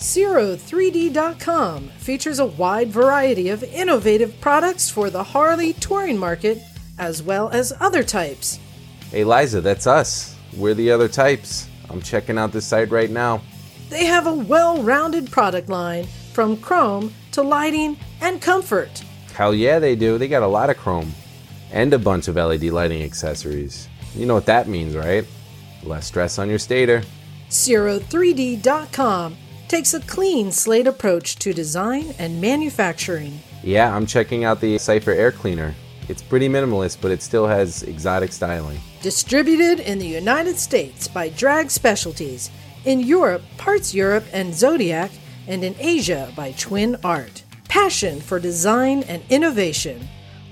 Zero3D.com features a wide variety of innovative products for the Harley touring market, as well as other types. Hey, Liza, that's us. We're the other types. I'm checking out this site right now. They have a well rounded product line from chrome to lighting and comfort. Hell yeah, they do. They got a lot of chrome and a bunch of LED lighting accessories. You know what that means, right? Less stress on your stator. Zero3D.com takes a clean slate approach to design and manufacturing. Yeah, I'm checking out the Cypher air cleaner. It's pretty minimalist, but it still has exotic styling. Distributed in the United States by Drag Specialties, in Europe, Parts Europe and Zodiac, and in Asia by Twin Art. Passion for design and innovation.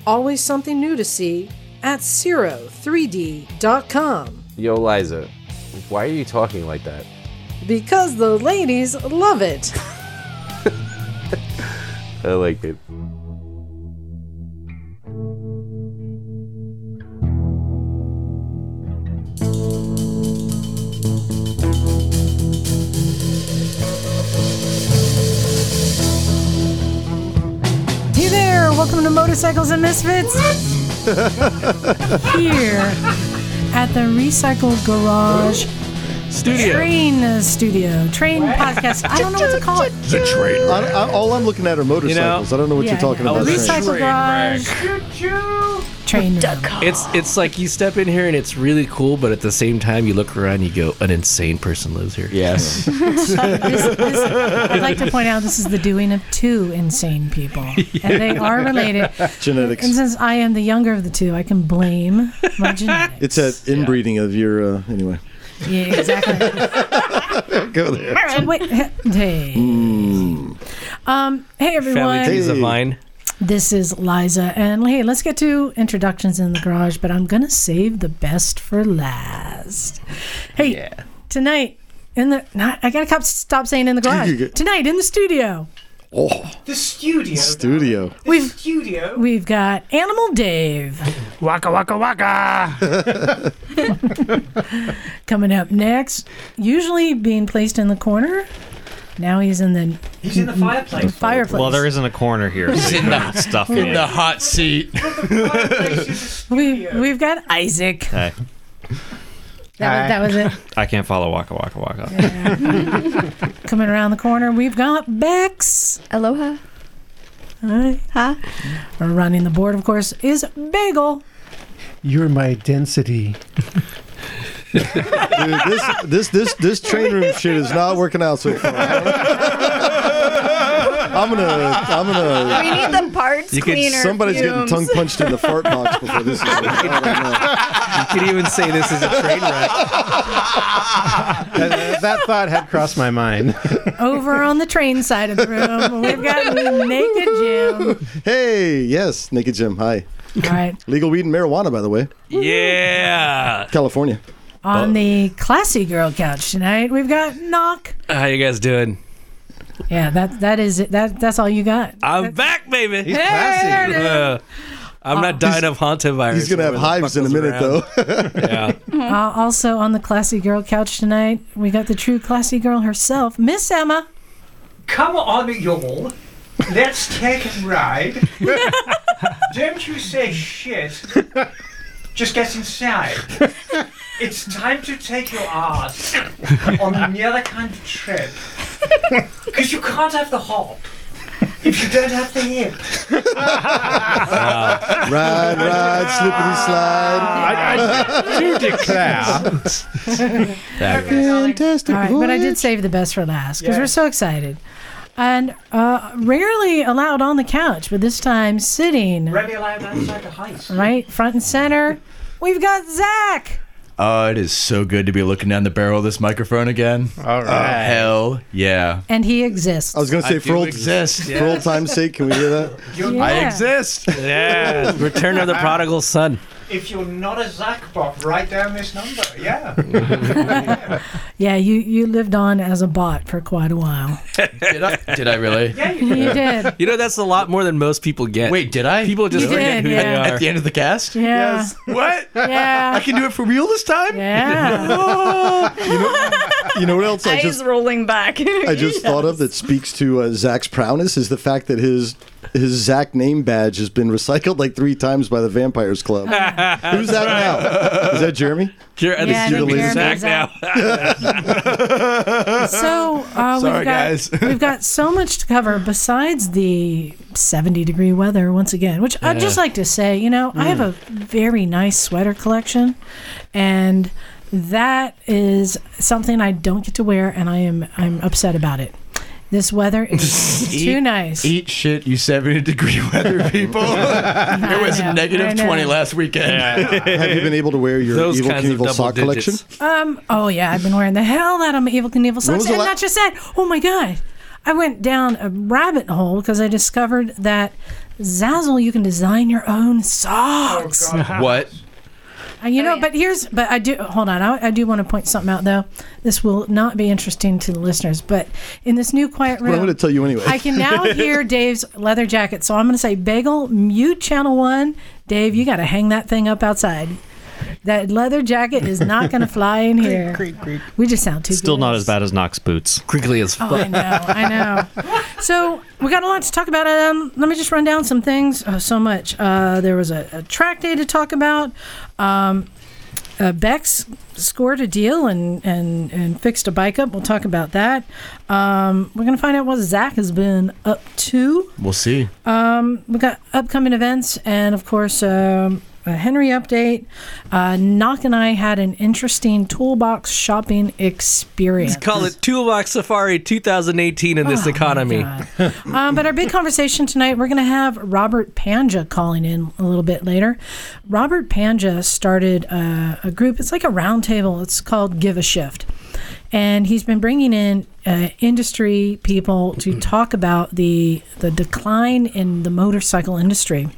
Always something new to see at Zero3D.com. Yo, Liza, why are you talking like that? Because the ladies love it. I like it. Hey there, welcome to Motorcycles and Misfits. Here at the Recycle Garage Studio. Train Studio, Train Podcast. I don't know what to call it. The train. I, I, all I'm looking at are motorcycles. I don't know what Yeah, you're talking yeah. about. the trains. Recycle Garage. Train. It's it's like you step in here and it's really cool, but at the same time you look around, and you go, an insane person lives here. Yes. This- this- I'd like to point out this is the doing of two insane people, and they are related. Genetics. And since I am the younger of the two, I can blame my genetics. It's that inbreeding of your. Uh, anyway, yeah, exactly. go there. So wait, hey, um, hey everyone. Family trees of mine. This is Liza, and hey, let's get to introductions in the garage, but I'm gonna save the best for last. Hey, tonight in the not, I gotta stop saying in the garage. Tonight in the studio, Oh, The studio. studio. The We've- studio. we've got Animal Dave Waka waka waka. coming up next. Usually being placed in the corner, now he's in the He's in the fireplace. fireplace. Well, there isn't a corner here. He's in the stuff in the hot seat. The fireplace is a we, studio. we've got Isaac. Hey, That was, that was it. I can't follow Waka Waka Waka. Coming around the corner, we've got Bex. Aloha. Hi. Huh? Running the board, of course, is Bagel. You're my density. Dude, this this this this train room shit is not working out so far. I'm gonna I'm gonna. We need the parts You could- cleaner. Somebody's getting tongue punched in the fart box before this is. over. I You could even say this is a train wreck. that, that thought had crossed my mind. Over on the train side of the room, we've got Naked Jim. Hey, yes, Naked Jim. Hi. All right. Legal weed and marijuana, by the way. Yeah. California. On uh, the classy girl couch tonight, we've got Knock. How you guys doing? Yeah, that that is it. That that's all you got. I'm back, baby. There it is. Uh, I'm not dying of hantavirus. He's gonna have hives in a minute, around. though. Yeah. Uh, also on the classy girl couch tonight, we got the true classy girl herself, Miss Emma. Come on, y'all. Let's take a ride. Don't you say shit. Just get inside. It's time to take your ass on another kind of trip. Because you can't have the hop if you don't have the hip. Ride, ride, slippity slide. I, I do declare. Fantastic. All right, but I did save the best for last because Yeah. we're so excited. And uh, rarely allowed on the couch, but this time sitting Remy allowed outside the house. right front and center, we've got Zach. Oh, it is so good to be looking down the barrel of this microphone again. All Oh, hell yeah. And he exists. I was gonna say I for do old exist. for old time's sake, can we hear that? You're, I exist. Yeah. Return of the prodigal son. If you're not a Zach bot, write down this number. Yeah. yeah. Yeah, you, you lived on as a bot for quite a while. Did I? Did I really? Yeah, you You did. You know that's a lot more than most people get. Wait, did I? people just You forget did, who yeah. they are. at the end of the cast? Yeah. What? Yeah. I can do it for real this time? Yeah. Oh. You know what else I Eyes just rolling back. I just thought of that speaks to uh, Zach's prowess is the fact that his his Zach name badge has been recycled like three times by the Vampires Club. Who's that now? Is that Jeremy? Jer- I think Yeah, I think Jeremy's Jeremy's Zach out. So uh, Sorry, we've got guys. we've got so much to cover besides the 70 degree weather once again, which I'd just like to say, you know, I have a very nice sweater collection, and that is something I don't get to wear, and I am I'm upset about it. This weather is too nice. Eat shit, you 70 degree weather people. it was know, I negative know. 20 last weekend. Have you been able to wear your Those Evil kinds Knievel double sock collection? Um. Oh yeah, I've been wearing the hell out of my Evel Knievel socks, was the and la- not just that. Oh my god, I went down a rabbit hole because I discovered that Zazzle, you can design your own socks. What? You oh, know, yeah. but here's, but I do hold on. I, I do want to point something out though. This will not be interesting to the listeners, but in this new quiet Well, I'm going to tell you anyway. I can now hear Dave's leather jacket. So I'm going to say, Bagel, mute channel one. Dave, you got to hang that thing up outside. That leather jacket is not going to fly in here. We just sound too. Still good. not as bad as Knox boots. Crinkly as Oh, fuck. I know, I know. So we got a lot to talk about. Um, let me just run down some things. Oh, so much. Uh, there was a, a track day to talk about. Um, uh, Bex scored a deal and, and, and fixed a bike up. We'll talk about that. Um, we're going to find out what Zach has been up to. We'll see. Um, we got upcoming events and, of course, um, a Henry update. Uh, Knock and I had an interesting toolbox shopping experience. Call it Toolbox Safari 2018 in this Oh, economy. Um, but our big conversation tonight, we're going to have Robert Pandya calling in a little bit later. Robert Pandya started a, a group. It's like a roundtable. It's called Give a Shift, and he's been bringing in uh, industry people to talk about the the decline in the motorcycle industry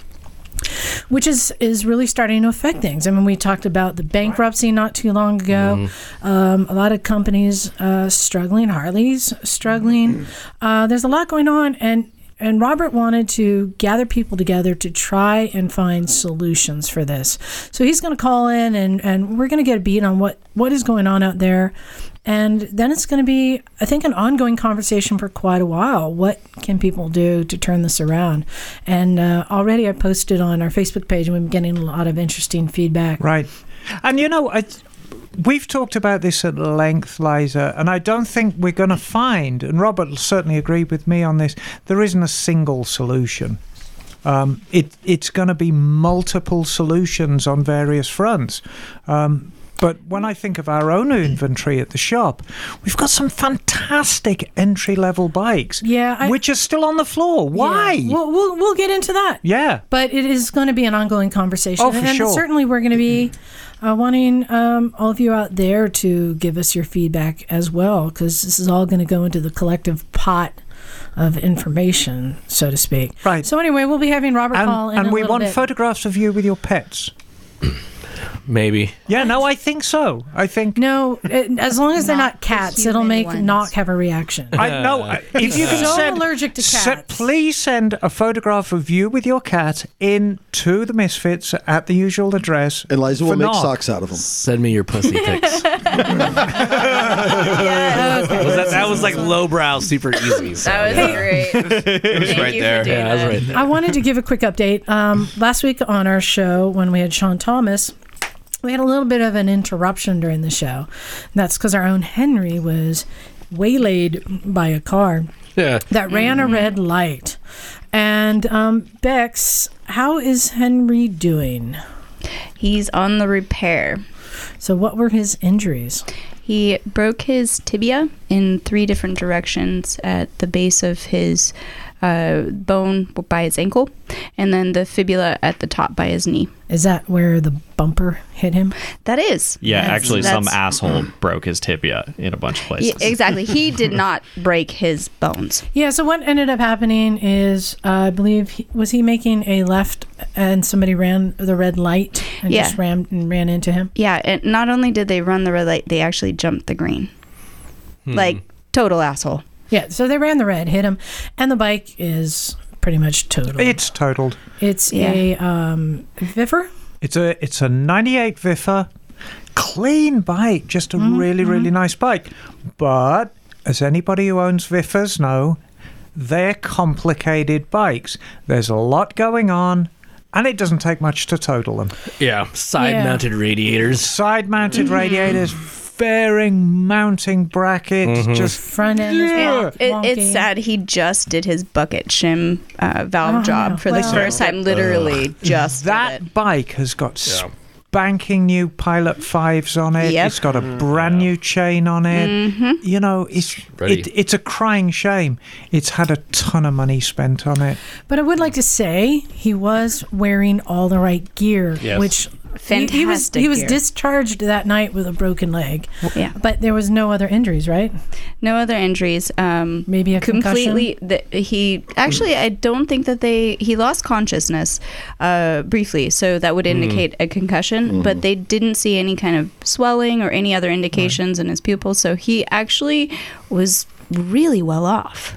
which is is really starting to affect things. I mean, we talked about the bankruptcy not too long ago. Um, a lot of companies uh, struggling, Harley's struggling. Uh, there's a lot going on, and and Robert wanted to gather people together to try and find solutions for this. So he's going to call in, and and we're going to get a beat on what what is going on out there. And then it's going to be, I think, an ongoing conversation for quite a while. What can people do to turn this around? And uh, already I posted on our Facebook page, and we've been getting a lot of interesting feedback. Right. And you know, I, we've talked about this at length, Liza, and I don't think we're going to find, and Robert certainly agree with me on this, there isn't a single solution. Um, it, it's going to be multiple solutions on various fronts. Um, but when I think of our own inventory at the shop, we've got some fantastic entry level bikes, Yeah, I- which are still on the floor. Why? Yeah. We'll, we'll, we'll get into that. Yeah. But it is going to be an ongoing conversation. Oh, for and sure. certainly we're going to be uh, wanting um, all of you out there to give us your feedback as well, because this is all going to go into the collective pot of information, so to speak. Right. So anyway, we'll be having Robert and, call in and a we want bit. photographs of you with your pets. Maybe. Yeah, no, I think so. I think no, it, as long as they're Not not cats, it'll make ones. Knock have a reaction. I know. I- If you can so send, allergic to se- cats. please send a photograph of you with your cat in to the Misfits at the usual address. and Liza will for make Knock. socks out of them. Send me your pussy pics. Was that, that was like lowbrow, super easy. So, That was yeah. great. it was right there. Yeah, that was right there. I wanted to give a quick update. Um, last week on our show, when we had Sean Thomas, we had a little bit of an interruption during the show. That's because our own Henry was waylaid by a car Yeah. that ran a red light. And um, Bex, how is Henry doing? He's on the repair. So, what were his injuries? He broke his tibia in three different directions at the base of his uh, bone by his ankle, and then the fibula at the top by his knee. Is that where the bumper hit him? That is. Yeah, That's- actually, some that's- asshole broke his tibia in a bunch of Yeah, places. exactly. He did not break his bones. Yeah, so what ended up happening is uh, I believe he, was he making a left and somebody ran the red light and Yeah. just ran and ran into him. Yeah, and not only did they run the red light, they actually jumped the green. Hmm. Like total asshole. Yeah, so they ran the red, hit him, and the bike is pretty much total. It's totaled. It's Yeah. a um, Viffer. It's a it's a '98 Viffer. Clean bike, just a Mm-hmm, really, really nice bike. But as anybody who owns Viffers know, they're complicated bikes. There's a lot going on, and it doesn't take much to total them. Yeah, side mounted radiators. Side mounted Mm-hmm. radiators, fairing mounting bracket Mm-hmm. just Front end is Yeah. It, it's sad. He just did his bucket shim uh, valve Oh, job for the well. first time. Literally, just did that it. bike has got spanking new Pilot Fives on it. Yep. It's got a brand new chain on it. Mm-hmm. You know, it's it, it's a crying shame. It's had a ton of money spent on it. But I would like to say he was wearing all the right gear, Yes. which he- he, was Fantastic he was gear. discharged that night with a broken leg. Yeah. But there was no other injuries, right? No other injuries. Um, Maybe a concussion. completely. The, he actually, I don't think that they. He lost consciousness uh, briefly, so that would indicate a concussion. But they didn't see any kind of swelling or any other indications in his pupils. So he actually was really well off.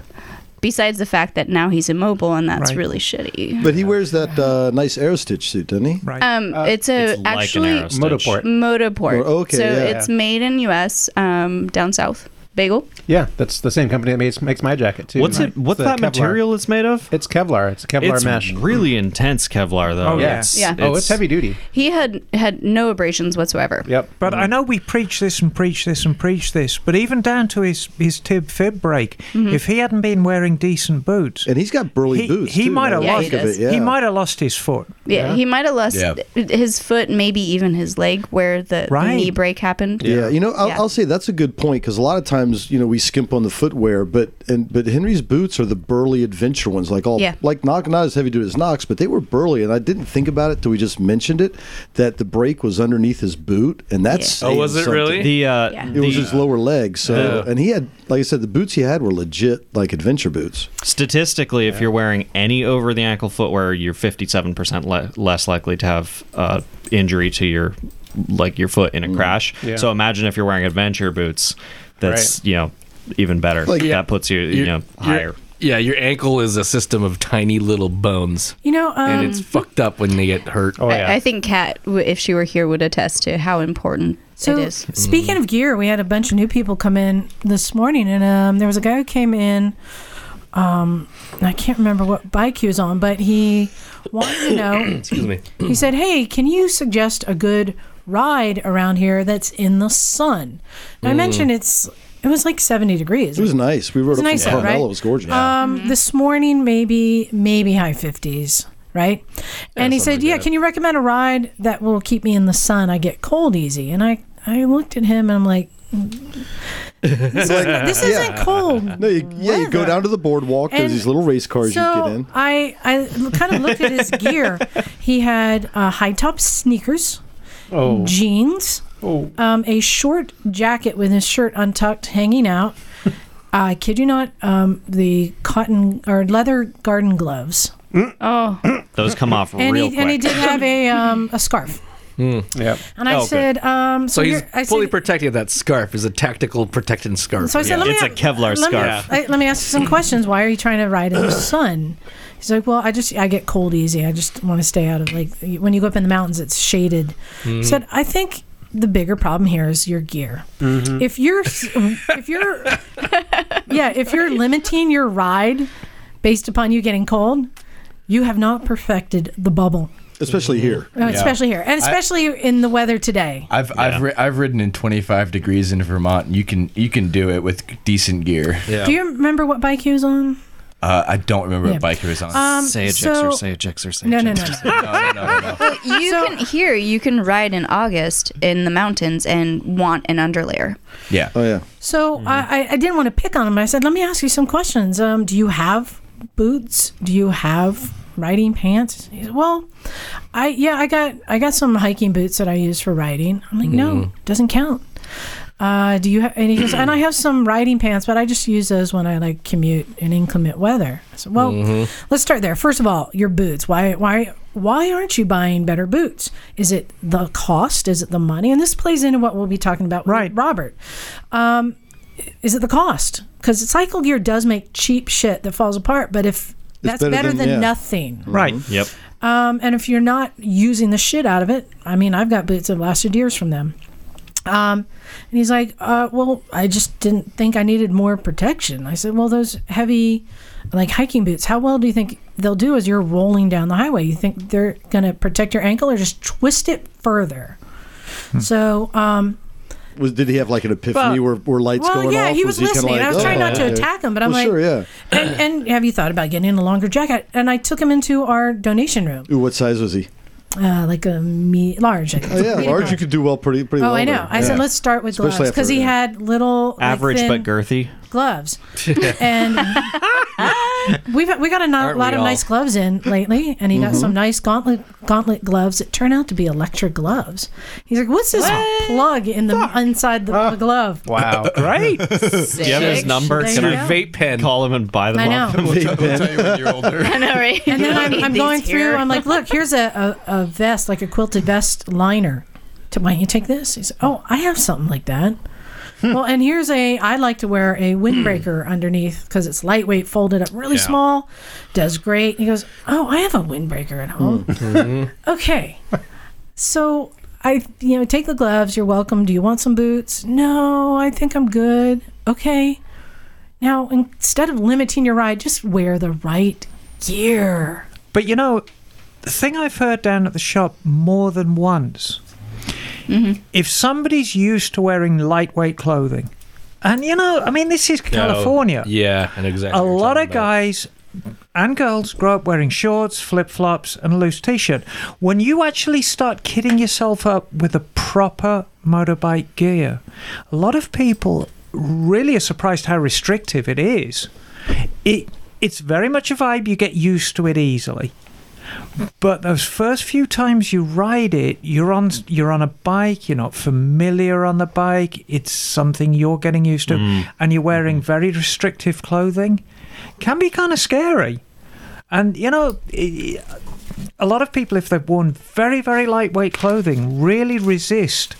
Besides the fact that now he's immobile, and that's Right. really shitty. But he wears that uh, nice Aerostitch suit, doesn't he? Right. Um, it's a It's like actually an Aerostitch. Motoport. Motoport. Oh, okay, so yeah. it's made in U.S. Um, down south. Bagel. Yeah, that's the same company that makes makes my jacket too. What's it? What's that Kevlar. material it's made of? It's Kevlar. It's a Kevlar it's mesh. really intense Kevlar, though. Oh, yeah. It's, Yeah. oh, it's heavy duty. He had had no abrasions whatsoever. Yep. But I know we preach this and preach this and preach this, but even down to his, his tib fib break, mm-hmm. if he hadn't been wearing decent boots, And he's got burly he, boots. he too, might have that Yeah, lost he think of does. it, yeah. he might have lost his foot. Yeah, he might have lost Yeah. his foot, maybe even his leg, where the, the Right. knee break happened. Yeah, you know, I'll, Yeah. I'll say that's a good point because a lot of times, you know, we skimp on the footwear, but and but Henry's boots are the burly adventure ones, like all Yeah. like not not as heavy duty as Knox, but they were burly, and I didn't think about it till we just mentioned it that the brake was underneath his boot, and that's Yeah. Oh, was it really? The uh, Yeah. It was his lower leg, so Yeah. and he had, like I said, the boots he had were legit, like adventure boots. statistically, if you're wearing any over the ankle footwear, you're 57% le- less likely to have uh, injury to your like your foot in a crash. Yeah. So imagine if you're wearing adventure boots. That's you know even better. Like- that puts you you know higher. Yeah, your ankle is a system of tiny little bones, You know, um, and it's fucked up when they get hurt. Oh yeah. I, I think Kat, if she were here, would attest to how important So, it is. speaking of gear, we had a bunch of new people come in this morning, and um, there was a guy who came in. Um, I can't remember what bike he was on, but he wanted to know. Excuse me. he said, "Hey, can you suggest a good ride around here that's in the sun?" And I mentioned it's it was like seventy degrees. It was nice. We rode It's up nice from Carmel. right? It was gorgeous. Um, this morning, maybe maybe high fifties, right? and he said, something "Yeah, that. can you recommend a ride that will keep me in the sun? I get cold easy." And I I looked at him and I'm like, "This, is, this isn't cold." no, you, yeah, you go down to the boardwalk. There's these little race cars you get So in. I I kind of looked at his gear. He had uh, high top sneakers, oh. jeans, Oh. um, a short jacket with his shirt untucked, hanging out. I kid you not, um, the cotton or leather garden gloves, Oh, Those come off and real he and he did have a um, a scarf. Yep. And I Oh, said, um, so, So he's I fully said, protecting that scarf is a tactical protecting scarf. So I said, let me It's a a- Kevlar let me- scarf. I- let me ask you some questions. Why are you trying to ride in the sun? He's like, well, I just I get cold easy. I just want to stay out of like when you go up in the mountains, it's shaded. He said, I think the bigger problem here is your gear. If you're if you're yeah if you're limiting your ride based upon you getting cold, you have not perfected the bubble, especially here. Uh, especially here and especially in the weather today. I've I've ri- I've ridden in 25 degrees in Vermont. And you can you can do it with decent gear. Yeah. Do you remember what bike he was on? Uh, I don't remember Yeah. what bike he was on. Um, say a so- say a Gixxer, say a No, no, Gixxer. no, no. no, no, no, no, no. you So- can here. You can ride in August in the mountains and want an underlayer. Yeah. Oh yeah. So I, I- I didn't want to pick on him. I said, let me ask you some questions. Um, do you have boots? Do you have riding pants? He said, well, I yeah, I got I got some hiking boots that I use for riding. I'm like, no, doesn't count. Uh, do you have? And he goes, and I have some riding pants, but I just use those when I like commute in inclement weather. I said, well, let's start there. First of all, your boots. Why why why aren't you buying better boots? Is it the cost? Is it the money? And this plays into what we'll be talking about, with Right. Robert Um, is it the cost? Because cycle gear does make cheap shit that falls apart, but if that's better better, than- than, yeah. nothing. Right. Yep. Um, and if you're not using the shit out of it, I mean, I've got boots that lasted years from them. Um, and he's like, uh, well, I just didn't think I needed more protection. I said, well, those heavy, like hiking boots, how well do you think they'll do as you're rolling down the highway? You think they're going to protect your ankle or just twist it further? So, um, Was did he have like an epiphany where, where lights well, going yeah, off? he was, kinda listening. like, I was trying oh, not to okay. attack him, but I'm Well, like, sure, yeah. and, and have you thought about getting a longer jacket? And I took him into our donation room, Ooh, what size was he? Uh, like a me large. I think. Oh yeah, Medium large. You could do well, pretty pretty Oh, well. I know. there. I said let's start with gloves because he had little like, Average thin but girthy. gloves, and we've we got a Aren't lot of all? nice gloves in lately, and he got Mm-hmm. some nice gauntlet gauntlet gloves that turn out to be electric gloves. He's like, "What's this plug in the inside the, the glove?" Wow, great. Do you have his number? There Can I. Vape pen. call him and buy them I off know. him? Vape pen. Tell you when you're older. I know, right? And then I'm, I'm these going through. I'm like, look, here's a, a, a vest, like a quilted vest liner. To why don't you take this? He said, oh, I have something like that. Well, and here's a. I like to wear a windbreaker underneath because it's lightweight, folded up, really small, does great. He goes, oh, I have a windbreaker at home. Mm-hmm. okay, so I, you know, take the gloves. You're welcome. Do you want some boots? No, I think I'm good. Okay. Now, instead of limiting your ride, just wear the right gear. But you know, the thing I've heard down at the shop more than once Mm-hmm. if somebody's used to wearing lightweight clothing, and you know, I mean, this is California. Yeah, and exactly. a lot of about. guys and girls grow up wearing shorts, flip flops, and a loose t shirt. When you actually start kitting yourself up with a proper motorbike gear, a lot of people really are surprised how restrictive it is. It it's very much a vibe. You get used to it easily. But those first few times you ride it, you're on you're on a bike. You're not familiar on the bike. It's something you're getting used to, mm. and you're wearing mm-hmm. very restrictive clothing. Can be kind of scary. And you know, a lot of people, if they've worn very very lightweight clothing, really resist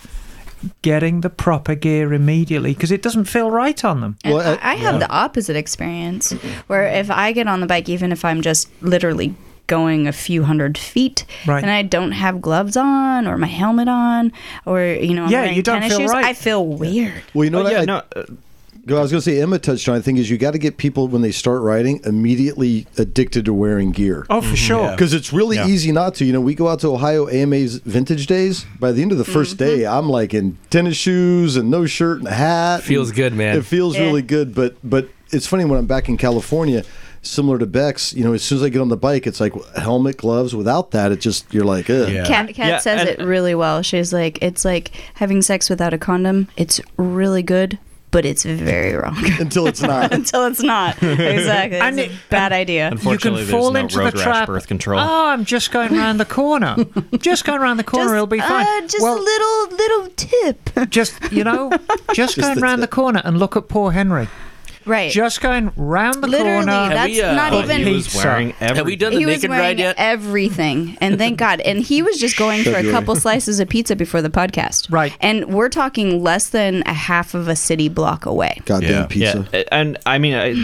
getting the proper gear immediately because it doesn't feel right on them. Well, I, I have the opposite experience where if I get on the bike, even if I'm just literally going a few hundred feet Right. and I don't have gloves on or my helmet on or you know I'm Yeah, you don't tennis feel shoes, right. I feel weird. Well, you know Oh, what? yeah, I, no. uh, I was going to say Emma touched on. I think is you got to get people when they start riding immediately addicted to wearing gear. Oh, for sure. Because it's really Yeah. easy not to. You know, we go out to Ohio AMA's Vintage Days. By the end of the 1st Mm-hmm. day, I'm like in tennis shoes and no shirt and a hat. Feels and good, man. It feels Yeah. really good. But but it's funny when I'm back in California, similar to Bex. You know, as soon as I get on the bike, it's like helmet, gloves. Without that, it just you're like, Ugh. Yeah. Kat, Kat Yeah, says and- it really well. She's like, it's like having sex without a condom. It's really good, but it's very wrong. until it's not. Until it's not. Exactly. And It's a it- bad idea. Unfortunately, you can fall no into road the rash trap. birth control. Oh, I'm just going around the corner. just going around the corner, Just, it'll be fine. Uh, just well, a little little tip. just you know, just, going the around the corner and look at poor Henry. Right. Just going round the Literally, corner. that's we, uh, not oh, even. he was wearing every. Have we done the he was naked wearing ride yet? everything, and thank God. And he was just going for a couple slices of pizza before the podcast. Right. And we're talking less than a half of a city block away. Goddamn Yeah. pizza. Yeah, and I mean, I,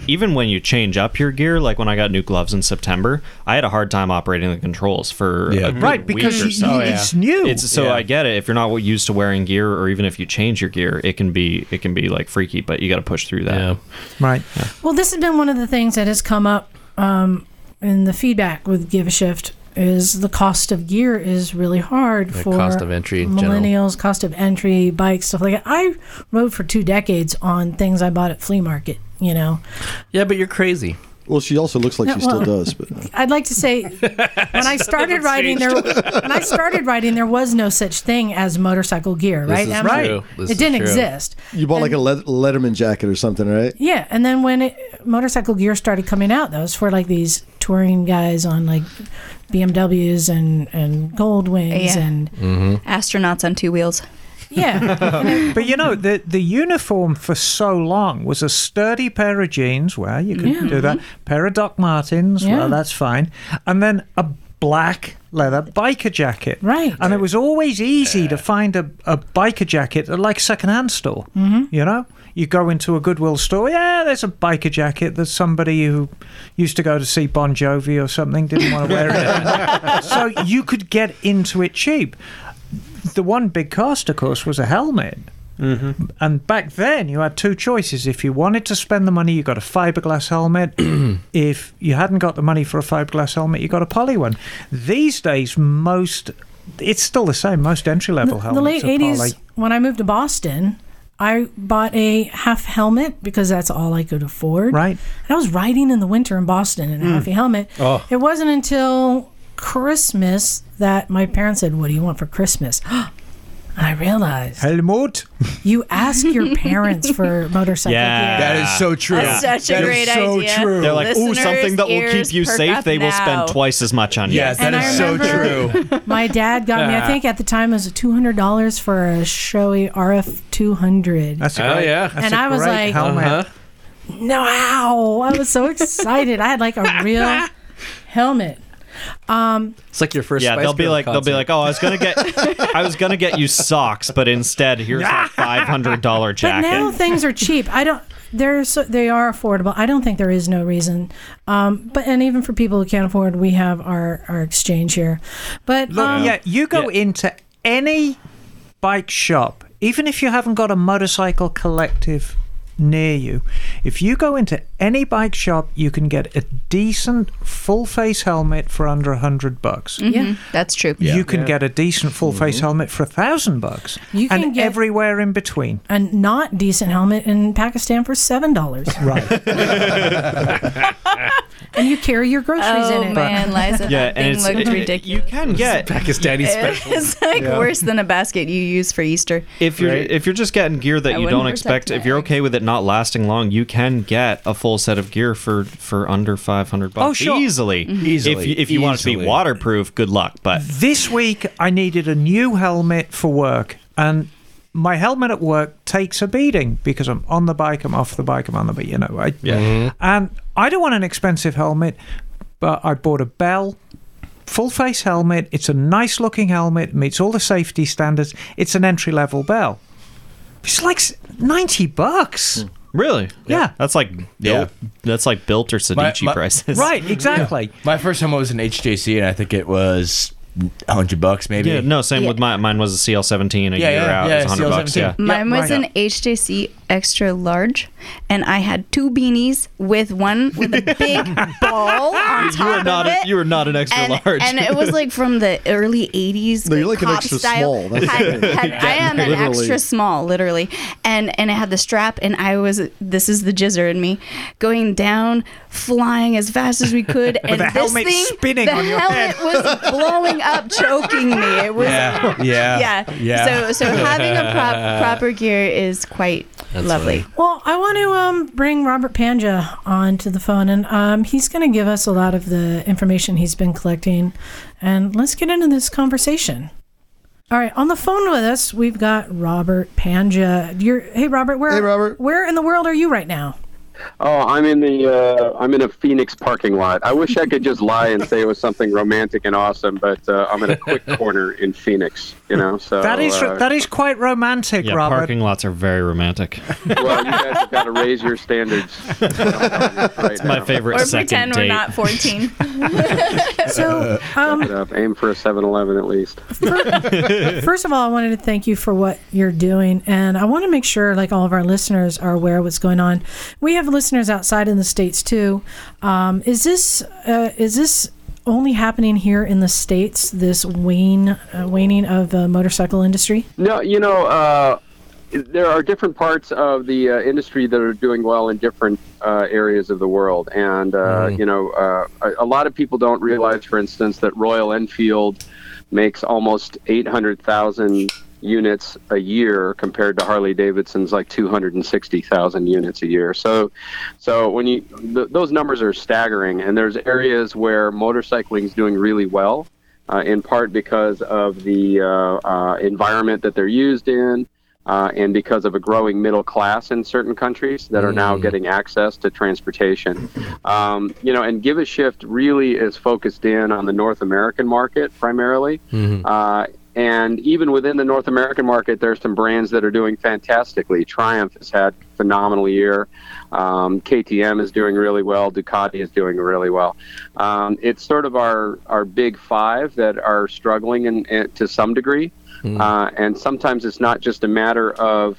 even when you change up your gear, like when I got new gloves in September, I had a hard time operating the controls for Yeah. a good Right, week because or you- it's new. It's so Yeah. I get it. If you're not used to wearing gear, or even if you change your gear, it can be it can be like freaky. But you got to push through that. Yeah. right. Well, this has been one of the things that has come up um, in the feedback with Give a Shift is the cost of gear is really hard The for cost of entry in general. millennials, cost of entry, bikes, stuff like that. I rode for two decades on things I bought at flea market. You know, Yeah, but you're crazy. Well, she also looks like Yeah, she still well- does. But I'd like to say when I started riding there, when I started riding, there was no such thing as motorcycle gear, right? This is Emma? true. This It is didn't true. exist. you bought like a Let- Letterman jacket or something, right? Yeah, and then when it, motorcycle gear started coming out, those was for like these touring guys on like BMWs and and Goldwings Yeah. and mm-hmm. Astronauts on two wheels. Yeah, But you know, the the uniform for so long was a sturdy pair of jeans. Well, you could Yeah. do that. Pair of Doc Martens. Yeah. Well, that's fine. And then a black leather biker jacket. Right. And it was always easy to find a, a biker jacket at like a secondhand store. Mhm. You know? You go into a Goodwill store, yeah, there's a biker jacket. that somebody who used to go to see Bon Jovi or something, didn't want to wear it. so you could get into it cheap. The one big cost, of course, was a helmet. Mm-hmm. And back then, you had two choices. If you wanted to spend the money, you got a fiberglass helmet. if you hadn't got the money for a fiberglass helmet, you got a poly one. These days, most it's still the same. Most entry level the helmets late 80s when i moved to boston i bought a half helmet because that's all i could afford right and i was riding in the winter in boston in a Mm. half helmet Oh. it wasn't until christmas that my parents said what do you want for christmas and i realized helmet you ask your parents for motorcycle Yeah. gear That is so true. That's such a That is great so idea. true. They're like, ooh, something that will keep you safe. up They will now. spend twice as much on you. Yes, that And is I so true. My dad got me. I think at the time it was two hundred dollars for a Shoei RF two hundred. That's a Oh, yeah. that's and a I was like, helmet. Uh-huh. no, ow! I was so excited. I had like a real helmet. Um, It's like your first. yeah, Spice they'll be Girl like, they'll be like, oh, I was gonna get, I was gonna get you socks, but instead, here's a five hundred dollar jacket. but jacket. now things are cheap. I don't. They're so, they are affordable. I don't think there is no reason. Um, but and even for people who can't afford, we have our our exchange here. But Look, um, yeah, you go into any bike shop, even if you haven't got a motorcycle collective near you, if you go into any bike shop, you can get a decent full face helmet for under a hundred bucks. Mhm, that's true. You can get a decent full face helmet for a thousand bucks. You can and get- everywhere in between. a not decent helmet in Pakistan for seven dollars. Right. and you carry your groceries Oh in it. man, Liza, Yeah, that thing it's- looked it- it- ridiculous. you can get Pakistani It's like Yeah. worse than a basket you use for Easter. if you're if you're just getting gear that I you don't expect, if you're okay with it not lasting long, you can get a full set of gear for for under five hundred bucks Oh, sure. easily. Mhm. Easily, If you, if you want to be waterproof, good luck. But This week, I needed a new helmet for work, and my helmet at work takes a beating because I'm on the bike, I'm off the bike, I'm on the bike, you know. I, Yeah. And I don't want an expensive helmet, but I bought a Bell full face helmet. It's a nice looking helmet, meets all the safety standards. It's an entry level Bell. It's like s- 90 bucks. Hmm. really, Yeah. that's like Yeah. built, that's like built or Sedici my- prices. Right, exactly. My first helmet was an HJC, and I think it was hundred bucks, maybe. Yeah, no, same Yeah. with mine. Mine was a CL17 a Yeah, year yeah, out. yeah, it was 100 bucks. Yeah. CL17. Mine was right. an HJC extra large, and I had two beanies with one with a big ball on You top were not of a, it. you were not an extra and, large. and it was like from the early 80s No, you're like an extra style. small. That's Had- had- I am an extra small literally and and I had the strap and i was this is the jizzer in me going down flying as fast as we could and the this helmet thing spinning the on your helmet was blowing up choking me it was Yeah, yeah, yeah yeah. so so having a prop, proper gear is quite lovely Well, I want to um, bring Robert Pandya onto the phone, and um, he's going to give us a lot of the information he's been collecting. And let's get into this conversation. All right, on the phone with us, we've got Robert Pandya. You're, hey, Robert, where? Hey, Robert. Where in the world are you right now? Oh, I'm in the uh, I'm in a Phoenix parking lot. I wish I could just lie and say it was something romantic and awesome, but uh, I'm in a quick corner in Phoenix. You know, so That is uh, that is quite romantic, yeah, Robert. parking lots are very romantic. well, you guys have got to raise your standards. It's My favorite or second pretend we're date. not 14 So, um, Aim for a 7-Eleven at least. First of all, I wanted to thank you for what you're doing, and I want to make sure, like all of our listeners, are aware of what's going on. We have listeners outside in the states too. Um, is this uh, is this only happening here in the states? This wane uh, waning of the motorcycle industry? No, you know, uh, there are different parts of the uh, industry that are doing well in different uh, areas of the world, and uh, you know, uh, a, a lot of people don't realize, for instance, that Royal Enfield makes almost eight hundred thousand units a year compared to Harley Davidson's like 260,000 units a year. So so when you th- those numbers are staggering and there's areas where motorcycling is doing really well uh, in part because of the uh, uh, environment that they're used in uh, and because of a growing middle class in certain countries that are now getting access to transportation. Um, you know, and Give a Shift really is focused in on the North American market primarily. Uh, and even within the North American market, there's some brands that are doing fantastically. Triumph has had a phenomenal year. Um, KTM is doing really well. Ducati is doing really well. Um, it's sort of our, our big five that are struggling in, in, to some degree. Uh, and sometimes it's not just a matter of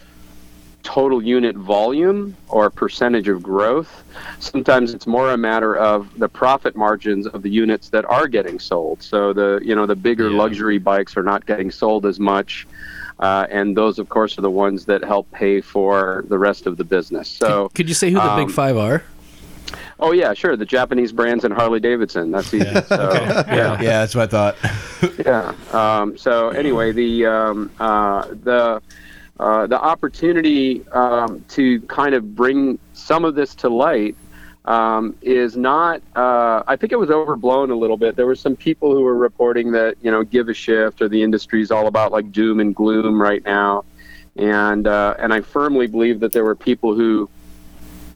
total unit volume or percentage of growth. Sometimes it's more a matter of the profit margins of the units that are getting sold. So the you know the bigger luxury bikes are not getting sold as much. Uh, and those, of course, are the ones that help pay for the rest of the business. So, Could you say who the um, big five are? Oh yeah, sure. The Japanese brands and Harley Davidson. That's easy. So, Yeah, yeah, that's what I thought. yeah. Um, so anyway, the um, uh, the uh, the opportunity um, to kind of bring some of this to light um, is not. Uh, I think it was overblown a little bit. There were some people who were reporting that you know, give a shift or the industry is all about like doom and gloom right now, and uh, and I firmly believe that there were people who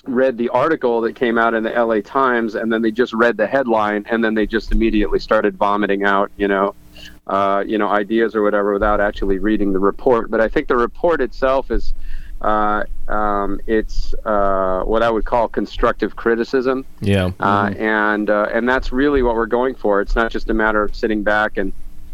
read the article that came out in the LA Times and then they just read the headline and then they just immediately started vomiting out, you know, uh, you know, ideas or whatever without actually reading the report. But I think the report itself is, uh, um, it's uh, what I would call constructive criticism, Yeah. uh, and uh, and that's really what we're going for. It's not just a matter of sitting back and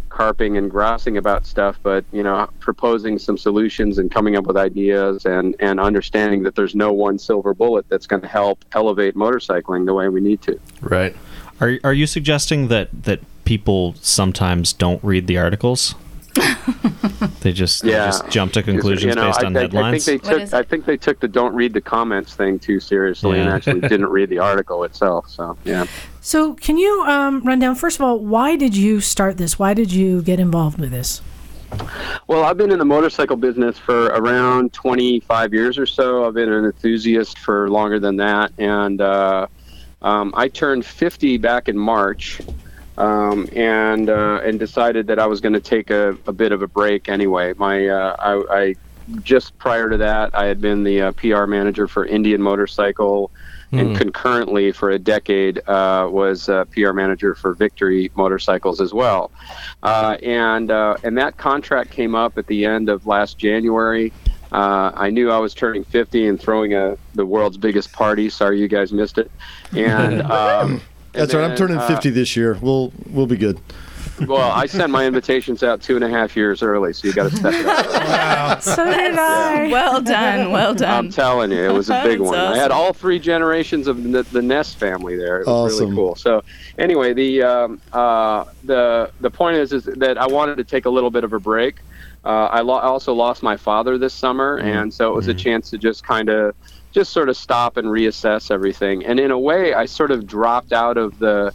carping and grousing about stuff, but you know, proposing some solutions and coming up with ideas and and understanding that there's no one silver bullet that's going to help elevate motorcycling the way we need to. Right. Are are you suggesting that that people sometimes don't read the articles? they just they Yeah. just jump to conclusions You know, based on I- headlines. I think they took I think they took the don't read the comments thing too seriously and actually didn't read the article itself. So yeah. So, can you um, run down, first of all, why did you start this? Why did you get involved with this? Well, I've been in the motorcycle business for around 25 years or so. I've been an enthusiast for longer than that, and uh, um, I turned 50 back in March, um, and uh, and decided that I was going to take a, a bit of a break anyway. My uh, I, I just prior to that, I had been the uh, PR manager for Indian Motorcycle. And Hmm. concurrently, for a decade, uh, was uh, PR manager for Victory Motorcycles as well. Uh, and uh, and that contract came up at the end of last January. Uh, I knew I was turning 50 and throwing a the world's biggest party. Sorry, you guys missed it. And um, That's and right. I'm turning uh, 50 this year. We'll we'll be good. Well, I sent my invitations out two and a half years early, so you got to step it up. So did I. Well done, well done. I'm telling you, it was a big That's one. I had all three generations of the, the Ness family there. It was Awesome. really cool. So, anyway, the um, uh, the the point is is that I wanted to take a little bit of a break. Uh, I lo- also lost my father this summer, and so it was a chance to just kind of just sort of stop and reassess everything. And in a way, I sort of dropped out of the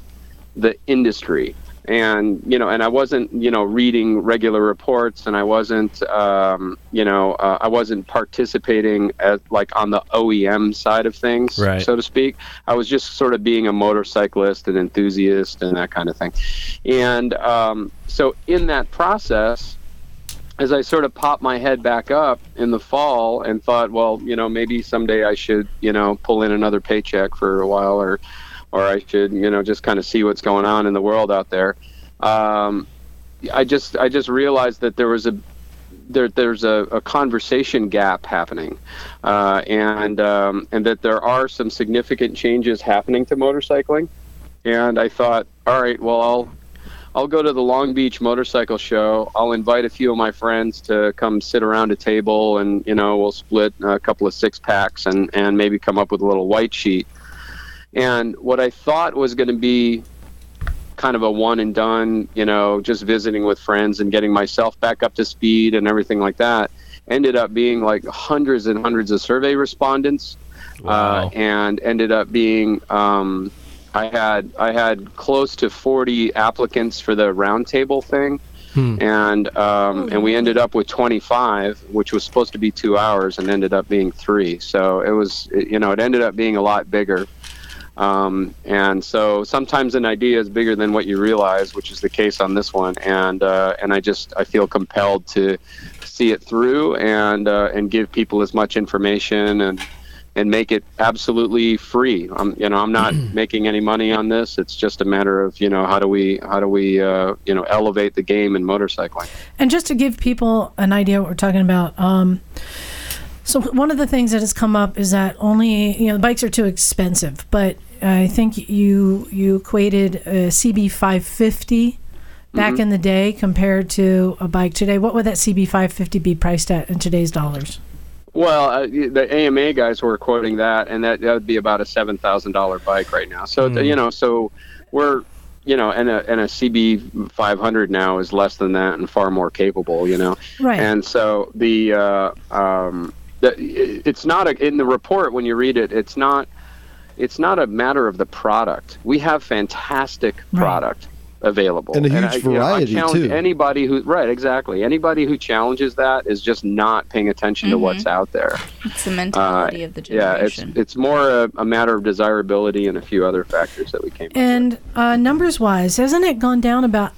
the industry. And you know and i wasn't you know reading regular reports and i wasn't um, you know uh, i wasn't participating at like on the oem side of things Right. so to speak. I was just sort of being a motorcyclist and enthusiast and that kind of thing. And um, so in that process as I sort of popped my head back up in the fall and thought, well, you know, maybe someday I should, you know, pull in another paycheck for a while, or, or I should, you know, just kind of see what's going on in the world out there. Um, I just, I just realized that there was a, there, there's a, a conversation gap happening, uh, and um, and that there are some significant changes happening to motorcycling. And I thought, all right, well, I'll I'll go to the Long Beach Motorcycle Show. I'll invite a few of my friends to come sit around a table, and you know we'll split a couple of six packs and and maybe come up with a little white sheet. And what I thought was going to be kind of a one and done, you know, just visiting with friends and getting myself back up to speed and everything like that, ended up being like hundreds and hundreds of survey respondents, uh, and ended up being. Um, I had I had close to 40 applicants for the roundtable thing, and um, and we ended up with 25, which was supposed to be two hours, and ended up being three. So it was it- you know it ended up being a lot bigger. Um, and so sometimes an idea is bigger than what you realize, which is the case on this one. And uh, and I just I feel compelled to see it through and uh, and give people as much information and and make it absolutely free. I'm you know I'm not making any money on this. It's just a matter of you know how do we how do we uh, you know elevate the game in motorcycling. And just to give people an idea what we're talking about, um, so one of the things that has come up is that only you know the bikes are too expensive, but I think you you equated a CB 550 back Mhm. in the day compared to a bike today. What would that CB 550 be priced at in today's dollars? Well, uh, the AMA guys were quoting that, and that that would be about a seven thousand dollar bike right now. So Mm. you know, so we're you know, and a and a CB five hundred now is less than that and far more capable. You know, Right. And so the uh, um, the it's not a in the report when you read it, it's not it's not a matter of the product. We have fantastic product available And a huge I, you know, I variety, challenge too. Anybody who right exactly anybody who challenges that is just not paying attention to what's out there. It's the mentality of the generation. Yeah, it's it's more a, a matter of desirability and a few other factors that we came. And uh, numbers wise, hasn't it gone down about?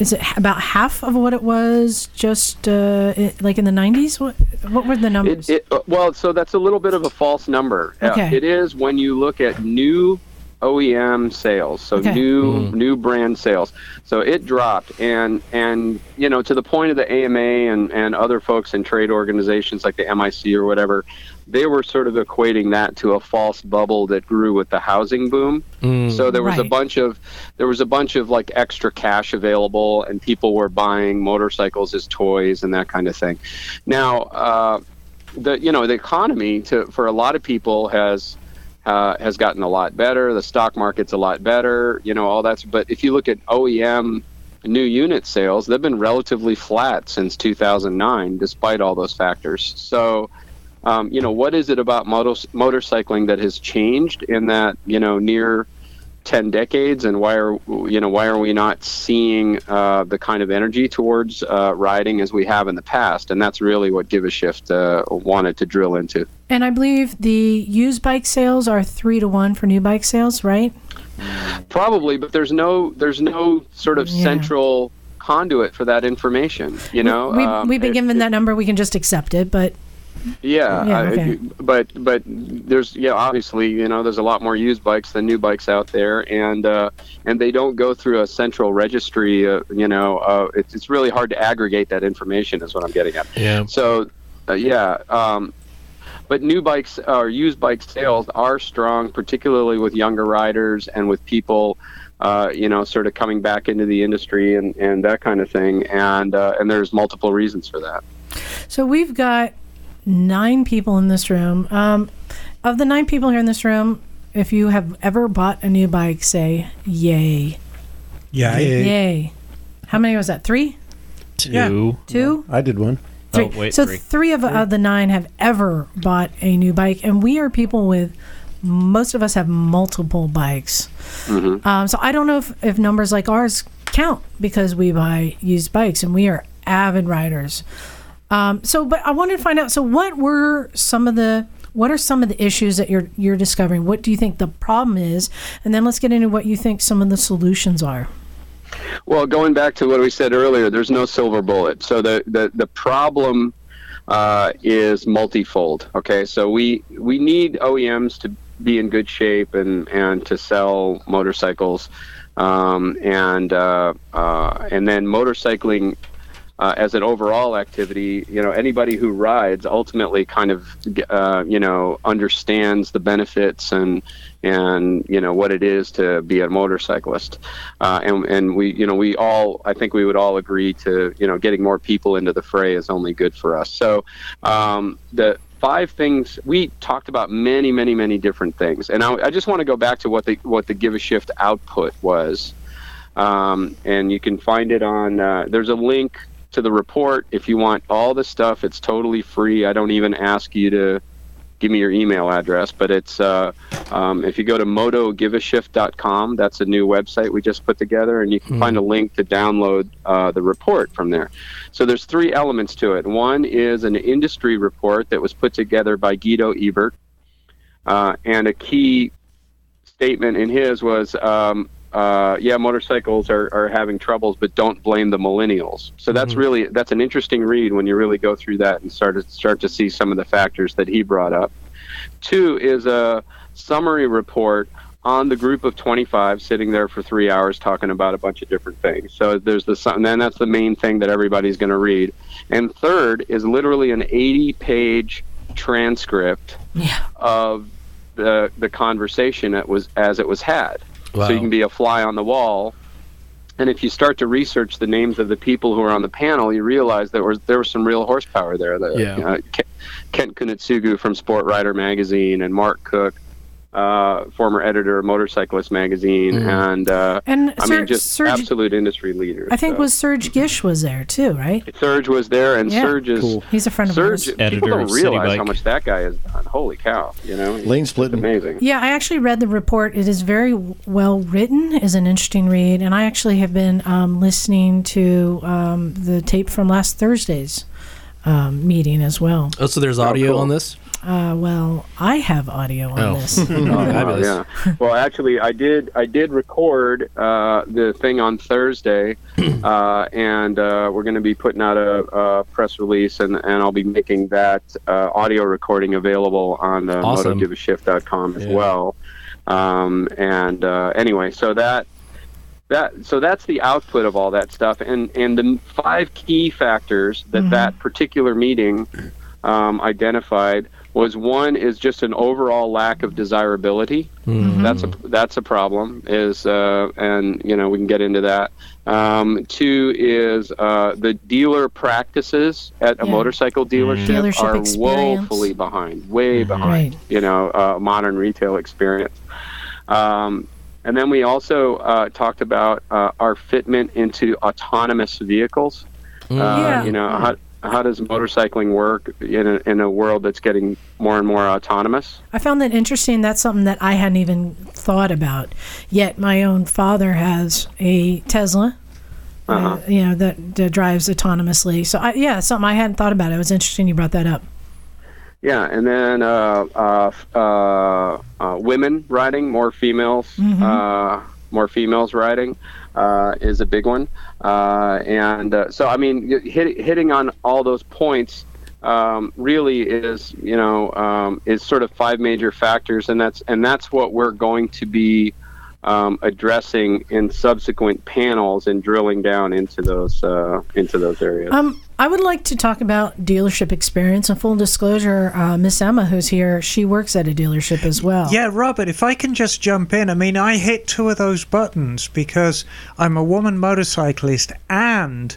Is it about half of what it was just uh, i like in the 90s? What what were the numbers? It, it, uh, well, so that's a little bit of a false number. Uh, Okay. it is when you look at new OEM sales, so Okay. new Mm. new brand sales. So it dropped, and and you know to the point of the AMA and and other folks in trade organizations like the MIC or whatever, they were sort of equating that to a false bubble that grew with the housing boom. So there was a bunch of there was a bunch of like extra cash available, and people were buying motorcycles as toys and that kind of thing. Now, uh, the you know the economy to for a lot of people has uh, has gotten a lot better. The stock market's a lot better. You know all that's. But if you look at OEM new unit sales, they've been relatively flat since 2009, despite all those factors. So. Um, you know what is it about motos- motorcycling that has changed in that you know near 10 decades and why are you know why are we not seeing uh, the kind of energy towards uh, riding as we have in the past and that's really what give a shift uh, wanted to drill into and I believe the used bike sales are three to one for new bike sales, right? probably but there's no there's no sort of Yeah. central conduit for that information you know we, Um, we've been it- given that number. We can just accept it, but Yeah, Yeah, I- but but there's yeah obviously you know there's a lot more used bikes than new bikes out there, and uh, and they don't go through a central registry. Uh, you know, uh, it's it's really hard to aggregate that information. Is what I'm getting at. Yeah. So, uh, yeah. Um, but new bikes or used bike sales are strong, particularly with younger riders and with people, uh, you know, sort of coming back into the industry and, and that kind of thing. And uh, and there's multiple reasons for that. So we've got nine people in this room. Um, of the nine people here in this room, if you have ever bought a new bike, say yay. Yay. Yay. How many was that? Three? Two. Two? I did one. Three. so three of, of the nine have ever bought a new bike, and we are people with most of us have multiple bikes. Um, so I don't know if, if numbers like ours count because we buy used bikes and we are avid riders. Um, so, but I wanted to find out. So, what were some of the what are some of the issues that you're you're discovering? What do you think the problem is? And then let's get into what you think some of the solutions are. Well, going back to what we said earlier, there's no silver bullet. So the the the problem uh, is multifold. Okay, so we we need OEMs to be in good shape and and to sell motorcycles, um, and uh, uh, and then motorcycling. Uh, as an overall activity, you know, anybody who rides ultimately kind of, uh, you know, understands the benefits and and you know what it is to be a motorcyclist, uh, and and we, you know, we all, I think we would all agree to, you know, getting more people into the fray is only good for us. So, um, the five things we talked about many, many, many different things, and I, I just want to go back to what the what the give a shift output was. Um, and you can find it on uh, there's a link to the report. If you want all the stuff it's totally free. I don't even ask you to give me your email address but it's uh, um, if you go to motogiveashift.com that's a new website we just put together and you can Hmm. find a link to download uh, the report from there. So there's three elements to it. One is an industry report that was put together by guido ebert uh, and a key statement in his was, um, uh, "Yeah, motorcycles are, are having troubles, but don't blame the millennials." So that's really that's an interesting read when you really go through that and start to start to see some of the factors that he brought up. Two is a summary report on the group of 25 sitting there for three hours talking about a bunch of different things. So there's the and then that's the main thing that everybody's going to read. And third is literally an 80 page transcript of the the conversation that was as it was had. Wow. So you can be a fly on the wall. And if you start to research the names of the people who are on the panel, you realize there was there was some real horsepower there. The, Yeah. Ke- Kent Kunitsugu from Sport Rider magazine and Mark Cook, uh, former editor of Motorcyclist magazine, and uh, And I Ser- mean just Serge- absolute industry leaders. I think so. was Serge Gish was there too, right? Serge was there, and Yeah. Serge is Cool. He's a friend of Serge, ours. People don't realize how much that guy has done. Holy cow! You know, lane splitting, amazing. Yeah, I actually read the report. It is very well written. is an interesting read, and I actually have been um, listening to um, the tape from last Thursday's um, meeting as well. Oh, so there's audio on this? Uh, well, I have audio on Oh. this. Oh, fabulous. yeah. Well, actually, I did. I did record uh, the thing on Thursday, uh, and uh, we're going to be putting out a, a press release, and, and I'll be making that uh, audio recording available on uh, Awesome. MotoGiveAShift.com as Yeah. well. Um, and uh, anyway, so that that so that's the output of all that stuff, and and the five key factors that Mhm. that particular meeting um, identified was one is just an overall lack of desirability. Mhm. That's a that's a problem. Is uh, and you know we can get into that. Um, two is uh, the dealer practices at a motorcycle dealership Dealership are experience. woefully behind, way behind. Right. You know, uh, modern retail experience. Um, and then we also uh, talked about uh, our fitment into autonomous vehicles. Mm. Uh, Yeah. You know, how, how does motorcycling work in a, in a world that's getting more and more autonomous? I found that interesting. That's something that I hadn't even thought about. Yet my own father has a Tesla. uh Uh-huh. you know that, that drives autonomously. So I, yeah, something I hadn't thought about. It was interesting you brought that up. Yeah, and then uh, uh, uh, uh, women riding, more females, Mhm. uh, more females riding uh, is a big one. Uh, and uh, so, I mean, hit, hitting on all those points um, really is, you know, um, is sort of five major factors, and that's and that's what we're going to be um, addressing in subsequent panels and drilling down into those uh, into those areas. I would like to talk about dealership experience. And full disclosure, uh, Miss Emma, who's here, she works at a dealership as well. Yeah, Robert, if I can just jump in. I mean, I hit two of those buttons because I'm a woman motorcyclist and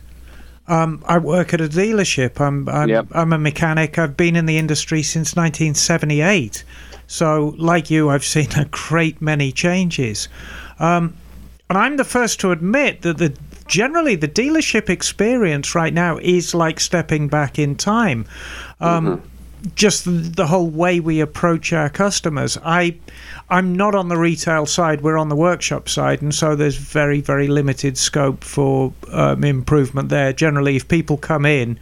um, I work at a dealership. I'm I'm, I'm a mechanic. I've been in the industry since 1978. So, like you, I've seen a great many changes. Um, and I'm the first to admit that the generally the dealership experience right now is like stepping back in time. Um, Just the, the whole way we approach our customers. I, I'm not on the retail side. We're on the workshop side, and so there's very very limited scope for um, improvement there. Generally, if people come in,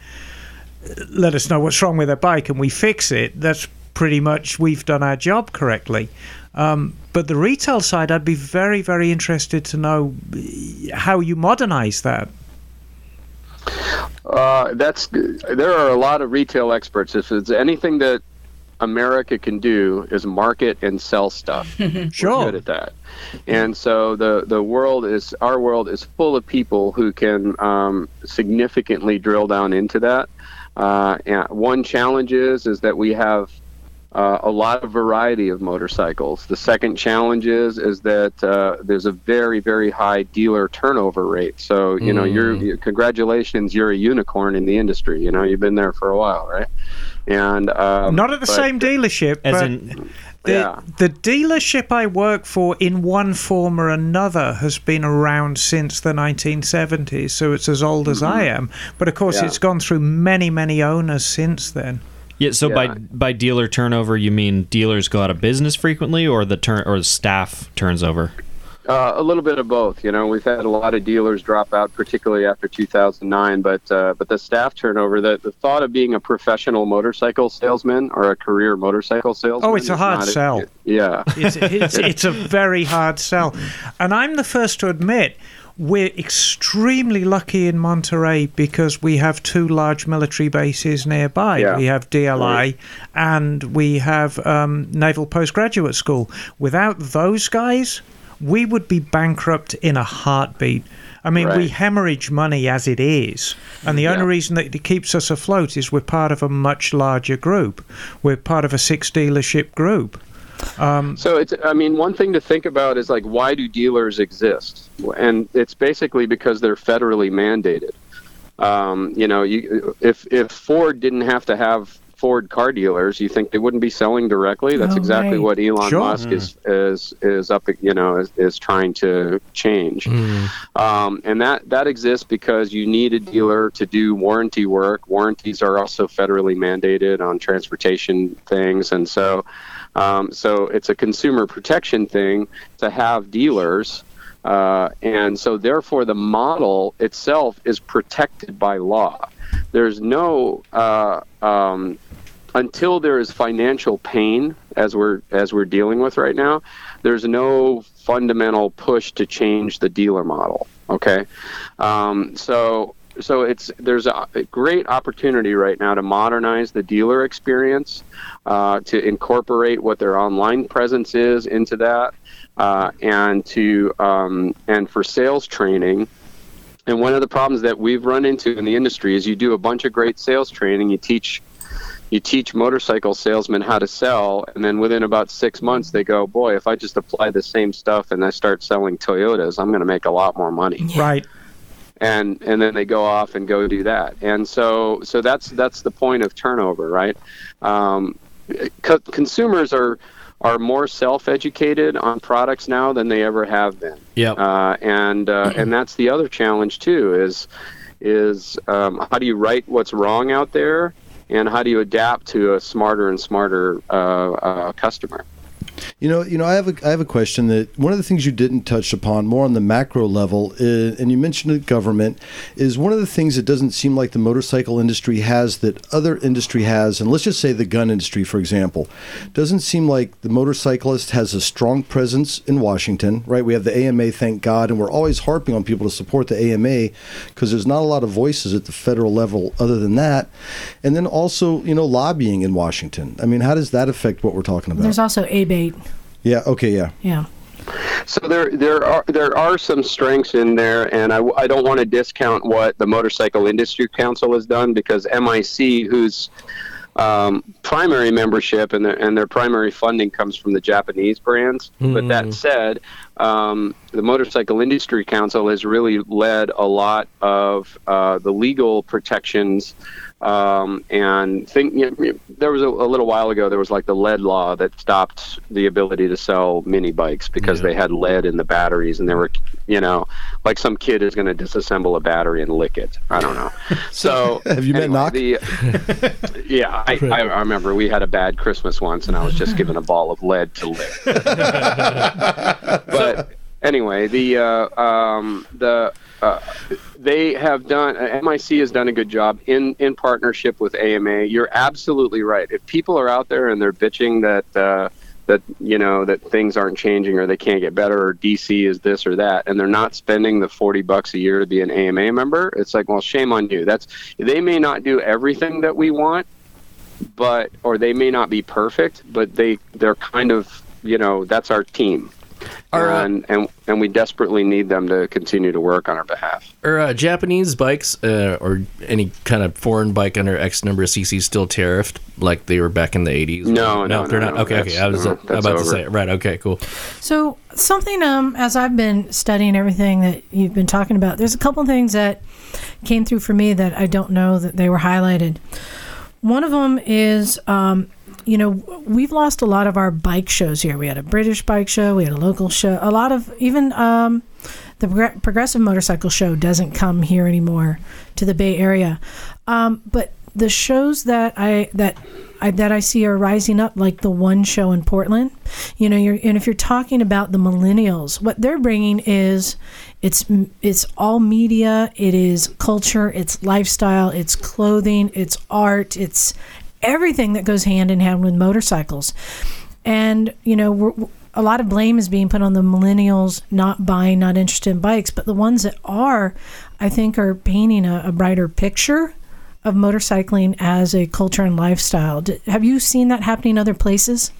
let us know what's wrong with their bike and we fix it. That's pretty much we've done our job correctly. Um, but the retail side, I'd be very, very interested to know how you modernize that. Uh, that's there are a lot of retail experts. If it's anything that America can do is market and sell stuff. sure. We're good at that. And so the the world is our world is full of people who can um, significantly drill down into that. Uh, and one challenge is is that we have uh, a lot of variety of motorcycles. The second challenge is is that uh, there's a very very high dealer turnover rate. So you know you're, you congratulations you're a unicorn in the industry. You know you've been there for a while, right? And um, Not at the but- same dealership, As but in- the, Yeah. the dealership I work for, in one form or another, has been around since the 1970s. So it's as old as I am. But of course, Yeah. it's gone through many, many owners since then. Yeah. So by by dealer turnover, you mean dealers go out of business frequently, or the turn or the staff turns over? Uh, a little bit of both. You know, we've had a lot of dealers drop out, particularly after 2009. But uh, but the staff turnover, the, the thought of being a professional motorcycle salesman or a career motorcycle salesman. Oh, it's a is hard not sell. yeah. It's, it's, it's a very hard sell. And I'm the first to admit we're extremely lucky in Monterey because we have two large military bases nearby. Yeah. We have DLI Right. and we have um, Naval Postgraduate School. Without those guys, we would be bankrupt in a heartbeat. I mean, we hemorrhage money as it is. And the only Yeah. reason that it keeps us afloat is we're part of a much larger group. We're part of a six dealership group. Um, So it's, I mean, one thing to think about is like, why do dealers exist? And it's basically because they're federally mandated. Um, you know, you, if if Ford didn't have to have Ford car dealers, you think they wouldn't be selling directly? That's Oh, exactly right. what Elon Sure. Musk is is is up, you know, is, is trying to change. Um, and that that exists because you need a dealer to do warranty work. Warranties are also federally mandated on transportation things, and so um, so it's a consumer protection thing to have dealers. Uh, and so therefore the model itself is protected by law. There's no uh, um, until there is financial pain as we're as we're dealing with right now there's no fundamental push to change the dealer model okay um, so so it's there's a a great opportunity right now to modernize the dealer experience uh, to incorporate what their online presence is into that uh, and to um, and for sales training and one of the problems that we've run into in the industry is you do a bunch of great sales training, you teach you teach motorcycle salesmen how to sell, and then within about six months they go, "Boy, if I just apply the same stuff and I start selling Toyotas, I'm going to make a lot more money." Right. And and then they go off and go do that. And so so that's that's the point of turnover right? Um, co- consumers are are more self-educated on products now than they ever have been. Yep. uh, and uh, and that's the other challenge too is is um, how do you write what's wrong out there and how do you adapt to a smarter and smarter uh, uh, customer You know, you know, I have a I have a question that one of the things you didn't touch upon more on the macro level, is, and you mentioned the government, is one of the things that doesn't seem like the motorcycle industry has that other industry has, and let's just say the gun industry, for example, doesn't seem like the motorcyclist has a strong presence in Washington, right? We have the AMA, thank God, and we're always harping on people to support the AMA because there's not a lot of voices at the federal level other than that, and then also you know lobbying in Washington. I mean, how does that affect what we're talking about? There's also ABATE. Yeah. Okay. Yeah. Yeah. So there, there are there are some strengths in there, and I, I don't want to discount what the Motorcycle Industry Council has done because MIC, whose um, primary membership and their, and their primary funding comes from the Japanese brands. But that said, um, the Motorcycle Industry Council has really led a lot of uh, the legal protections. Um, and think you know, there was a, a little while ago there was like the lead law that stopped the ability to sell mini bikes because they had lead in the batteries and they were you know like some kid is going to disassemble a battery and lick it. I don't know. So Have you met anyway, Knock? the- yeah I, I, I remember we had a bad christmas once and i was just given a ball of lead to lick. But anyway, the uh, um, the uh, they have done uh, MIC has done a good job in in partnership with AMA. You're absolutely right. If people are out there and they're bitching that. Uh, that you know that things aren't changing or they can't get better or DC is this or that and they're not spending the 40 bucks a year to be an AMA member it's like well shame on you that's they may not do everything that we want but or they may not be perfect but they they're kind of you know that's our team and, and and we desperately need them to continue to work on our behalf Are uh, Japanese bikes uh, or any kind of foreign bike under X number of cc still tariffed like they were back in the 80s? No, no, they're no, not. no, okay, okay. I was no, uh, that's about to say it. Right. Okay. Cool. So something um as I've been studying everything that you've been talking about, there's a couple things that came through for me that I don't know that they were highlighted. One of them is um you know we've lost a lot of our bike shows here. We had a British bike show, we had a local show, a lot of even um the Progr- progressive motorcycle show doesn't come here anymore to the Bay Area. Um, but the shows that I that I, that I see are rising up, like the one show in Portland. You know, you're and if you're talking about the millennials, what they're bringing is it's it's all media, it is culture, it's lifestyle, it's clothing, it's art, it's everything that goes hand in hand with motorcycles. And you know, we're, a lot of blame is being put on the millennials not buying, not interested in bikes, but the ones that are, I think, are painting a, a brighter picture of motorcycling as a culture and lifestyle. Have you seen that happening in other places?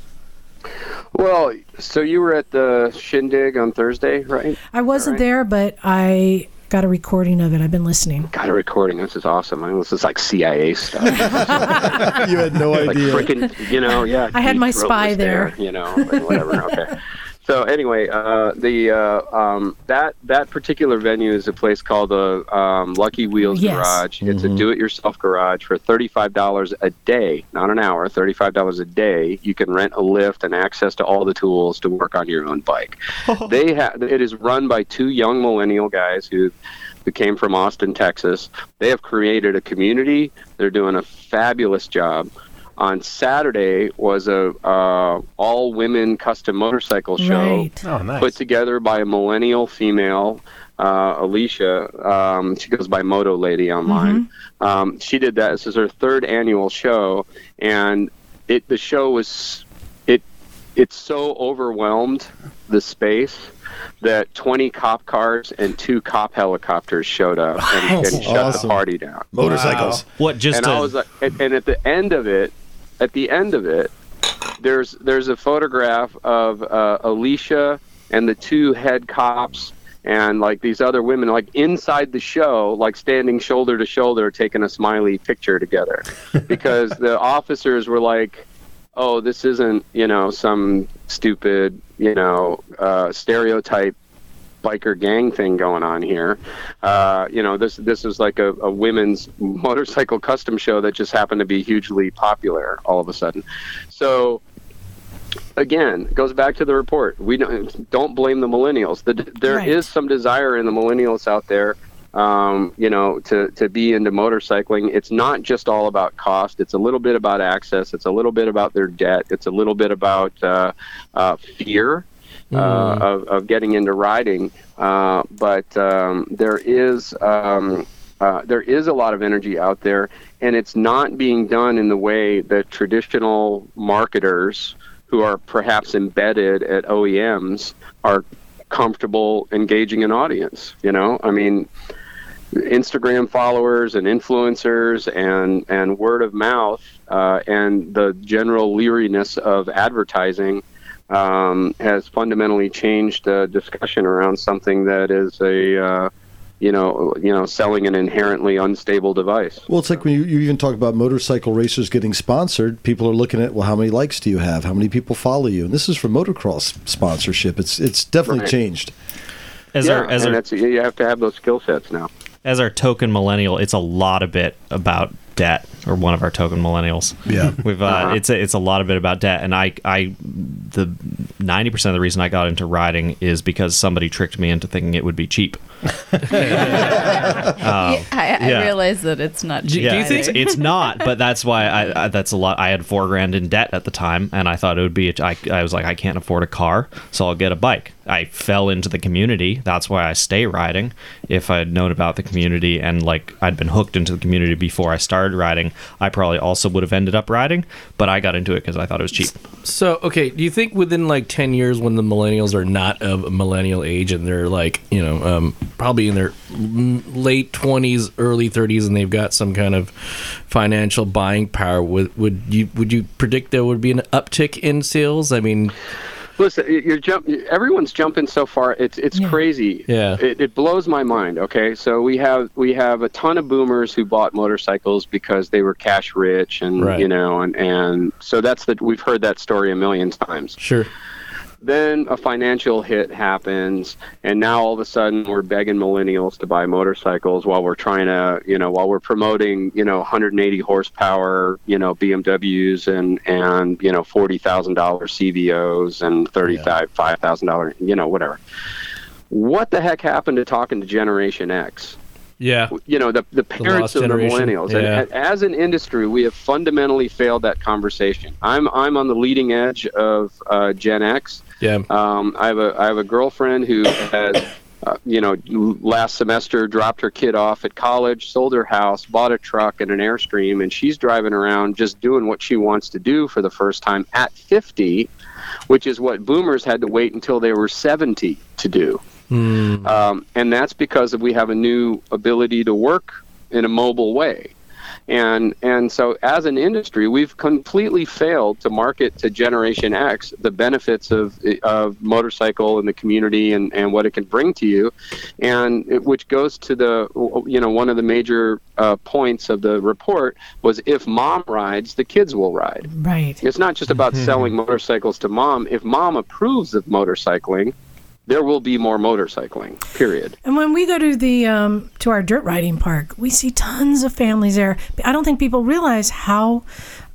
Well, so you were at the shindig on Thursday, right? I wasn't Right. there, but I got a recording of it. I've been listening. Got a recording. This is awesome. I mean, this is like CIA stuff. you had no like idea. freaking, you know, yeah. I had my spy was there. You know, whatever. okay. So anyway, uh, the uh, um, that that particular venue is a place called the um, Lucky Wheels Yes. Garage. It's a do-it-yourself garage for thirty-five dollars a day, not an hour. Thirty-five dollars a day. You can rent a lift and access to all the tools to work on your own bike. they have. It is run by two young millennial guys who who came from Austin, Texas. They have created a community. They're doing a fabulous job. On Saturday was a uh, all women custom motorcycle show Right. Oh, nice. put together by a millennial female, uh, Alicia. Um, she goes by Moto Lady online. Um, she did that. This is her third annual show, and it the show was it it so overwhelmed the space that 20 cop cars and two cop helicopters showed up and, and shut Awesome. the party down. Motorcycles. What just and to, I was like, and, and at the end of it, at the end of it, there's there's a photograph of uh, Alicia and the two head cops and like these other women like inside the show like standing shoulder to shoulder taking a smiley picture together. Because the officers were like oh this isn't you know some stupid you know uh, stereotype biker gang thing going on here. Uh, you know, this this is like a, a women's motorcycle custom show that just happened to be hugely popular all of a sudden. So again, it goes back to the report. We don't don't blame the millennials. The, there is Right. some desire in the millennials out there. Um, you know, to, to be into motorcycling, it's not just all about cost. It's a little bit about access. It's a little bit about their debt. It's a little bit about uh, uh, fear uh, of, of getting into riding. Uh, but um, there is um, uh, there is a lot of energy out there, and it's not being done in the way that traditional marketers, who are perhaps embedded at OEMs, are comfortable engaging an audience. You know, I mean. Instagram followers and influencers and and word of mouth uh, and the general leeriness of advertising um, has fundamentally changed the discussion around something that is a uh, you know you know selling an inherently unstable device. Well, it's like when you, you even talk about motorcycle racers getting sponsored, people are looking at, well, how many likes do you have? How many people follow you? And this is for motocross sponsorship. It's it's definitely Right. changed. as yeah, our as and our you have to have those skill sets now. as our token millennial, it's a lot of bit about debt, or one of our token millennials. Yeah. We've uh, Uh-huh. it's a, it's a lot of bit about debt, and I I the ninety percent of the reason I got into riding is because somebody tricked me into thinking it would be cheap. I, I yeah. realize that it's not. cheap Yeah, it's, it's not, but that's why I, I that's a lot. I had four grand in debt at the time, and I thought it would be. a- I, I was like, I can't afford a car, so I'll get a bike. I fell into the community. That's why I stay riding. If I'd known about the community and like I'd been hooked into the community before I started riding, I probably also would have ended up riding. But I got into it because I thought it was cheap. So, okay, do you think within like 10 years when the millennials are not of millennial age and they're like, you know, um, probably in their late 20s, early 30s and they've got some kind of financial buying power, would, would you would you predict there would be an uptick in sales? I mean, Listen, you're jump. Everyone's jumping so far. It's it's crazy. Yeah. It, it blows my mind. Okay, so we have we have a ton of boomers who bought motorcycles because they were cash rich, and Right. you know, and and so that's the we've heard that story a million times. sure. Then a financial hit happens, and now all of a sudden we're begging millennials to buy motorcycles while we're trying to, you know, while we're promoting, you know, 180 horsepower, you know, BMWs and and you know, forty thousand dollar CVOs and thirty-five five thousand dollar, you know, whatever. What the heck happened to talking to Generation X? Yeah. you know the the parents lost of the generation. millennials Yeah. and as an industry we have fundamentally failed that conversation i'm i'm on the leading edge of uh, gen x Yeah. um, i have a i have a girlfriend who has uh, you know last semester dropped her kid off at college sold her house bought a truck and an airstream and she's driving around just doing what she wants to do for the first time at 50 which is what boomers had to wait until they were 70 to do um, and that's because we have a new ability to work in a mobile way. And and so as an industry, we've completely failed to market to Generation X the benefits of of motorcycle and the community and, and what it can bring to you, and it, which goes to the you know one of the major uh, points of the report was if mom rides, the kids will ride. Right. It's not just about selling motorcycles to mom. If mom approves of motorcycling, there will be more motorcycling. Period. And when we go to the um, to our dirt riding park, we see tons of families there. I don't think people realize how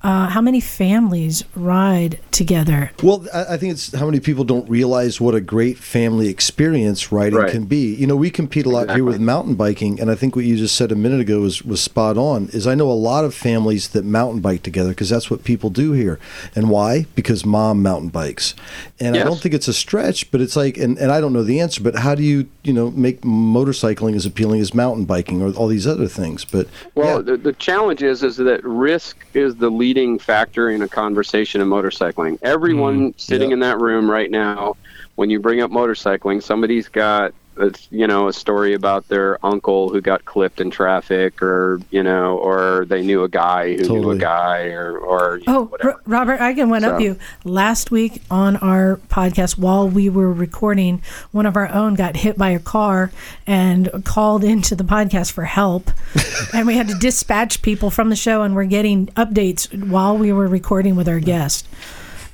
uh, how many families ride together. Well, I I think it's how many people don't realize what a great family experience riding Right. can be. You know, we compete a lot here with mountain biking, and I think what you just said a minute ago was, was spot on. Is I know a lot of families that mountain bike together because that's what people do here. And why? Because mom mountain bikes. And I don't think it's a stretch, but it's like, and, and I don't know the answer, but how do you, you know, make motorcycling as appealing as mountain biking or all these other things? But Well, the, the challenge is is that risk is the leading factor in a conversation of motorcycling. Everyone mm-hmm. sitting yeah. in that room right now, when you bring up motorcycling, somebody's got you know a story about their uncle who got clipped in traffic, or you know, or they knew a guy who knew a guy, or or you know, Oh, R- Robert, I can one up So- you. Last week on our podcast, while we were recording, one of our own got hit by a car and called into the podcast for help, and we had to dispatch people from the show, and we're getting updates while we were recording with our guest.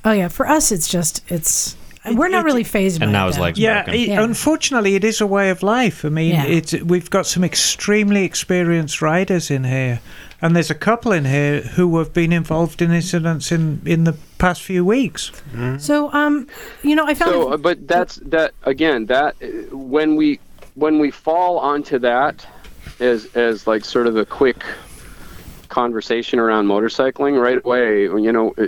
Oh yeah, for us, it's just it's we're not really phased by And now it, his though. legs Yeah, it, Yeah. unfortunately, it is a way of life. I mean, Yeah. it's we've got some extremely experienced riders in here, and there's a couple in here who have been involved in incidents in in the past few weeks. So, um, you know, I found So, uh, but that's that again. That uh, when we when we fall onto that as as like sort of a quick conversation around motorcycling right away, you know, uh,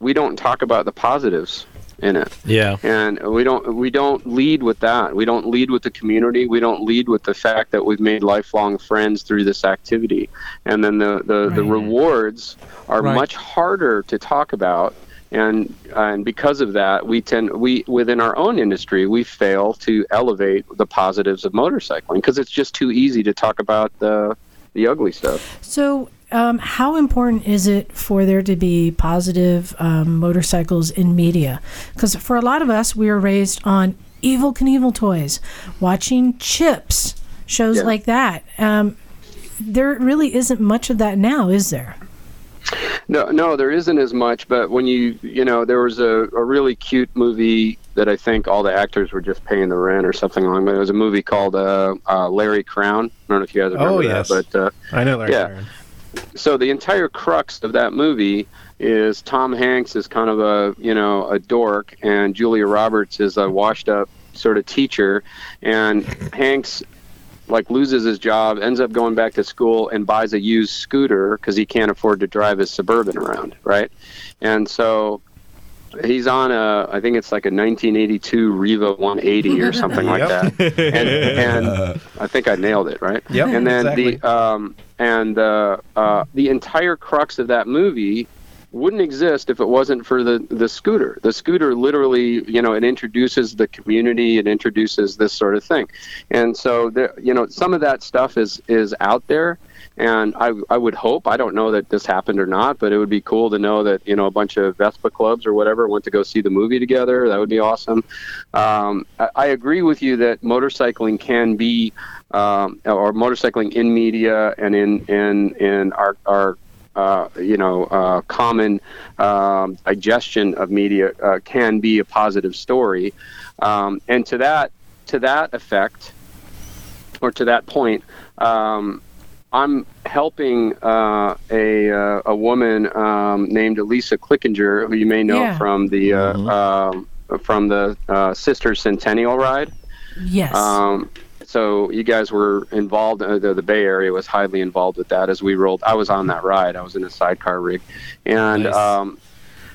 we don't talk about the positives in it. Yeah. and we don't we don't lead with that. We don't lead with the community. We don't lead with the fact that we've made lifelong friends through this activity. And then the the, the rewards are Right. much harder to talk about. And and because of that we tend we within our own industry we fail to elevate the positives of motorcycling because it's just too easy to talk about the the ugly stuff. So, um, how important is it for there to be positive um, motorcycles in media? Because for a lot of us, we were raised on Evel Knievel toys, watching Chips, shows Yeah. like that. Um, there really isn't much of that now, is there? No, no, there isn't as much. But when you, you know, there was a, a really cute movie that I think all the actors were just paying the rent or something along. But it was a movie called uh, uh, Larry Crowne. I don't know if you guys remember Oh, that, yes. but uh, I know Larry Yeah. Sharon. So the entire crux of that movie is Tom Hanks is kind of a you know a dork, and Julia Roberts is a washed-up sort of teacher, and Hanks like loses his job, ends up going back to school, and buys a used scooter because he can't afford to drive his suburban around, right? And so he's on a I think it's like a 1982 Riva 180 or something like Yep. that, and, and I think I nailed it, right? Yep, And then exactly. the um, and uh, uh, the entire crux of that movie wouldn't exist if it wasn't for the the scooter. The scooter literally, you know, it introduces the community, it introduces this sort of thing, and so there, you know, some of that stuff is is out there. And I, I would hope I don't know that this happened or not, but it would be cool to know that you know a bunch of Vespa clubs or whatever went to go see the movie together. That would be awesome. Um, I, I agree with you that motorcycling can be, um, or motorcycling in media and in in in our our uh, you know, uh, common um, digestion of media uh, can be a positive story, um, and to that to that effect, or to that point, um, I'm helping uh, a uh, a woman um, named Alisa Clickenger, who you may know Yeah. from the uh, um, from the uh, Sister Centennial ride. Yes. Um, so you guys were involved. Uh, the, the Bay Area was highly involved with that as we rolled. I was on that ride. I was in a sidecar rig, and Nice. um,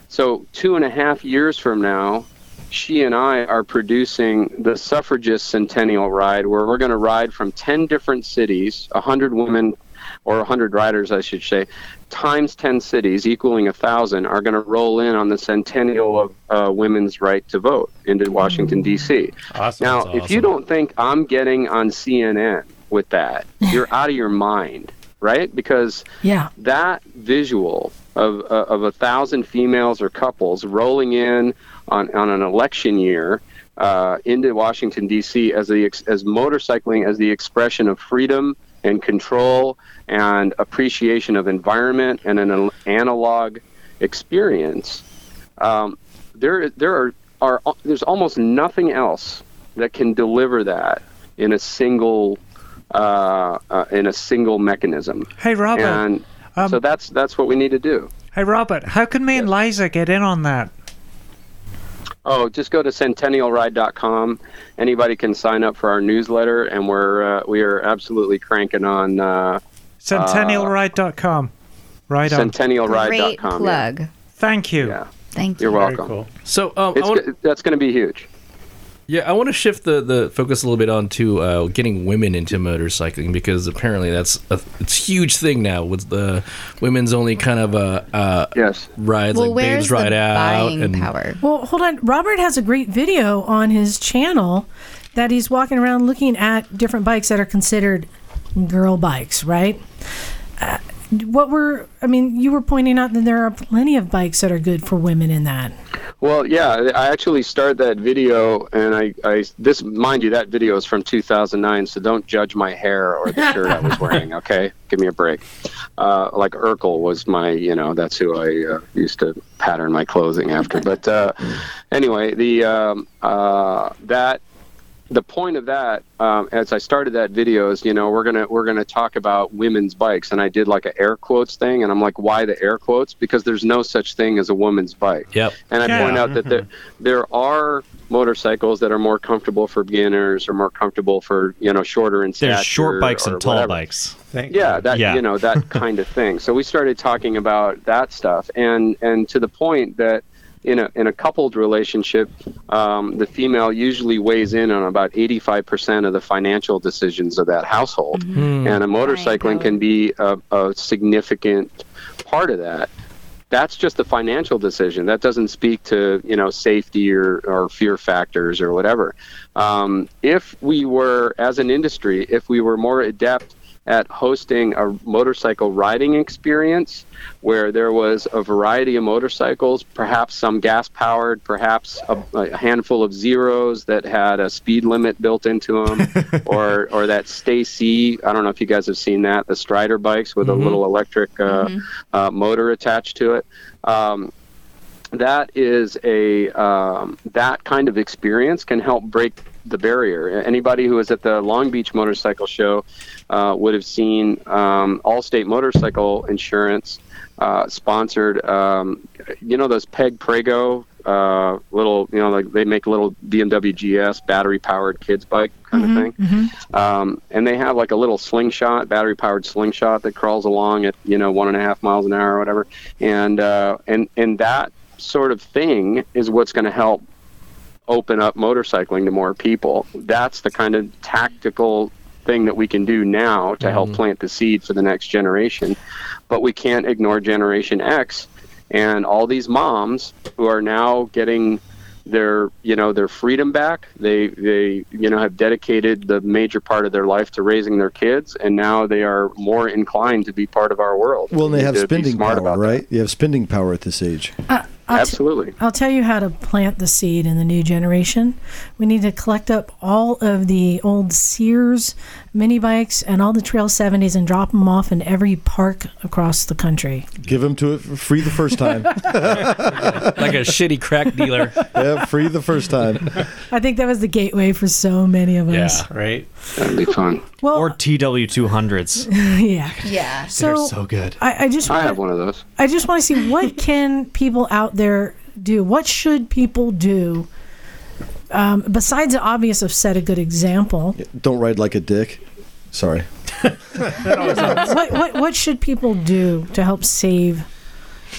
so two and a half years from now, she and I are producing the suffragist centennial ride, where we're going to ride from ten different cities, hundred women or 100 riders, I should say, times 10 cities, equaling a thousand, are going to roll in on the centennial of uh, women's right to vote into Washington D.C. Awesome. Now, That's if you don't think I'm getting on CNN with that, you're out of your mind, right? Because Yeah. that visual of, uh, of a thousand females or couples rolling in on, on an election year uh, into Washington D.C. as the ex- as motorcycling as the expression of freedom and control and appreciation of environment and an an- analog experience. Um, there there are, are there's almost nothing else that can deliver that in a single uh, uh, in a single mechanism. Hey, Robert. And Um, so that's that's what we need to do. Hey, Robert, how can me and Liza get in on that? Oh, just go to centennialride.com. Anybody can sign up for our newsletter, and we're uh, we are absolutely cranking on uh, Centennialride.com. Right on. centennialride.com. Great yeah. plug. Thank you. Yeah, Thank you. You're you. welcome. So um, It's, want, go- that's going to be huge. Yeah, I want to shift the, the focus a little bit onto uh, getting women into motorcycling because apparently that's a it's a huge thing now with the women's only kind of uh, uh, Yes. rides Well, like Babes Ride Out buying and power? Well, hold on. Robert has a great video on his channel that he's walking around looking at different bikes that are considered girl bikes, right? Uh, what were, I mean, you were pointing out that there are plenty of bikes that are good for women in that. Well, yeah, I actually started that video, and I, I this mind you, that video is from 2009, so don't judge my hair or the shirt I was wearing. Okay, give me a break. Uh, like Urkel was my, you know, that's who I uh, used to pattern my clothing after. But uh, anyway, the um, uh, that the point of that, um, as I started that video, is you know we're gonna we're gonna talk about women's bikes, and I did like a air quotes thing, and I'm like, why the air quotes? Because there's no such thing as a woman's bike. Yep. And I Yeah. point out that there there are motorcycles that are more comfortable for beginners or more comfortable for you know shorter and stature. There's short bikes and tall whatever. bikes. Thank Yeah, that Yeah. you know that kind of thing. So we started talking about that stuff, and and to the point that in a in a coupled relationship, um, the female usually weighs in on about 85% of the financial decisions of that household, Hmm. and a motorcycling can be a, a significant part of that. That's just the financial decision. That doesn't speak to you know safety or, or fear factors or whatever. Um, if we were, as an industry, if we were more adept at hosting a motorcycle riding experience where there was a variety of motorcycles, perhaps some gas powered, perhaps a, a handful of zeros that had a speed limit built into them, or or that STACYC. I don't know if you guys have seen that, the Strider bikes with a little electric uh, uh, motor attached to it. Um, that is a um, that kind of experience can help break the barrier. Anybody who was at the Long Beach Motorcycle Show uh, would have seen um, Allstate Motorcycle Insurance uh, sponsored. Um, you know those Peg Perego uh, little, you know, like they make little BMW GS battery powered kids bike kind of thing. Um, and they have like a little slingshot, battery powered slingshot that crawls along at you know one and a half miles an hour or whatever. And uh, and and that sort of thing is what's going to help open up motorcycling to more people. That's the kind of tactical thing that we can do now to help mm-hmm. plant the seed for the next generation. But we can't ignore Generation X and all these moms who are now getting their you know their freedom back they they you know have dedicated the major part of their life to raising their kids and now they are more inclined to be part of our world Well, and they have need to be spending power, about that. right? You have spending power at this age. Uh, I'll absolutely I'll tell you how to plant the seed in the new generation. We need to collect up all of the old Sears mini bikes and all the Trail 70s and drop them off in every park across the country. Give them to it for free the first time. like a shitty crack dealer. yeah, free the first time. I think that was the gateway for so many of us. Yeah, right. that'd be fun Well, or TW200s. yeah. Yeah. So, They're so good. I, I just i have one of those I just want to see what can people out there do? What should people do um, besides the obvious of set a good example, Don't ride like a dick. Sorry. what, what what should people do to help save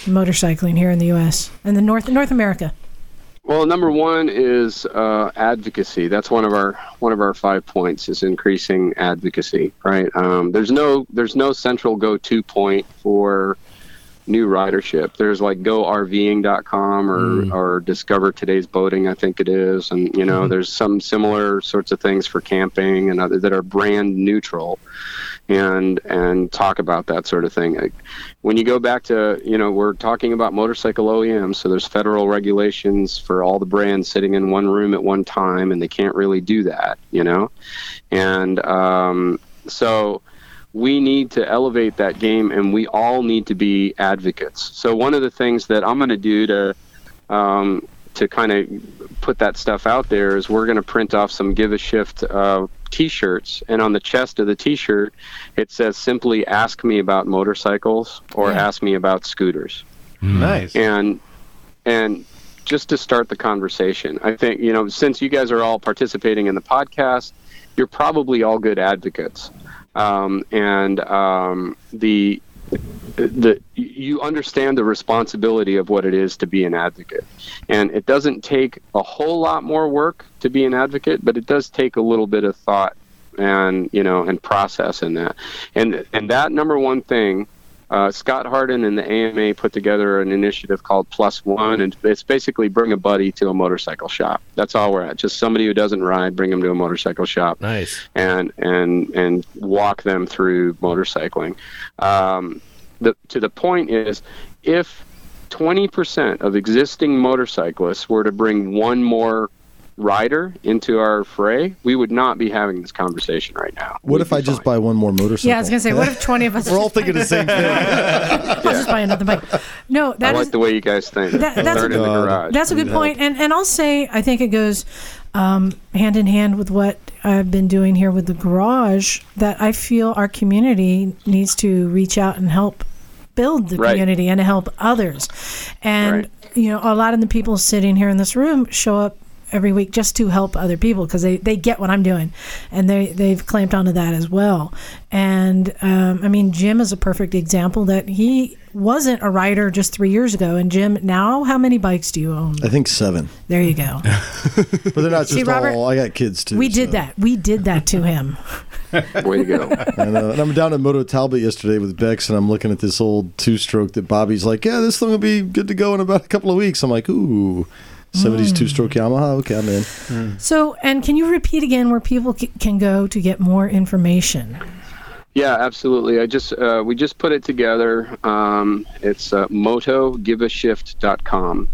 motorcycling here in the U.S. and the North North America? Well, number one is uh, advocacy. That's one of our one of our five points is increasing advocacy. Right? Um, there's no there's no central go-to point for new ridership. There's like GoRVing.com or or Discover Today's Boating, I think it is, and you know there's some similar sorts of things for camping and other that are brand neutral and and talk about that sort of thing. Like, when you go back to you know we're talking about motorcycle OEMs, so there's federal regulations for all the brands sitting in one room at one time, and they can't really do that, you know, and um, so we need to elevate that game, and we all need to be advocates. So one of the things that I'm going to do to um, to kind of put that stuff out there is we're going to print off some give a shift uh, t-shirts and on the chest of the t-shirt it says simply ask me about motorcycles or Yeah. ask me about scooters Nice. and and just to start the conversation i think you know since you guys are all participating in the podcast you're probably all good advocates um, and um, the the you understand the responsibility of what it is to be an advocate. And it doesn't take a whole lot more work to be an advocate but it does take a little bit of thought and you know and process in that. And and that number one thing uh, Scott Harden and the AMA put together an initiative called Plus One, and it's basically bring a buddy to a motorcycle shop. That's all we're at. Just somebody who doesn't ride, bring them to a motorcycle shop Nice. and and and walk them through motorcycling. Um, the to the point is, if 20% of existing motorcyclists were to bring one more rider into our fray, we would not be having this conversation right now. What if I just buy one more motorcycle? Yeah, I was gonna say, what if twenty of us? We're all thinking the same thing. I'll just buy another bike. No, I that like is the way you guys think. That- that's Third a in the good- garage. That's a good point, and and I'll say I think it goes um, hand in hand with what I've been doing here with the garage. That I feel our community needs to reach out and help build the Right. community and help others. And Right. you know, a lot of the people sitting here in this room show up every week just to help other people because they, they get what I'm doing and they they've clamped onto that as well. And um, I mean, Jim is a perfect example that he wasn't a rider just three years ago. And Jim, now how many bikes do you own? I think seven, There you go. but they're not See, just Robert, all. I got kids too. we did so. that. We did that to him. Way to go. I know. And I'm down at Moto Talbott yesterday with Bex, and I'm looking at this old two stroke that Bobby's like, yeah, this thing will be good to go in about a couple of weeks. I'm like, ooh, 70s two stroke Yamaha. Okay, I'm in. So, and can you repeat again where people c- can go to get more information? Yeah, absolutely. I just uh, we just put it together. Um, it's uh, motogiveshift.com.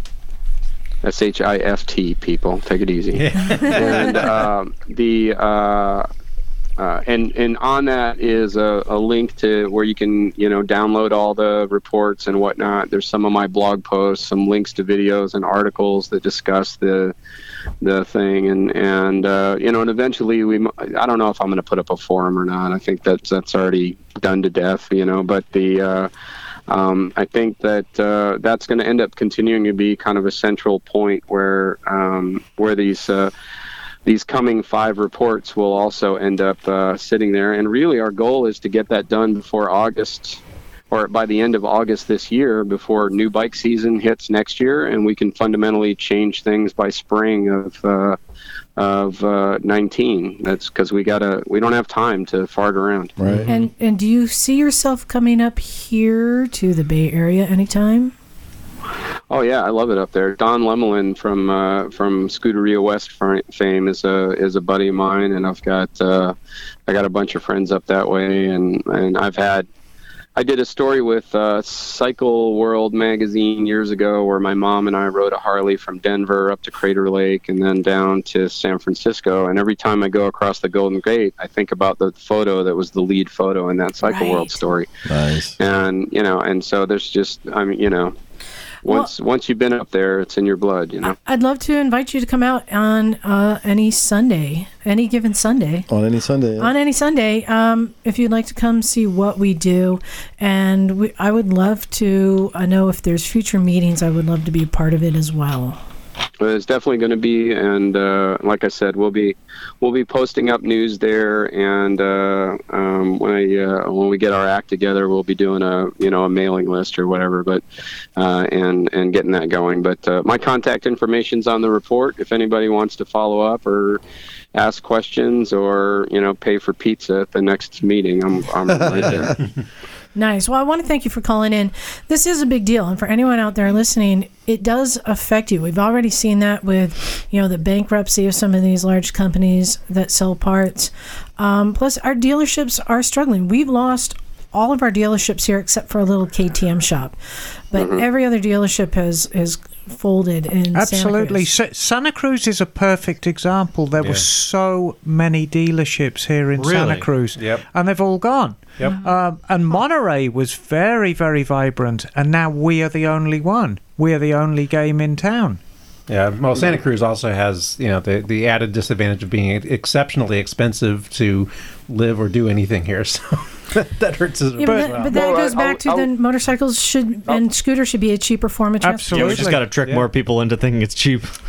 S H I F T. People, take it easy. and um, the uh, uh, and and on that is a, a link to where you can you know download all the reports and whatnot. There's some of my blog posts, some links to videos and articles that discuss the the thing and and uh, you know and eventually we I don't know if I'm going to put up a forum or not. I think that's that's already done to death, you know. But the uh, um, I think that uh, that's going to end up continuing to be kind of a central point where um, where these uh, these coming five reports will also end up uh, sitting there. And really, our goal is to get that done before August or by the end of August this year, before new bike season hits next year, and we can fundamentally change things by spring of. Uh, of uh, 19 that's because we gotta we don't have time to fart around Right. And and do you see yourself coming up here to the Bay Area anytime? Oh yeah, I love it up there. Don Lemelin from uh, from Scuderia West fame is a is a buddy of mine, and I've got uh, I got a bunch of friends up that way, and and I've had I did a story with uh, Cycle World magazine years ago where my mom and I rode a Harley from Denver up to Crater Lake and then down to San Francisco. And every time I go across the Golden Gate, I think about the photo that was the lead photo in that Cycle World story Nice. and you know and so there's just i mean you know once once you've been up there it's in your blood you know I'd love to invite you to come out on uh, any Sunday, any given Sunday. On any Sunday. yeah. On any Sunday, um, if you'd like to come see what we do, and we, I would love to. I know if there's future meetings, I would love to be a part of it as well. There's definitely going to be, and uh, like I said, we'll be we'll be posting up news there, and uh, um, when I uh, when we get our act together, we'll be doing a you know a mailing list or whatever, but uh, and and getting that going. But uh, my contact information's on the report. If anybody wants to follow up or ask questions or you know pay for pizza at the next meeting, I'm I'm right there. Nice. Well, I want to thank you for calling in. This is a big deal, and for anyone out there listening, it does affect you. We've already seen that with, you know, the bankruptcy of some of these large companies that sell parts. Um, plus, our dealerships are struggling. We've lost all of our dealerships here except for a little KTM shop, but every other dealership has has folded in. Santa Absolutely. Cruz. Sa- Santa Cruz is a perfect example. There Yeah. were so many dealerships here in Santa Cruz, Yep. and they've all gone. Yep. Um, and Monterey was very, very vibrant, and now we are the only one. We are the only game in town. Yeah, well, Santa Cruz also has you know the the added disadvantage of being exceptionally expensive to live or do anything here, so that hurts as Yeah, but, well. that, but that goes back to the motorcycles should and scooters should be a cheaper form of Yeah, transportation. we just got to trick more people into thinking it's cheap.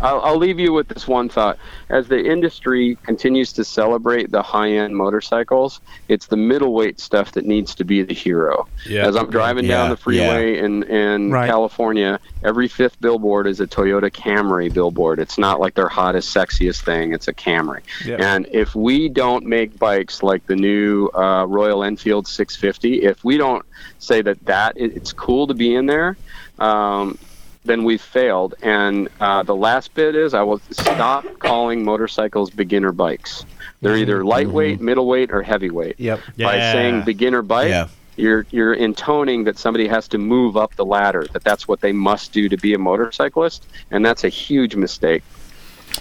I'll, I'll leave you with this one thought. As the industry continues to celebrate the high end motorcycles, it's the middleweight stuff that needs to be the hero. Yeah. As I'm driving down the freeway in, in Right. California, every fifth billboard is a Toyota Camry billboard. It's not like their hottest, sexiest thing, it's a Camry. Yep. And if we don't make bikes like the new uh, Royal Enfield 650, if we don't say that that it's cool to be in there, um, then we've failed. And uh, the last bit is I will stop calling motorcycles beginner bikes. They're either lightweight, middleweight, or heavyweight. Yep. By saying beginner bike, Yeah. you're you're intoning that somebody has to move up the ladder. That that's what they must do to be a motorcyclist, and that's a huge mistake.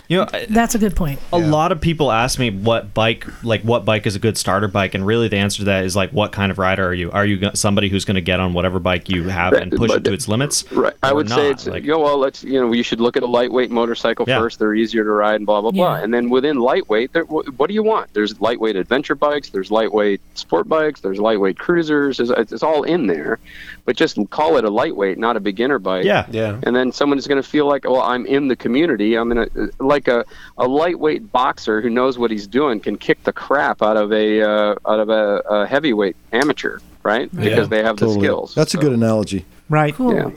You know, That's a good point. a lot of people ask me what bike, like what bike is a good starter bike, and really the answer to that is like, what kind of rider are you? Are you somebody who's going to get on whatever bike you have and push it to its limits? Right. I or would say it's like, you know, well, let's you know, you should look at a lightweight motorcycle Yeah. first. They're easier to ride and blah blah blah. And then within lightweight, there, what do you want? There's lightweight adventure bikes. There's lightweight sport bikes. There's lightweight cruisers. It's, it's all in there, but just call it a lightweight, not a beginner bike. yeah, Yeah. And then someone is going to feel like, well, I'm in the community. I'm in a like a, a lightweight boxer who knows what he's doing can kick the crap out of a uh, out of a, a heavyweight amateur, right? Because they have the Totally. skills. That's a good analogy. Right. Cool. Yeah.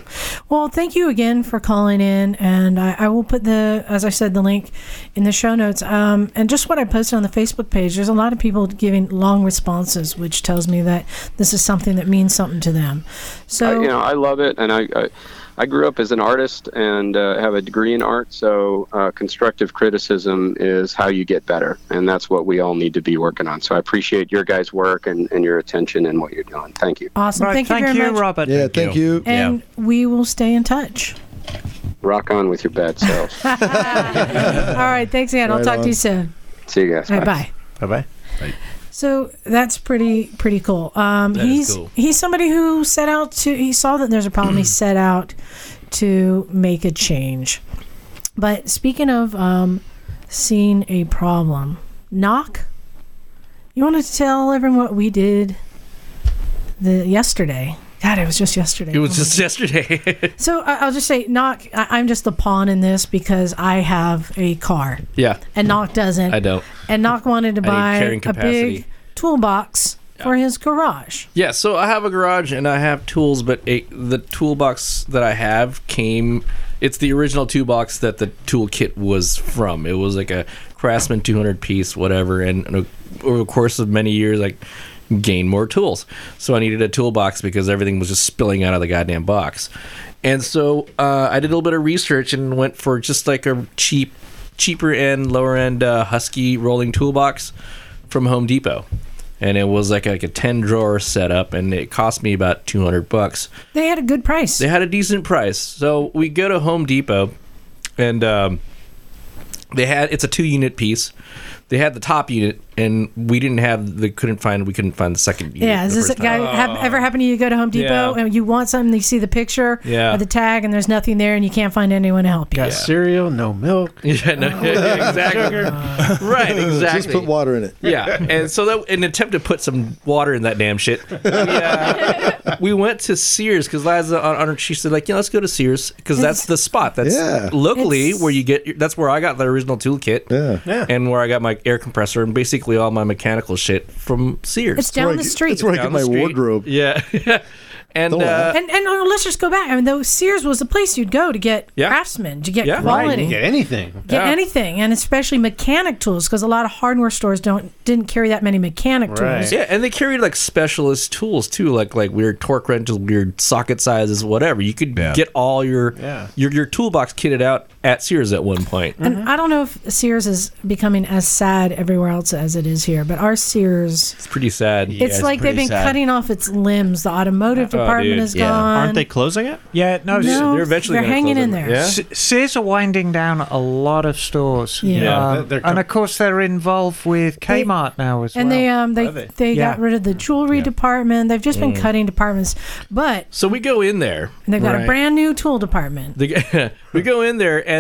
Well, thank you again for calling in, and I, I will put the, as I said, the link in the show notes. Um, and just what I posted on the Facebook page. There's a lot of people giving long responses, which tells me that this is something that means something to them. So I, you know, I love it, and I, I, I grew up as an artist and uh, have a degree in art. So uh, constructive criticism is how you get better, and that's what we all need to be working on. So I appreciate your guys' work and, and your attention and what you're doing. Thank you. awesome. Right. Thank you very much. Robert. Yeah, thank you. And we will stay in touch. Rock on with your bad selves. All right. Thanks, Ann. I'll Right talk to you soon. See you guys. All right, bye. Bye bye. So that's pretty pretty cool. Um, That he's cool. he's somebody who set out to. He saw that there's a problem. he set out to make a change. But speaking of um, seeing a problem, knock. You want to tell everyone what we did the yesterday? God, it was just yesterday. It was Oh just yesterday. so I, I'll just say, Knock. I, I'm just the pawn in this because I have a car yeah, and Knock doesn't. I don't. And Knock wanted to buy a big toolbox for his garage. Yeah, so I have a garage and I have tools, but it, the toolbox that I have came. It's the original toolbox that the toolkit was from. It was like a Craftsman 200 piece, whatever. And over the course of many years, I gained more tools. So I needed a toolbox because everything was just spilling out of the goddamn box. And so uh, I did a little bit of research and went for just like a cheap, cheaper end, lower end uh, Husky rolling toolbox from Home Depot and it was like like a 10 drawer setup and it cost me about 200 bucks They had a good price. they had a decent price so we go to home depot and um, they had it's a two unit piece they had the top unit, and we didn't have the couldn't find we couldn't find the second unit. Yeah, the is this first guy time. ever happen to you? Go to Home Depot Yeah. and you want something, you see the picture Yeah. or the tag, and there's nothing there, and you can't find anyone to help you. Got cereal, no milk. Yeah, no, exactly. right, exactly. Just put water in it. Yeah, and so that in an attempt to put some water in that damn shit, we, uh, we went to Sears because Liza on, on her, she said like, yeah, let's go to Sears because that's the spot. That's Yeah. locally It's- where you get. That's where I got the original toolkit. Yeah. Yeah. And where I got my air compressor and basically all my mechanical shit from Sears. It's down the street. That's where I Down get my wardrobe. Yeah. and uh. And, and uh, let's just go back. I mean, though Sears was the place you'd go to get Yeah. craftsmen, to get Yeah. Quality, Right, get anything. get Yeah. anything, and especially mechanic tools, because a lot of hardware stores don't didn't carry that many mechanic Right. tools. Yeah, and they carried like specialist tools too, like like weird torque wrenches, weird socket sizes, whatever. You could Yeah. get all your Yeah. your your toolbox kitted out at Sears at one point. And I don't know if Sears is becoming as sad everywhere else as it is here, but our Sears, It's pretty sad. it's it's like they've been sad. cutting off its limbs. The automotive Oh, department dude. is Yeah. gone. Aren't they closing it? Yeah, no, No, They're eventually they're hanging close in them. there. Yeah. Sears are winding down a lot of stores. Yeah. Yeah, Um, they're- they're and of course they're involved with They- Kmart now as and well. they um they—they—they Yeah. got rid of the jewelry department. They've just been cutting departments, but So we go in there. they've got a brand new tool department. The, we go in there and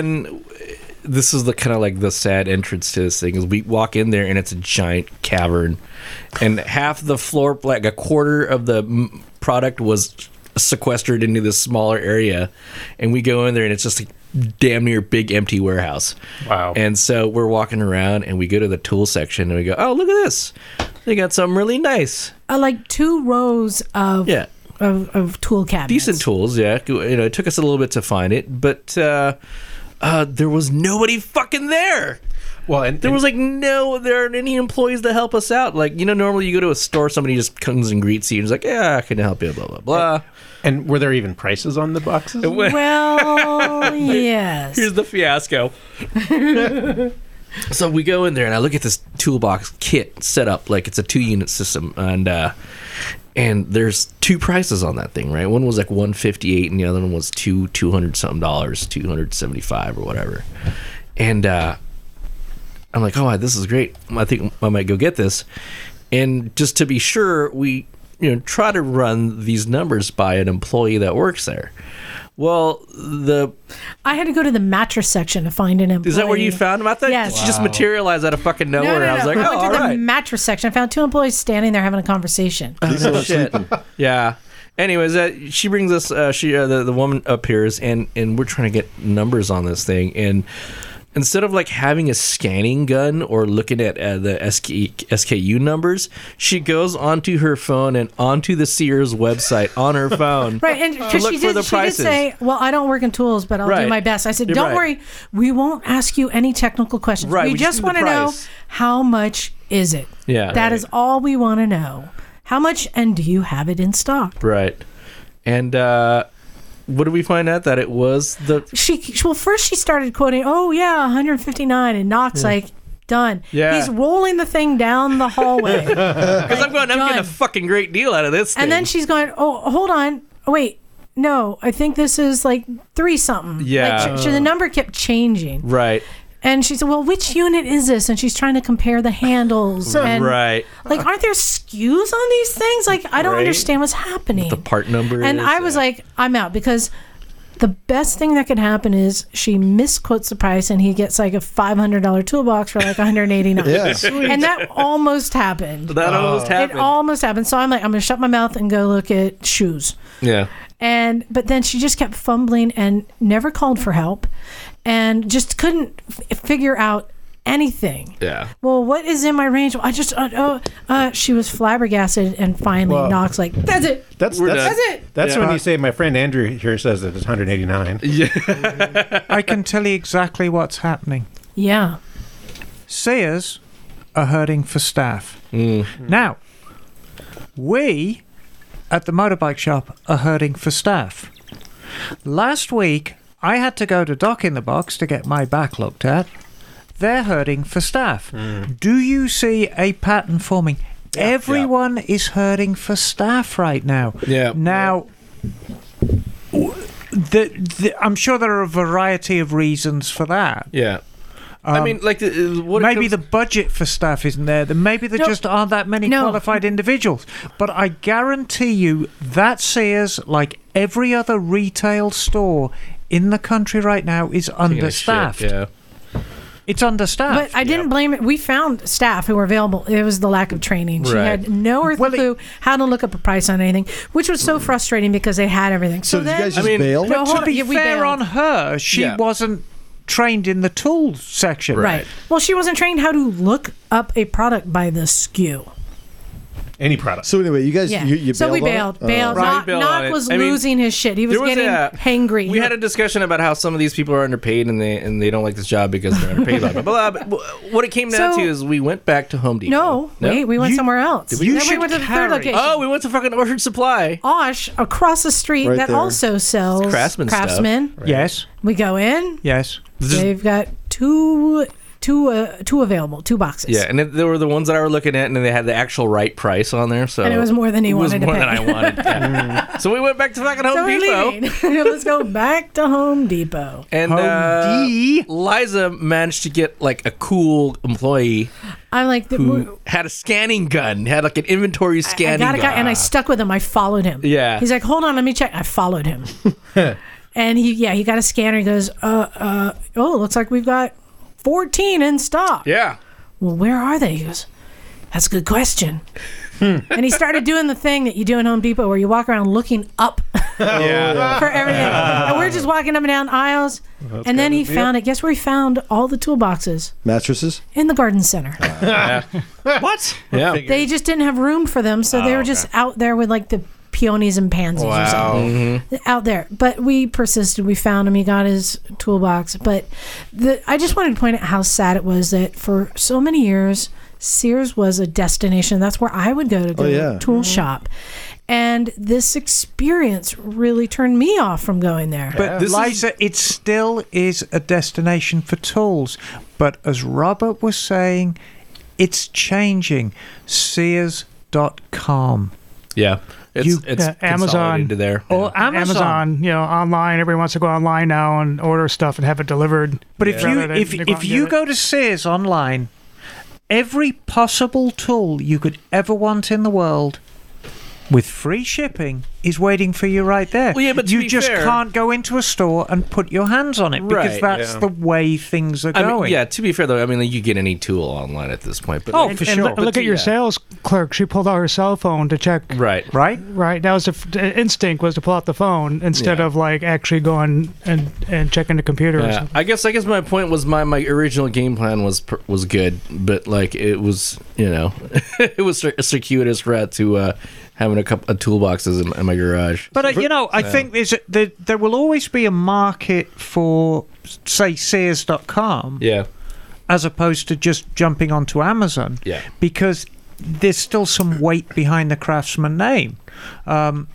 this is the kind of like the sad entrance to this thing is we walk in there and it's a giant cavern and half the floor like a quarter of the product was sequestered into this smaller area and we go in there and it's just a damn near big empty warehouse Wow. and so we're walking around and we go to the tool section and we go oh look at this they got something really nice Uh, like two rows of yeah of, of tool cabinets. decent tools. Yeah, you know, it took us a little bit to find it, but uh, uh, there was nobody fucking there. well, and There was like no, there aren't any employees to help us out. Like you know, normally you go to a store, somebody just comes and greets you and is like, "Yeah, I can help you." Blah blah blah. and were there even prices on the boxes? Well, yes. Here's the fiasco. so we go in there and I look at this toolbox kit set up like it's a two unit system and uh and there's two prices on that thing, right? One was like 158 and the other one was two 200 something dollars, 275 or whatever. And uh I'm like, "Oh, this is great. I think I might go get this." And just to be sure, we you know try to run these numbers by an employee that works there. Well, the I had to go to the mattress section to find an employee. is that where you found him? I thought Yes. she just materialized out of fucking nowhere. no, no. I was like, I oh, went all to the right. mattress section. I found two employees standing there having a conversation. Oh, shit. yeah. Anyways, uh, she brings us. Uh, she uh, the the woman appears, and and we're trying to get numbers on this thing, and instead of like having a scanning gun or looking at uh, the SK, SKU numbers, she goes onto her phone and onto the Sears website on her phone, Right, and to look she for did, the she did say, "Well, I don't work in tools, but I'll do my best." I said, "Don't right. worry, we won't ask you any technical questions. Right, we, we just just want to know how much is it. Yeah. that is all we want to know. How much, and do you have it in stock?" right, and uh, what did we find out that it was the She well, first she started quoting, "Oh yeah, 159," and Knox like. Done. Yeah. He's rolling the thing down the hallway. because I'm going, I'm getting a fucking great deal out of this thing. and then she's going, "Oh, hold on. Oh, wait. No, I think this is like three something." Yeah. Like, she- she- the number kept changing. right, And she said, "Well, which unit is this?" And she's trying to compare the handles. and right, like, aren't there SKUs on these things? Like, I don't Right. understand what's happening. the part number. and is, I was like, I'm out because the best thing that could happen is she misquotes the price and he gets like a $500 toolbox for like 189. Yeah. And that almost happened. that oh. almost happened It almost happened. So I'm like, I'm going to shut my mouth and go look at shoes. yeah. And but then she just kept fumbling and never called for help and just couldn't f- figure out anything. Yeah. Well, what is in my range? I just uh, uh, uh she was flabbergasted and finally Well- Knox like, "That's it. That's We're that's, done. That's it." that's Yeah. when you say my friend Andrew here says that it's 189. Yeah. I can tell you exactly what's happening. Yeah. Sears are hurting for staff. Mm. Now, we at the motorbike shop are hurting for staff. Last week, I had to go to Doc in the Box to get my back looked at. They're hurting for staff. Do you see a pattern forming? Everyone is hurting for staff right now. Yeah. Now, the, the, I'm sure there are a variety of reasons for that. Yeah. I mean, like, the, uh, what maybe comes- the budget for staff isn't there. Maybe there No. just aren't that many No. qualified individuals. But I guarantee you that Sears, like every other retail store in the country right now, is Taking a shit, understaffed. Yeah. It's understaffed. But I didn't blame it. We found staff who were available. It was the lack of training. She Right. had no earthly clue how to look up a price on anything, which was so mm. frustrating because they had everything. So, So did you guys just I mean- bail? No, to be Yeah, we fair bailed. on her, she Yeah. wasn't trained in the tools section. right. Well, she wasn't trained how to look up a product by the SKU. Any product. So anyway, you guys, Yeah. you, you so we bailed on bailed. Bailed. Uh, Knock, bailed Knock was I mean, losing his shit. He was, was getting a- hangry. We had a discussion about how some of these people are underpaid and they and they don't like this job because they're underpaid. blah, blah, blah, blah. But what it came down So- to is we went back to Home Depot. no, wait, we went You- somewhere else. you then we went to the third location. Oh, we went to fucking Orchard Supply. Osh across the street Right that there. also sells Craftsman stuff. Craftsman. Yes. We go in. Yes. They've got two, two, uh, two available, two boxes. Yeah, and it, they were the ones that I were looking at, and they had the actual right price on there. So And it was more than he it was wanted to more pay. than I wanted. Yeah. so we went back to fucking Home So we're Depot. leaving. Let's go back to Home Depot. And Home uh, D. Liza managed to get like a cool employee I'm like, the, who had a scanning gun, had like an inventory scanning. I scanning got a guy, gun. and I stuck with him. I followed him. Yeah. He's like, hold on, let me check. I followed him. and he, yeah, he got a scanner. He goes, uh, uh, oh, looks like we've got 14 in stock. yeah. Well, where are they? He goes, that's a good question. and he started doing the thing that you do in Home Depot where you walk around looking up Yeah. for everything. and we're just walking up and down aisles. and then he found it. Guess where he found all the toolboxes? mattresses. In the garden center. What? Yeah. they just didn't have room for them, so they were just out there with like the peonies and pansies or something Mm-hmm. out there. But we persisted. We found him. He got his toolbox. But the I just wanted to point out how sad it was that for so many years Sears was a destination. That's where I would go to go Oh, yeah. tool shop. And this experience really turned me off from going there. But This is- Liza, it still is a destination for tools. But as Robert was saying, it's changing. Sears.com. Yeah. It's, You- it's Yeah, Amazon. consolidated to there. Oh, or Amazon. Amazon. you know, online. Everyone wants to go online now and order stuff and have it delivered. But if you Rather if to go out if you it. go to Sears online, every possible tool you could ever want in the world, with free shipping, is waiting for you right there. Well, yeah, but to you be just fair- can't go into a store and put your hands on it because Right, that's yeah. the way things are I going. mean, yeah, to be fair though, I mean, like, you get any tool online at this point. But Oh, like, for and sure. look, look at your yeah. sales clerk. She pulled out her cell phone to check. right. right? Right. That was the, f- the instinct was to pull out the phone instead Yeah. of like actually going and and checking the computer. Or Yeah, something. I guess I guess my point was my, my original game plan was was good, but like it was you know it was a circuitous route to uh, having a couple of toolboxes in, in my garage. But uh, you know, I think there's a, there, there will always be a market for, say, Sears.com Yeah, as opposed to just jumping onto Amazon. Yeah. Because there's still some weight behind the Craftsman name. Um,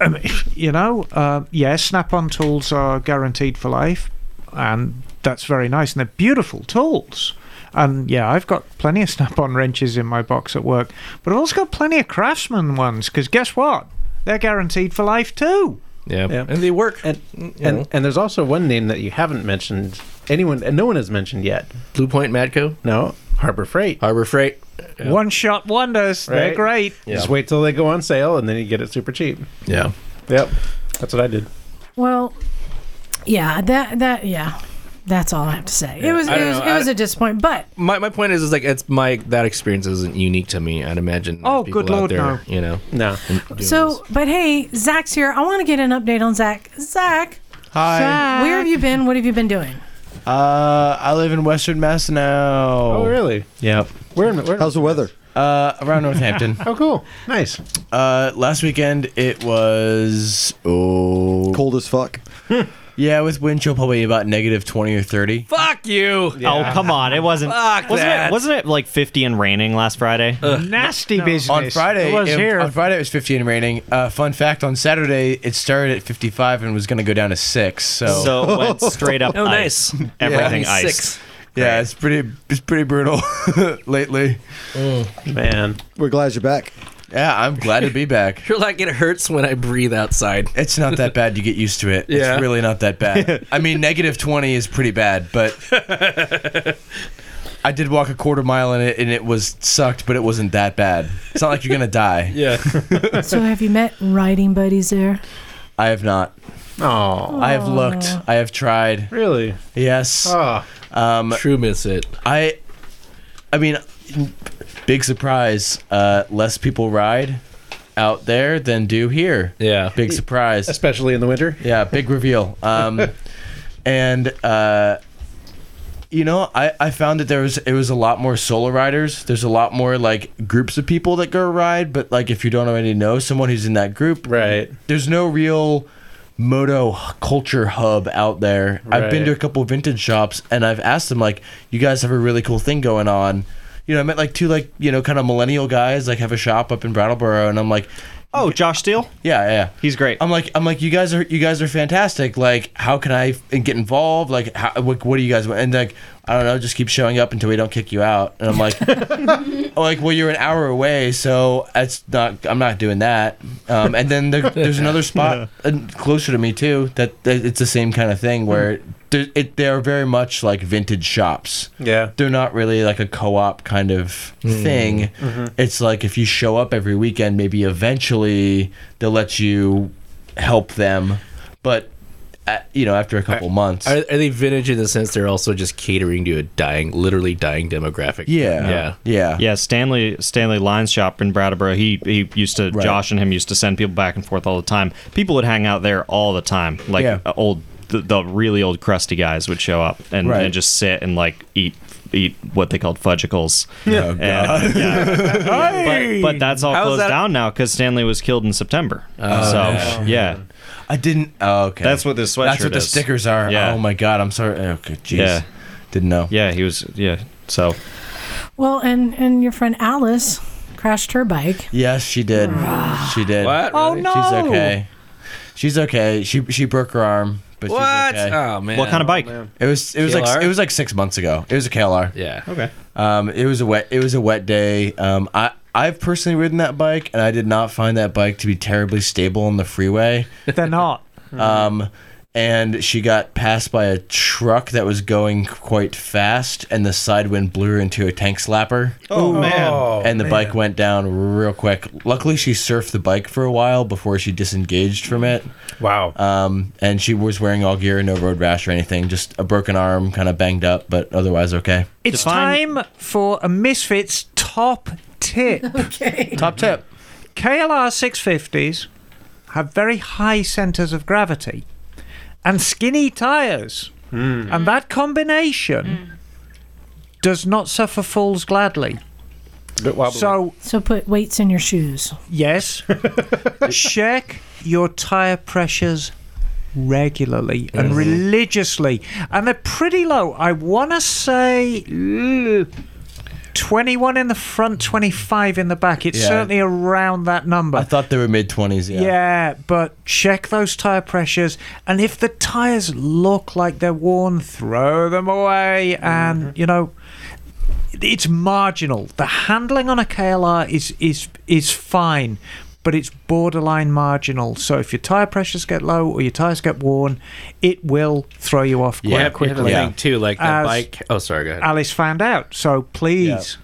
I mean, you know, uh, yeah, Snap-on tools are guaranteed for life, and that's very nice, and they're beautiful tools. And yeah, I've got plenty of Snap-on wrenches in my box at work, but I've also got plenty of Craftsman ones. Because guess what? They're guaranteed for life too. yeah, Yeah. and they work. And you and, and there's also one name that you haven't mentioned. Anyone and no one has mentioned yet. Blue Point Matco, No, Harbor Freight. Harbor Freight. Yeah. One shot wonders. They're Right. great. Yeah. Just wait till they go on sale, and then you get it super cheap. Yeah, Yep, that's what I did. Well, yeah, that that yeah, that's all I have to say. It was I it was, know, it was I- a disappointment, but my, my point is is like it's my that experience isn't unique to me. I'd imagine. Oh, people good out Lord, there, no. You know. No, so this. but hey, Zach's here. I want to get an update on Zach. Zach, Hi. where have you been? What have you been doing? Uh, I live in Western Mass now. Oh, really? Yep. Where? in- where How's the weather? Uh, around Northampton. oh, cool. Nice. Uh, last weekend it was oh Cold as fuck. Yeah, with wind chill probably about negative twenty or thirty. fuck you. Oh come on! It wasn't. Fuck wasn't that. it? Wasn't it like 50 and raining last Friday? Nasty business. On Friday, it was it- here. on Friday it was fifty and raining. Uh, fun fact: on Saturday it started at fifty five and was going to go down to six. So, so it went straight up. Oh, ice. nice. Everything Yeah. ice. Six. yeah, it's pretty it's pretty brutal lately. Man, We're glad you're back. Yeah, I'm glad to be back. You're like, it hurts when I breathe outside. It's not that bad. You get used to it. Yeah. It's really not that bad. I mean, negative 20 is pretty bad, but I did walk a quarter mile in it and it was sucked, but it wasn't that bad. It's not like you're going to die. Yeah. So have you met riding buddies there? I have not. Oh, I have looked. I have tried. really? Yes. Oh, Um, True miss it. I, I mean, big surprise. Uh, less people ride out there than do here. Yeah. Big surprise. especially in the winter. Yeah, big reveal. Um, and uh, you know, I, I found that there was it was a lot more solo riders. There's a lot more like groups of people that go ride. But like, if you don't already know someone who's in that group, Right. There's no real moto culture hub out there. I've been to a couple vintage shops and I've asked them like, you guys have a really cool thing going on. You know, I met like two like you know kind of millennial guys like have a shop up in Brattleboro, and I'm like, Oh, Josh Steele? yeah, yeah. He's great. I'm like, I'm like, you guys are, you guys are fantastic. Like, how can I f- get involved? Like, how, what, what do you guys want? And like, I don't know, just keep showing up until we don't kick you out. And I'm like, oh, like, well, you're an hour away, so that's not, I'm not doing that. Um, and then there, there's another spot uh, closer to me too that, that it's the same kind of thing where there, it, they're very much like vintage shops. Yeah. They're not really like a co-op kind of thing. It's like if you show up every weekend, maybe eventually they'll let you help them, but uh, you know, after a couple months. Are, are they vintage in the sense they're also just catering to a dying, literally dying demographic? yeah, Yeah. yeah, Yeah, Stanley Stanley Lyons shop in Brattleboro. He he used to Right. Josh and him used to send people back and forth all the time. People would hang out there all the time. Like Yeah. uh, old the, the really old crusty guys would show up and, Right. and just sit and like eat eat what they called fudgicles. Oh, And, yeah. but, but that's all How's closed that- down now because Stanley was killed in September. Oh, so yeah, I didn't. Oh, okay. That's what this sweatshirt That's what the is. stickers are. Yeah. Oh my god, I'm sorry. Oh, okay, jeez. Yeah. Didn't know. yeah, he was yeah. So Well, and and your friend Alice crashed her bike. Yes, she did. Ah. she did. What? Oh Really? no! She's okay. She's okay. She she broke her arm, but What? she's okay. Oh man. what kind of bike? It was it was like KLR? it was like six months ago. It was a KLR. Yeah. Okay. Um, it was a wet it was a wet day. Um, I I've personally ridden that bike, and I did not find that bike to be terribly stable on the freeway. They're not. Um, and she got passed by a truck that was going quite fast, and the side wind blew her into a tank slapper. Oh, man. and the bike went down real quick. Luckily, she surfed the bike for a while before she disengaged from it. Wow. Um, and she was wearing all gear, no road rash or anything, just a broken arm, kind of banged up, but otherwise okay. It's Define- time for a Misfits top tip. okay. Top tip. KLR 650s have very high centers of gravity and skinny tires. Hmm. And that combination hmm. does not suffer falls gladly. bit. So, So put weights in your shoes. yes, check your tire pressures regularly and religiously. And they're pretty low. I want to say ugh, 21 in the front, 25 in the back. It's Yeah. certainly around that number. I thought they were mid twenties. Yeah. Yeah. but check those tire pressures, and if the tires look like they're worn, throw them away. And mm-hmm. you know, it's marginal. The handling on a KLR is is is fine, but it's borderline marginal. So if your tire pressures get low or your tires get worn, it will throw you off quite Yeah, quickly. quickly. Yeah. too, like that bike. Oh, sorry. Go ahead. Alice found out. So please,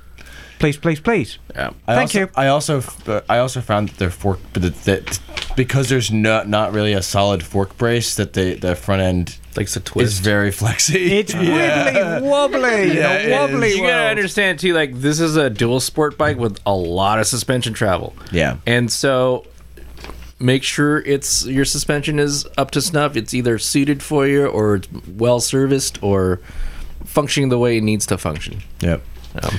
please, please, please. Yeah. I Thank also, you. I also uh, I also found that their fork that, that because there's not not really a solid fork brace that the the front end Likes to is twist. very flexy. It's wibbly wobbly, Yeah, in it wobbly you gotta understand too. Like this is a dual sport bike with a lot of suspension travel. yeah. And so make sure it's your suspension is up to snuff. It's either suited for you or it's well serviced or functioning the way it needs to function. Yep. Um,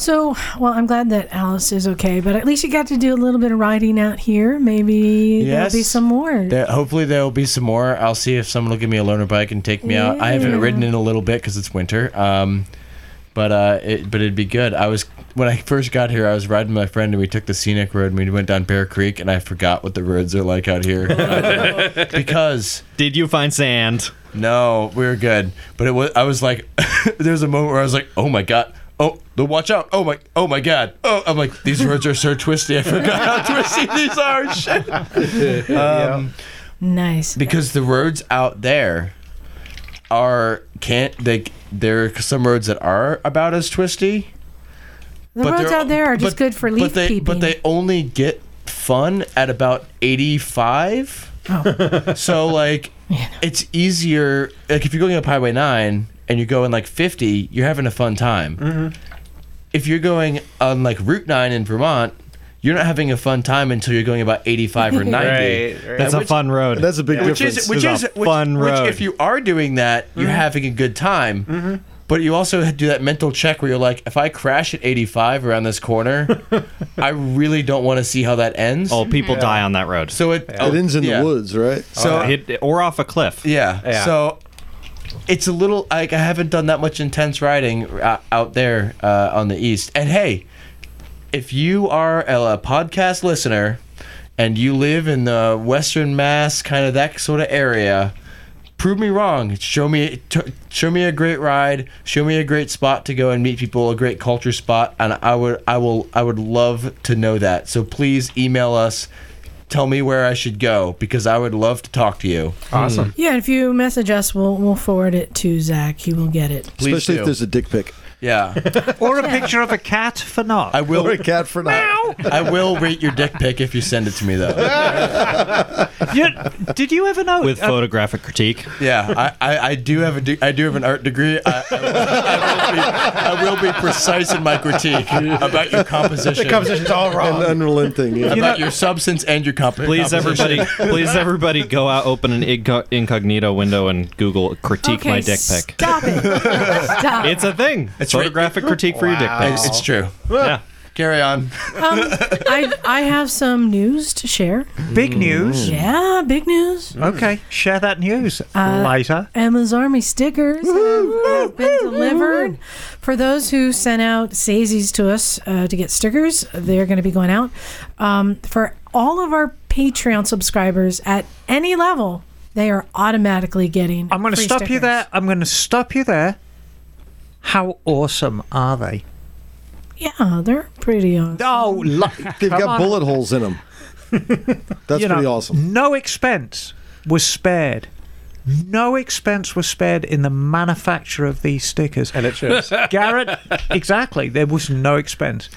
So, well, I'm glad that Alice is okay, but at least you got to do a little bit of riding out here. Maybe there'll be some more. There, hopefully there will be some more. I'll see if someone will give me a loaner bike and take me out. I haven't ridden in a little bit because it's winter. Um, but uh, it, but it'd be good. I was when I first got here, I was riding with my friend and we took the scenic road and we went down Bear Creek and I forgot what the roads are like out here because Did you find sand? no, we were good. But it was I was like, there was a moment where I was like, oh my god. Oh, the watch out! Oh my, oh my God! Oh, I'm like, these roads are so twisty. I forgot how twisty these are. Shit. Um, Nice. because the roads out there are can't they? There are some roads that are about as twisty. The but roads out there are just but- good for leaf but they, peeping. But they only get fun at about 85. Oh. so like it's easier like if you're going up highway 9 and you're going like 50 you're having a fun time Mm-hmm. if you're going on like route 9 in vermont you're not having a fun time until you're going about 85 or 90 Right, right. And That's a fun road. That's a big which difference. is which It's is a which, fun which road. if you are doing that you're Mm-hmm. having a good time but you also do that mental check where you're like if i crash at 85 around this corner i really don't want to see how that ends Oh, people die on that road. so it it ends in yeah. the woods, right? so Hit, or off a cliff. yeah. Yeah. So it's a little like I haven't done that much intense riding uh, out there uh, on the east. And hey, if you are a, podcast listener and you live in the Western Mass, kind of that sort of area, prove me wrong. Show me, t- show me a great ride. Show me a great spot to go and meet people. A great culture spot, and I would, I will, I would love to know that. So please email us. Tell me where I should go because I would love to talk to you. Awesome. yeah, if you message us, we'll we'll forward it to Zach. He will get it. Please Especially do. if there's a dick pic Yeah. Or a picture of a cat for not. I will. or a cat for now. I will rate your dick pic if you send it to me, though. You- did you ever know? With uh, photographic critique. Yeah, I, I, I do have a de- I do have an art degree. I, I, will, I, will be, I will be precise in my critique about your composition, The composition's all wrong. And unrelenting. Yeah. about your substance and your comp- Please, composition. everybody, please, everybody, go out, open an inco- incognito window, and Google critique okay, my dick pic. Stop it. Stop. It's a thing. It's photographic critique for your dick It's, pics. it's true. Yeah. Carry on. Um, I I have some news to share. big news. Yeah, big news. Okay, share that news later. Emma's Army stickers have, have been delivered. For those who sent out Sazies to us uh, to get stickers, they're going to be going out. Um, for all of our Patreon subscribers at any level, they are automatically getting. I'm going to free stop you stickers. there. I'm going to stop you there. How awesome are they? Yeah, they're pretty awesome. Oh, lo- They've got on. bullet holes in them. That's You know, pretty awesome. No expense was spared. No expense was spared in the manufacture of these stickers. And it shows. Garrett, exactly. There was no expense.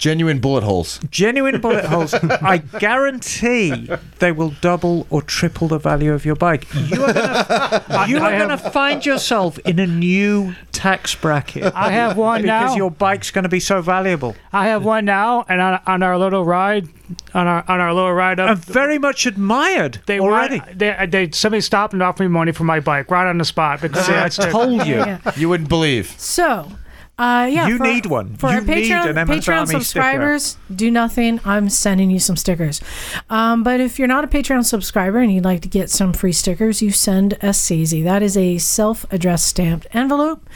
Genuine bullet holes. Genuine bullet holes. I guarantee they will double or triple the value of your bike. You are gonna, going to find yourself in a new tax bracket. I have one because now. your bike's going to be so valuable. I have one now, and on, on our little ride, on our on our little ride up, And very much admired they already. Want, they, they somebody stopped and offered me money for my bike right on the spot because See, I told you. Yeah. You wouldn't believe. So, uh, yeah, You for- need one. for You our need Patreon an Emma's Patreon Army subscribers. Do nothing. I'm sending you some stickers. Um, but if you're not a Patreon subscriber and you'd like to get some free stickers, you send a SAZY. That is a self-addressed stamped envelope,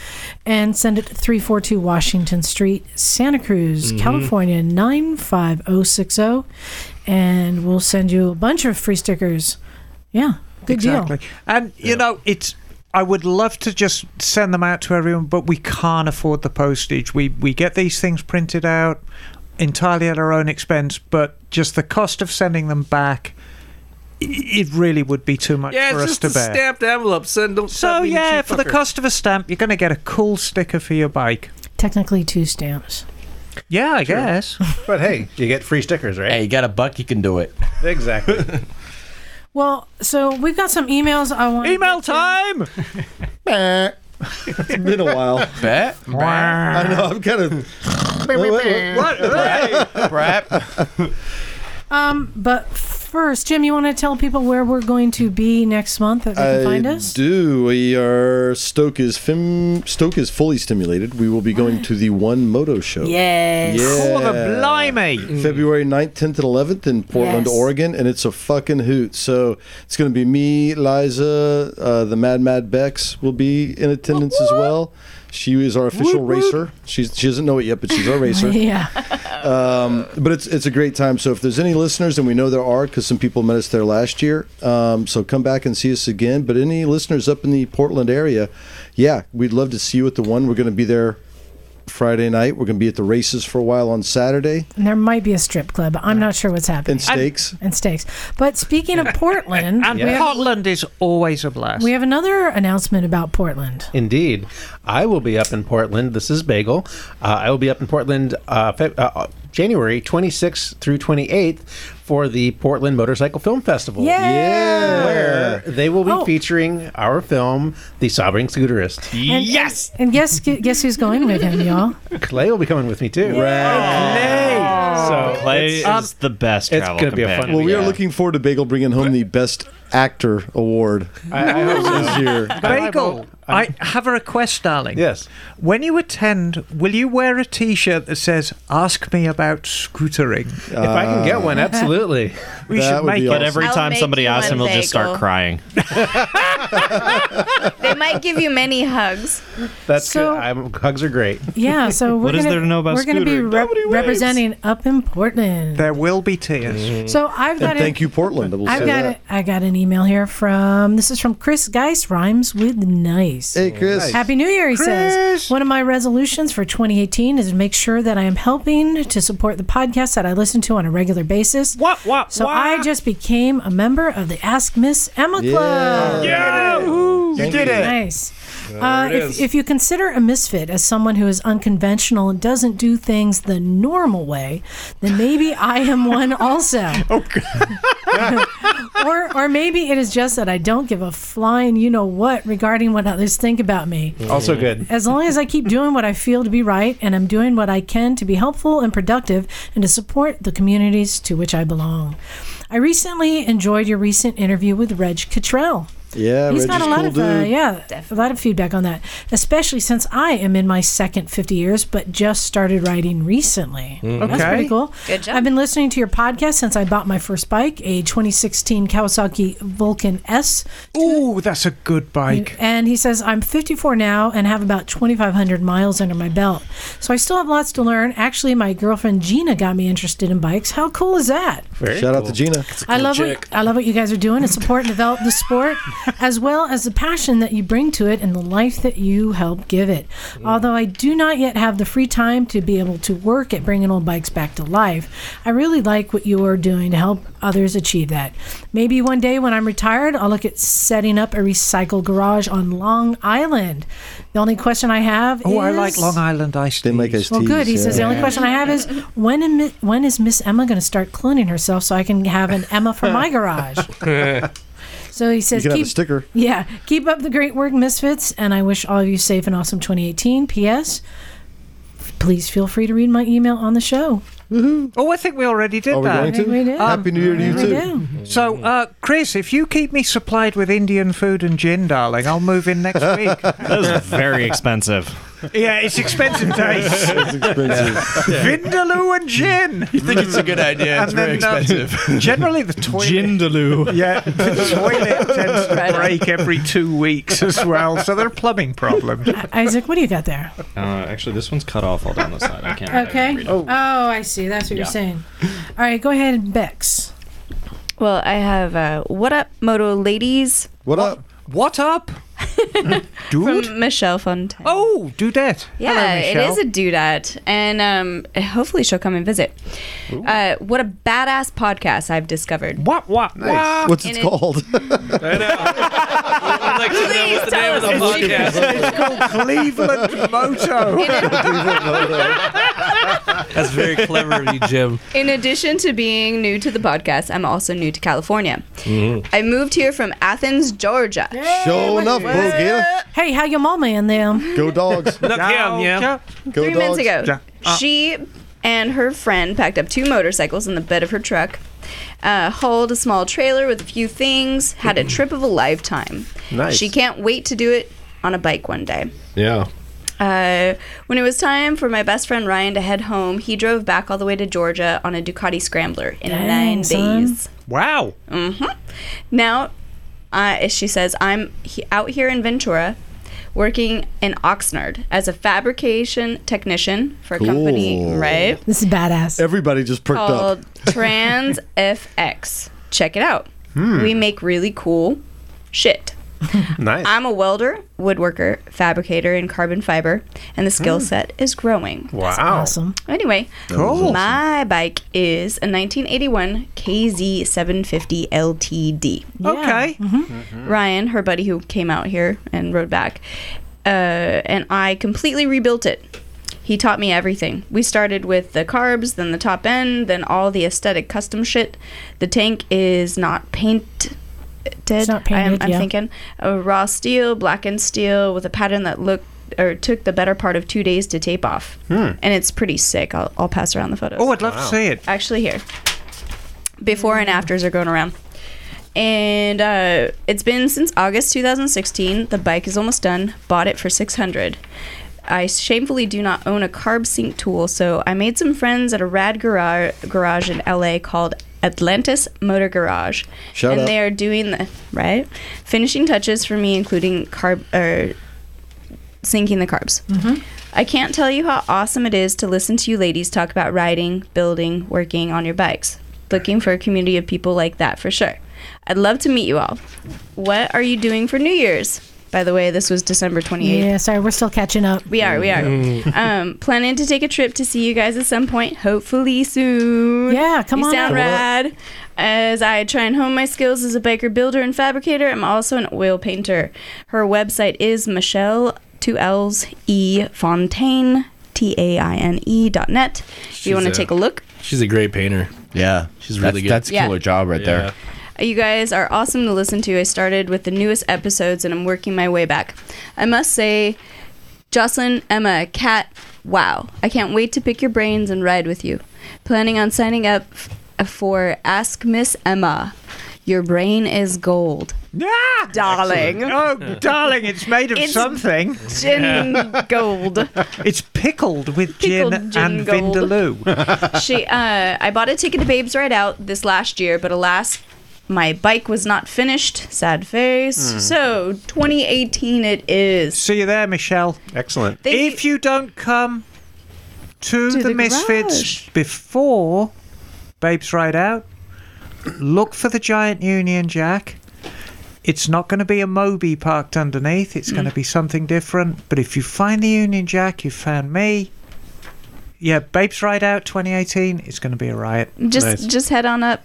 and send it to 342 Washington Street, Santa Cruz, Mm-hmm. California 95060, and we'll send you a bunch of free stickers. Yeah, good exactly. deal. And you know, it's. I would love to just send them out to everyone, but we can't afford the postage. We we get these things printed out entirely at our own expense, but just the cost of sending them back, it really would be too much Yeah, for it's us just a to bear. stamped envelope. Send don't so stop yeah, cheap for the cost of a stamp, you're going to get a cool sticker for your bike. Technically, two stamps. Yeah, I guess. But hey, you get free stickers, right? Hey, you got a buck, you can do it. Exactly. Well, so we've got some emails I want. Email time. it's been a while. Bet. I know. I'm kind of. what? Brap. Um, but first, Jim, you want to tell people where we're going to be next month that they can I find us? do. We are Stoke is fim, Stoke is fully stimulated. We will be going to the One Moto Show. Yes. Yeah. Oh, the blimey. February 9th, 10th, and 11th in Portland, Yes. Oregon, and it's a fucking hoot. So it's going to be me, Liza, uh, the Mad Mad Bex will be in attendance as well. She is our official racer. She's she doesn't know it yet, but she's our racer. yeah. Um, but it's it's a great time. So if there's any listeners, and we know there are, because some people met us there last year, um, so come back and see us again. But any listeners up in the Portland area, yeah, we'd love to see you at the one. We're going to be there Friday night. We're going to be at the races for a while on Saturday. And there might be a strip club. I'm not sure what's happening. And steaks. And steaks. But speaking of Portland, And we, have, Portland is always a blast. we have another announcement about Portland. Indeed. I will be up in Portland. This is Bagel. Uh, I will be up in Portland uh, Fe- uh, January 26th through 28th for the Portland Motorcycle Film Festival. Yeah. Where they will be Oh. featuring our film, The Sovereign Scooterist. And, And guess guess who's going with him, y'all? Clay will be coming with me too. Oh. So Clay it's- is the best it's gonna be a fun- Well, we are Yeah. looking forward to Bagel bringing home the Best Actor Award I, I hope so. this year. Bagel, I have a request, darling. Yes. When you attend, will you wear a T-shirt that says "Ask me about scootering"? If I can get one, uh, absolutely. We That should would make be it. But every I'll time make somebody you asks him, he'll just start bagel. crying. They might give you many hugs. That's So- good. I'm, hugs are great. Yeah, so we're What is gonna, there to know about we're gonna be scootering? rep- Nobody waves. representing up in Portland. There will be tears. Mm-hmm. So I've got And a- thank you, Portland. I will I've say got that. a, I got an email here from this is from Chris Geis rhymes with nice. Hey, Chris. Happy New Year, he says. Chris! One of my resolutions for 2018 is to make sure that I am helping to support the podcast that I listen to on a regular basis. What? What? So what? I just became a member of the Ask Miss Emma Club. Yeah! You did it. Nice. Uh, if, if you consider a misfit as someone who is unconventional and doesn't do things the normal way, then maybe I am one also. or, or maybe it is just that I don't give a flying you know what regarding what others think about me. Also good. As long as I keep doing what I feel to be right and I'm doing what I can to be helpful and productive and to support the communities to which I belong. I recently enjoyed your recent interview with Reg Cottrell. Yeah, He's Reggie's got a lot cool of uh, dude. yeah, a lot of feedback on that, especially since I am in my second 50 years, but just started riding recently. That's Okay. pretty cool. Good job. I've been listening to your podcast since I bought my first bike, a 2016 Kawasaki Vulcan S. Ooh, that's a good bike. And he says, I'm 54 now and have about 2,500 miles under my belt. So I still have lots to learn. Actually, my girlfriend Gina got me interested in bikes. How cool is that? Very Shout out to Gina. I love what I love what you guys are doing to support and develop the sport, as well as the passion that you bring to it and the life that you help give it. Mm. Although I do not yet have the free time to be able to work at bringing old bikes back to life, I really like what you are doing to help others achieve that. Maybe one day when I'm retired, I'll look at setting up a recycle garage on Long Island. The only question I have is Oh, I like Long Island iced They make us well, teas, good. He says the only question I have is when am when is Miss Emma going to start cloning herself so I can have an Emma for my garage? so he You says, can have a keep, sticker. yeah, keep up the great work, Misfits, and I wish all of you safe and awesome 2018. P.S. Please feel free to read my email on the show. Oh, I think we already did Are we that. going think we to? did. Happy New Year to you We too. do. So, uh, Chris, if you keep me supplied with Indian food and gin, darling, I'll move in next week. That is very expensive. Yeah, it's expensive days. It's expensive. Vindaloo and gin. You think it's a good idea? It's And very then, uh, expensive. Generally, the toilet. Jindaloo. Yeah, the toilet tends to break every two weeks as well, so there are plumbing problems. Isaac, what do you got there? Uh, actually, this one's cut off all down the side. I can't. Okay. Oh. oh, I see. That's what you're saying. All right, go ahead, Bex. Well, I have uh, what up, Moto ladies What up? What up? Dude? from Michelle Fontaine. Oh, dudette. Yeah, Hello, it Michelle. is a dudette, and um, hopefully she'll come and visit. Uh, what a badass podcast I've discovered. What, what, what? What's And it it- called? I'd like to know Please what the tell name of the us podcast. It's called Cleveland Moto. That's very clever of you, Jim. In addition to being new to the podcast, I'm also new to California. I moved here from Athens, Georgia. Show enough, Bo Gator. Hey, how your mama and them? Go dogs. Look him, yeah. Go Three dogs. minutes ago, uh. she and her friend packed up two motorcycles in the bed of her truck, uh, hauled a small trailer with a few things, had a trip of a lifetime. Nice. She can't wait to do it on a bike one day. Yeah. Uh, when it was time for my best friend Ryan to head home, he drove back all the way to Georgia on a Ducati Scrambler in Dang, nine son. days. Wow. Mhm. Now, uh, she says, I'm he- out here in Ventura working in Oxnard as a fabrication technician for a company, Cool. right? This is badass. Everybody just perked up. Called Trans FX. Check it out. Hmm. We make really cool shit. nice. I'm a welder, woodworker, fabricator, in carbon fiber, and the skill Hmm. set is growing. Wow. Awesome. Anyway, Cool. my bike is a 1981 KZ750 LTD. Okay. Ryan, her buddy who came out here and rode back, uh, and I completely rebuilt it. He taught me everything. We started with the carbs, then the top end, then all the aesthetic custom shit. The tank is not painted. It's not I'm, painted, I'm yeah. thinking a raw steel, blackened steel with a pattern that looked or took the better part of two days to tape off, Hmm. and it's pretty sick. I'll, I'll pass around the photos. Oh, I'd love to see it. Actually, here. Before and afters are going around. And uh, it's been since August 2016. The bike is almost done. Bought it for 600. I shamefully do not own a carb sync tool, so I made some friends at a rad garage, garage in LA called Atlantis Motor Garage. Shout and out. they are doing the right finishing touches for me, including carb or syncing the carbs. Mm-hmm. I can't tell you how awesome it is to listen to you ladies talk about riding, building, working on your bikes. Looking for a community of people like that for sure. I'd love to meet you all. What are you doing for New Year's? By the way, this was December 28th. Yeah, sorry, we're still catching up. We are, we are. um, planning to take a trip to see you guys at some point, hopefully soon. Yeah, come you on sound out. rad. As I try and hone my skills as a biker builder and fabricator, I'm also an oil painter. Her website is Michelle two L's E Fontaine T A I N E dot net. If you want to take a look. She's a great painter. Yeah, she's That's- really good. that's a killer Yeah. job right there. You guys are awesome to listen to. I started with the newest episodes and I'm working my way back. I must say, Jocelyn, Emma, Kat, wow. I can't wait to pick your brains and ride with you. Planning on signing up for Ask Miss Emma. Your brain is gold. Yeah, darling. Oh, darling, it's made of It's something. gin gold. It's pickled with Pickled gin, gin and gold. vindaloo. she uh, I bought a ticket to Babes Ride Out this last year, but alas, my bike was not finished. Sad face. Hmm. So 2018 it is. See you there, Michelle. Excellent. if you don't come to, To the, the Misfits before Babes Ride Out, look for the giant Union Jack. It's not going to be a Moby parked underneath. It's going to be something different. But if you find the Union Jack, you found me. Yeah, Babes Ride Out 2018. It's going to be a riot. Just just head on up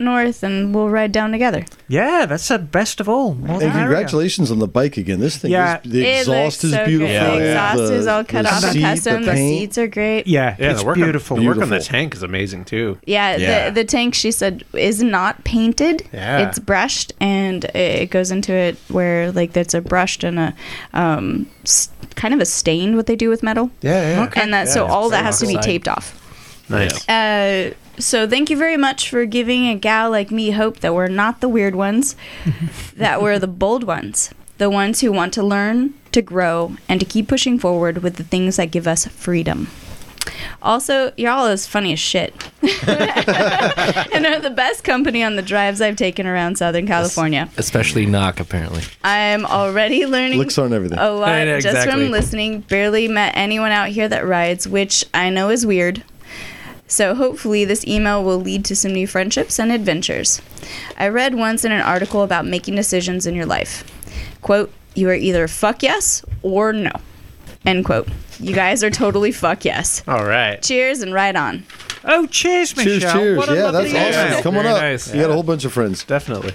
north and we'll ride down together. Yeah, that's the best of all. More And congratulations on the bike again. This thing, Yeah. is, the It exhaust is so beautiful. Good. The exhaust the- is all cut the off and seat, custom. The, paint. seats are great. Yeah, Yeah, it's the work on- beautiful. the work on the tank is amazing too. Yeah, Yeah. The, the tank she said is not painted. Yeah. It's brushed and it goes into it where like that's a brushed and a um kind of a stained what they do with metal. Yeah, yeah. And that so all that has to be oxide. taped off. Nice. Uh, so thank you very much for giving a gal like me hope that we're not the weird ones, that we're the bold ones, the ones who want to learn, to grow, and to keep pushing forward with the things that give us freedom. Also, y'all is funny as shit, and are the best company on the drives I've taken around Southern California. Especially knock, apparently. I'm already learning Looks on everything. a lot I know, just exactly. from listening. Barely met anyone out here that rides, which I know is weird. So hopefully this email will lead to some new friendships and adventures. I read once in an article about making decisions in your life. Quote, you are either fuck yes or no. End quote. You guys are totally fuck yes. All right. Cheers and ride on. Oh, cheers, Michelle. Cheers, cheers. What a Yeah, lovely that's awesome. email. Come on Very up. nice. You got a whole bunch of friends. Definitely.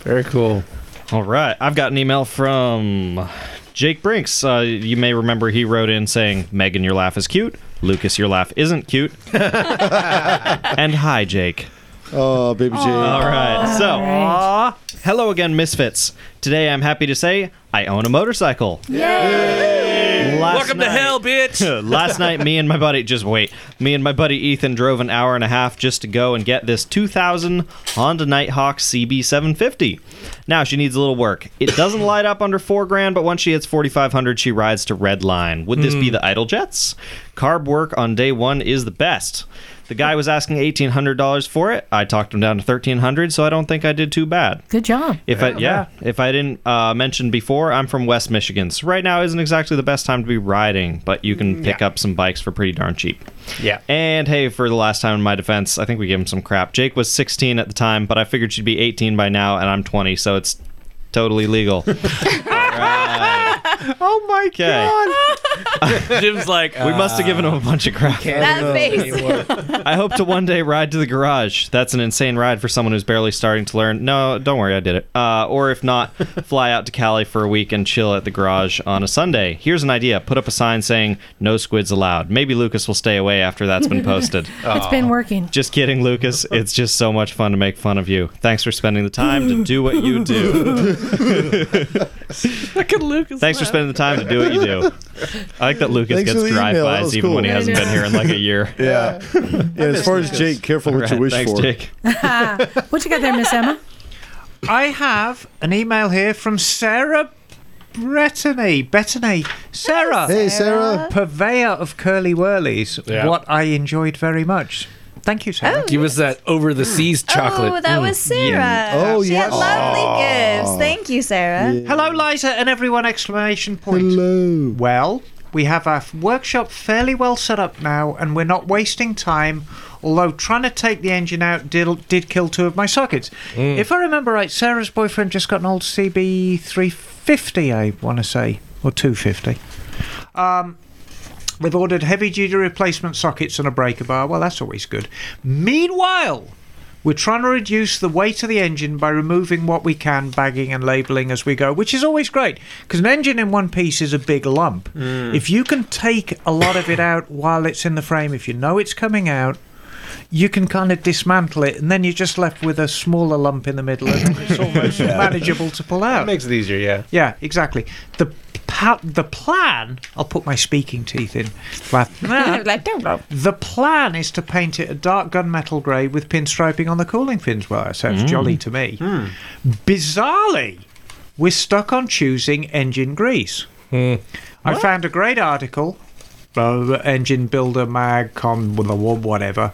Very cool. All right. I've got an email from Jake Brinks. Uh, you may remember he wrote in saying, Megan, your laugh is cute. Lucas, your laugh isn't cute. and hi, Jake. Oh, baby J. All right. So, hello again, Misfits. Today I'm happy to say I own a motorcycle. Yay! Welcome to hell, bitch. Last night, me and my buddy just wait. Me and my buddy Ethan drove an hour and a half just to go and get this 2000 Honda Nighthawk CB750. Now she needs a little work. It doesn't light up under four grand, but once she hits 4500, she rides to red line. Would this be hmm. the Idle Jets? Carb work on day one is the best. The guy was asking $1,800 for it. I talked him down to 1300 so I don't think I did too bad. Good job. If I yeah, if I didn't uh, mention before, I'm from West Michigan. So right now isn't exactly the best time to be riding, but you can pick up some bikes for pretty darn cheap. Yeah. And hey, for the last time in my defense, I think we gave him some crap. Jake was 16 at the time, but I figured she'd be 18 by now, and I'm 20, so it's Totally legal. Oh my Okay. Jim's like, we must have given him a bunch of crap. That face. I hope to one day ride to the garage. That's an insane ride for someone who's barely starting to learn. No, don't worry, I did it. Uh, or if not, fly out to Cali for a week and chill at the garage on a Sunday. Here's an idea: put up a sign saying "No squids allowed." Maybe Lucas will stay away after that's been posted. It's been working. Just kidding, Lucas. It's just so much fun to make fun of you. Thanks for spending the time to do what you do. look at Lucas. Thanks for spending the time to do what you do. I like that Lucas Thanks for gets the email. That drive-bys was even cool. when he hasn't been here in like a year. Yeah. yeah as far as Jake, careful what you wish thanks, for. Jake. what you got there, Miss Emma? I have an email here from Sarah Brettany. Bettany. Sarah. Hey, Sarah. Purveyor of Curly Whirlies. Yeah. What I enjoyed very much. Thank you, Sarah. Give us that over the seas chocolate. Oh, that Mm. was Sarah. Oh, she had yes. lovely gifts. Thank you, Sarah. Hello, Liza, and everyone! Exclamation point. Hello. Well, we have our workshop fairly well set up now, and we're not wasting time. Although trying to take the engine out did, did kill two of my sockets. If I remember right, Sarah's boyfriend just got an old CB350, I want to say, or 250. Um, we've ordered heavy duty replacement sockets and a breaker bar. Well, that's always good. Meanwhile, we're trying to reduce the weight of the engine by removing what we can, bagging and labelling as we go, which is always great because an engine in one piece is a big lump. Mm. If you can take a lot of it out while it's in the frame, if you know it's coming out, you can kind of dismantle it, and then you're just left with a smaller lump in the middle, and it's almost manageable to pull out. That makes it easier, yeah. Yeah, exactly. The pa- the plan. I'll put my speaking teeth in. But like, don't know. the plan is to paint it a dark gunmetal grey with pinstriping on the cooling fins. Well, that sounds mm. jolly to me. Hmm. Bizarrely, we're stuck on choosing engine grease. Hmm. I found a great article, uh, Engine Builder Mag, com, whatever,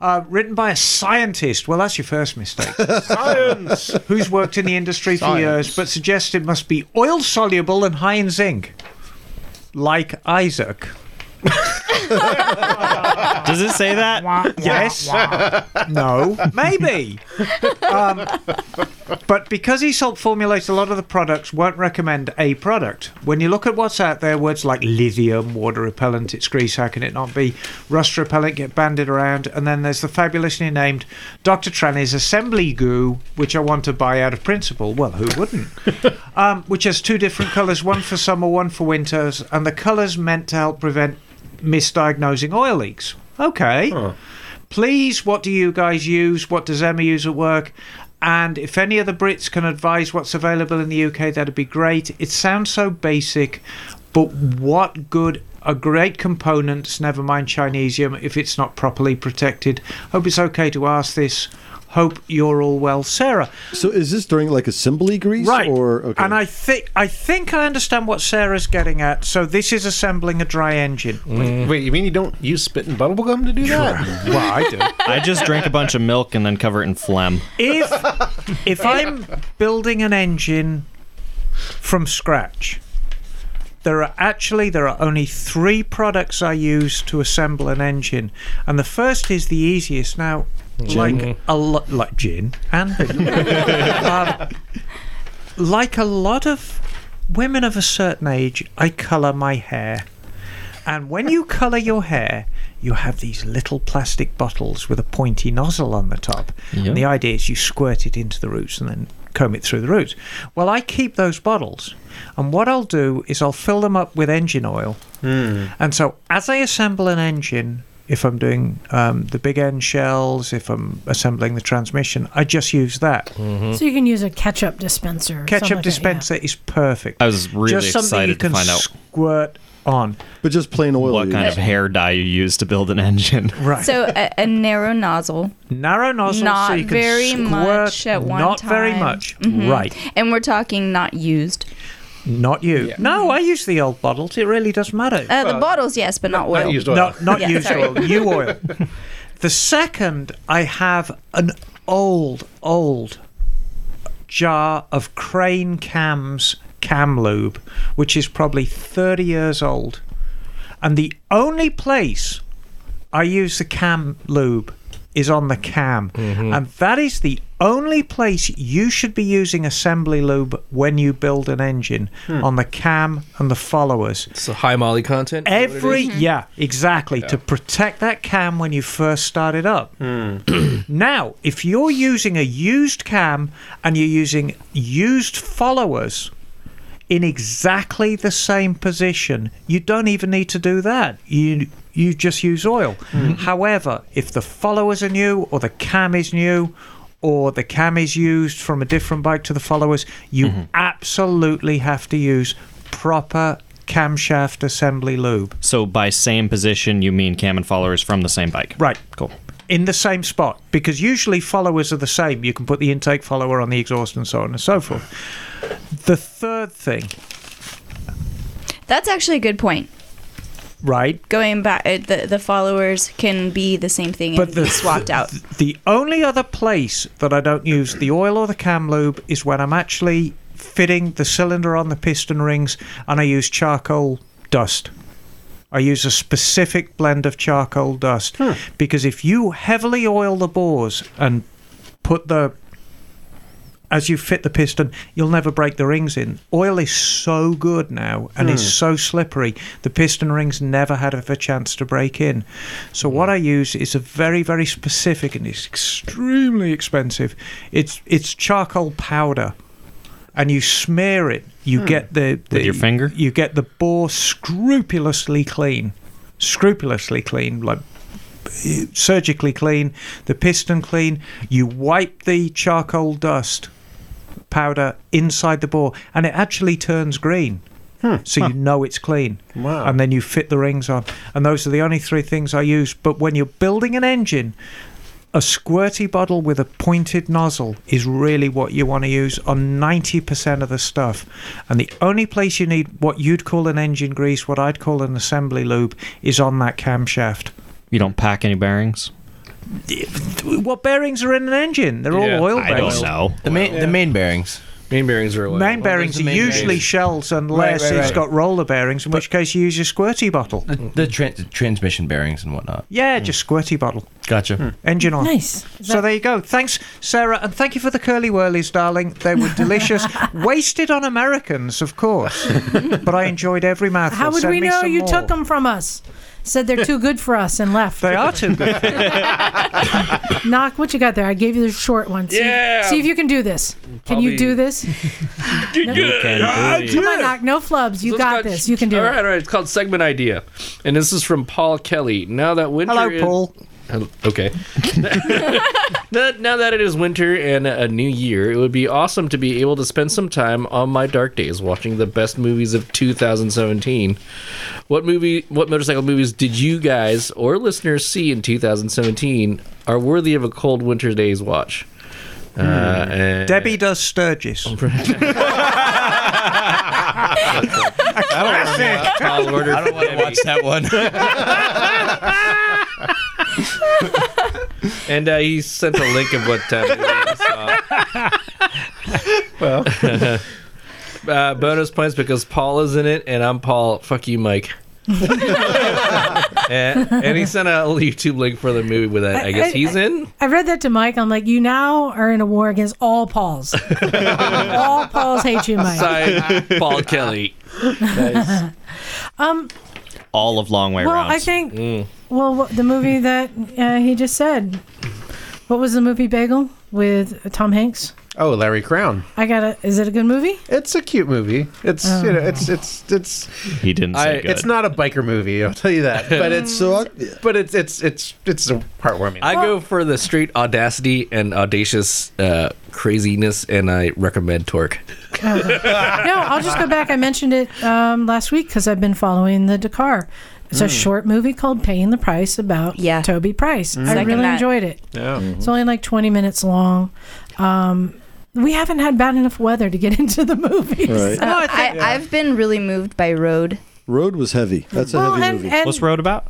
uh, written by a scientist. Well, that's your first mistake. Science! Who's worked in the industry for years, but suggests it must be oil soluble and high in zinc. Like Isaac. Does it say that? Yes. no. Maybe. Um, but because he salt formulates a lot of the products, won't recommend a product. When you look at what's out there, words like lithium, water repellent, it's grease, how can it not be? Rust repellent get banded around. And then there's the fabulously named Dr. Tranny's Assembly Goo, which I want to buy out of principle. Well, who wouldn't? um, which has two different colours, one for summer, one for winters. And the colours meant to help prevent misdiagnosing oil leaks. Okay. Please, what do you guys use? What does Emma use at work? And if any of the Brits can advise what's available in the UK, that'd be great. It sounds so basic, but what good are great components, never mind Chinesium, if it's not properly protected? Hope it's okay to ask this. Hope you're all well, Sarah. So is this during like assembly grease? Right. Or okay. And I think I think I understand what Sarah's getting at. So this is assembling a dry engine. Wait, mm. you mean you don't use spit and bubble gum to do that? Well, I do. I just drink a bunch of milk and then cover it in phlegm. if if I'm building an engine from scratch, there are actually there are only three products I use to assemble an engine, and the first is the easiest. Now, like a lot like gin and um, like a lot of women of a certain age, I colour my hair. And when you colour your hair, you have these little plastic bottles with a pointy nozzle on the top. And the idea is you squirt it into the roots and then comb it through the roots. Well, I keep those bottles. And what I'll do is I'll fill them up with engine oil. And so as I assemble an engine, if I'm doing um, the big end shells, if I'm assembling the transmission, I just use that. So you can use a ketchup dispenser. Ketchup like that, yeah. dispenser is perfect. I was really just excited you can to find out squirt on. but just plain oil. what kind use. of hair dye you use to build an engine. Right. So a, a narrow nozzle, Narrow nozzle, Not so you can very squirt, much at one Not very time. much. Mhm. Right. and we're talking not used. Not you. No, I use the old bottles. It really doesn't matter. Uh, the bottles, yes, but not, oil. Not used oil. No, not Yeah, used sorry. oil. You oil. the second, I have an old, old jar of Crane Cams cam lube, which is probably 30 years old. And the only place I use the cam lube is on the cam. Mm-hmm. And that is the only place you should be using assembly lube when you build an engine hmm. on the cam and the followers. So high moly content. is what it Every yeah, exactly to protect that cam when you first start it up. Hmm. now, if you're using a used cam and you're using used followers in exactly the same position, you don't even need to do that. You you just use oil. Mm. However, if the followers are new or the cam is new or the cam is used from a different bike to the followers, you mm-hmm. absolutely have to use proper camshaft assembly lube. So by same position, you mean cam and followers from the same bike? Right. Cool. In the same spot, because usually followers are the same. You can put the intake follower on the exhaust and so on and so forth. The third thing, That's actually a good point. right? Going back, uh, the the followers can be the same thing and be swapped out. The only other place that I don't use the oil or the cam lube is when I'm actually fitting the cylinder on the piston rings and I use charcoal dust. I use a specific blend of charcoal dust because if you heavily oil the bores and put the as you fit the piston, you'll never break the rings in. Oil is so good now and Hmm. is so slippery, the piston rings never had a chance to break in. So what I use is a very, very specific and it's extremely expensive. It's it's charcoal powder. And you smear it. You Hmm. get the, the With your finger? You get the bore scrupulously clean, scrupulously clean, like surgically clean, the piston clean. You wipe the charcoal dust powder inside the bore, and it actually turns green. So you know it's clean. Wow. And then you fit the rings on. And those are the only three things I use. But when you're building an engine, a squirty bottle with a pointed nozzle is really what you want to use on 90% of the stuff. And the only place you need what you'd call an engine grease, what I'd call an assembly lube, is on that camshaft. You don't pack any bearings? What bearings are in an engine? They're Yeah, all oil I don't know. The main the main bearings. Main bearings are oil. Main bearings are main usually bearings? shells unless Right, right, it's right. got roller bearings, in which case you use your squirty bottle. The, the, tran- the transmission bearings and whatnot. Yeah, hmm. just squirty bottle. Gotcha. Hmm. Engine on. Nice. So there you go. Thanks, Sarah, and thank you for the curly whirlies, darling. They were delicious. Wasted on Americans, of course, but I enjoyed every mouthful. How would Send we know you more. took them from us? Said they're too good for us and left. They are too good. Knock, what you got there? I gave you the short one. See, Yeah. See if you can do this. Can you Probably- do this? Come on, Knock. No flubs. You So got called- this. You can do all it. right, all right. It's called segment idea, and this is from Paul Kelly. Now that winter. Hello, is- Paul. Hello- Okay. now, now that it is winter and a new year, it would be awesome to be able to spend some time on my dark days watching the best movies of 2017. What movie, what motorcycle movies did you guys or listeners see in 2017 are worthy of a cold winter day's watch? Uh, and- Debbie does Sturgis. I'll order I don't want to watch that one. And uh, he sent a link of what uh, movie he saw. Well, uh, bonus points because Paul is in it, and I'm Paul. Fuck you, Mike. and, and he sent a YouTube link for the movie with that. I guess he's in. I read that to Mike. I'm like, you now are in a war against all Pauls. all Pauls hate you, Mike. Side Paul Kelly. Um, All of Long Way well, Round. I think, Mm. well, what- the movie that uh, he just said. What was the movie Bagel with Tom Hanks? oh, Larry Crowne. I gotta. Is it a good movie? It's a cute movie. It's you know, it's it's it's he didn't say I, good. it's not a biker movie. I'll tell you that. But it's So I, but it's it's it's it's a heartwarming. I go for the straight audacity and audacious uh, craziness, and I recommend Torque. no, I'll just go back. I mentioned it um, last week because I've been following the Dakar. It's a short movie called "Paying the Price" about Yeah. Toby Price. I Second really that. enjoyed it. yeah. It's only like 20 minutes long. Um, we haven't had bad enough weather to get into the movies. right. Uh, I, I've been really moved by Road. Road was heavy. That's a Well, heavy and, movie. and What's Road about?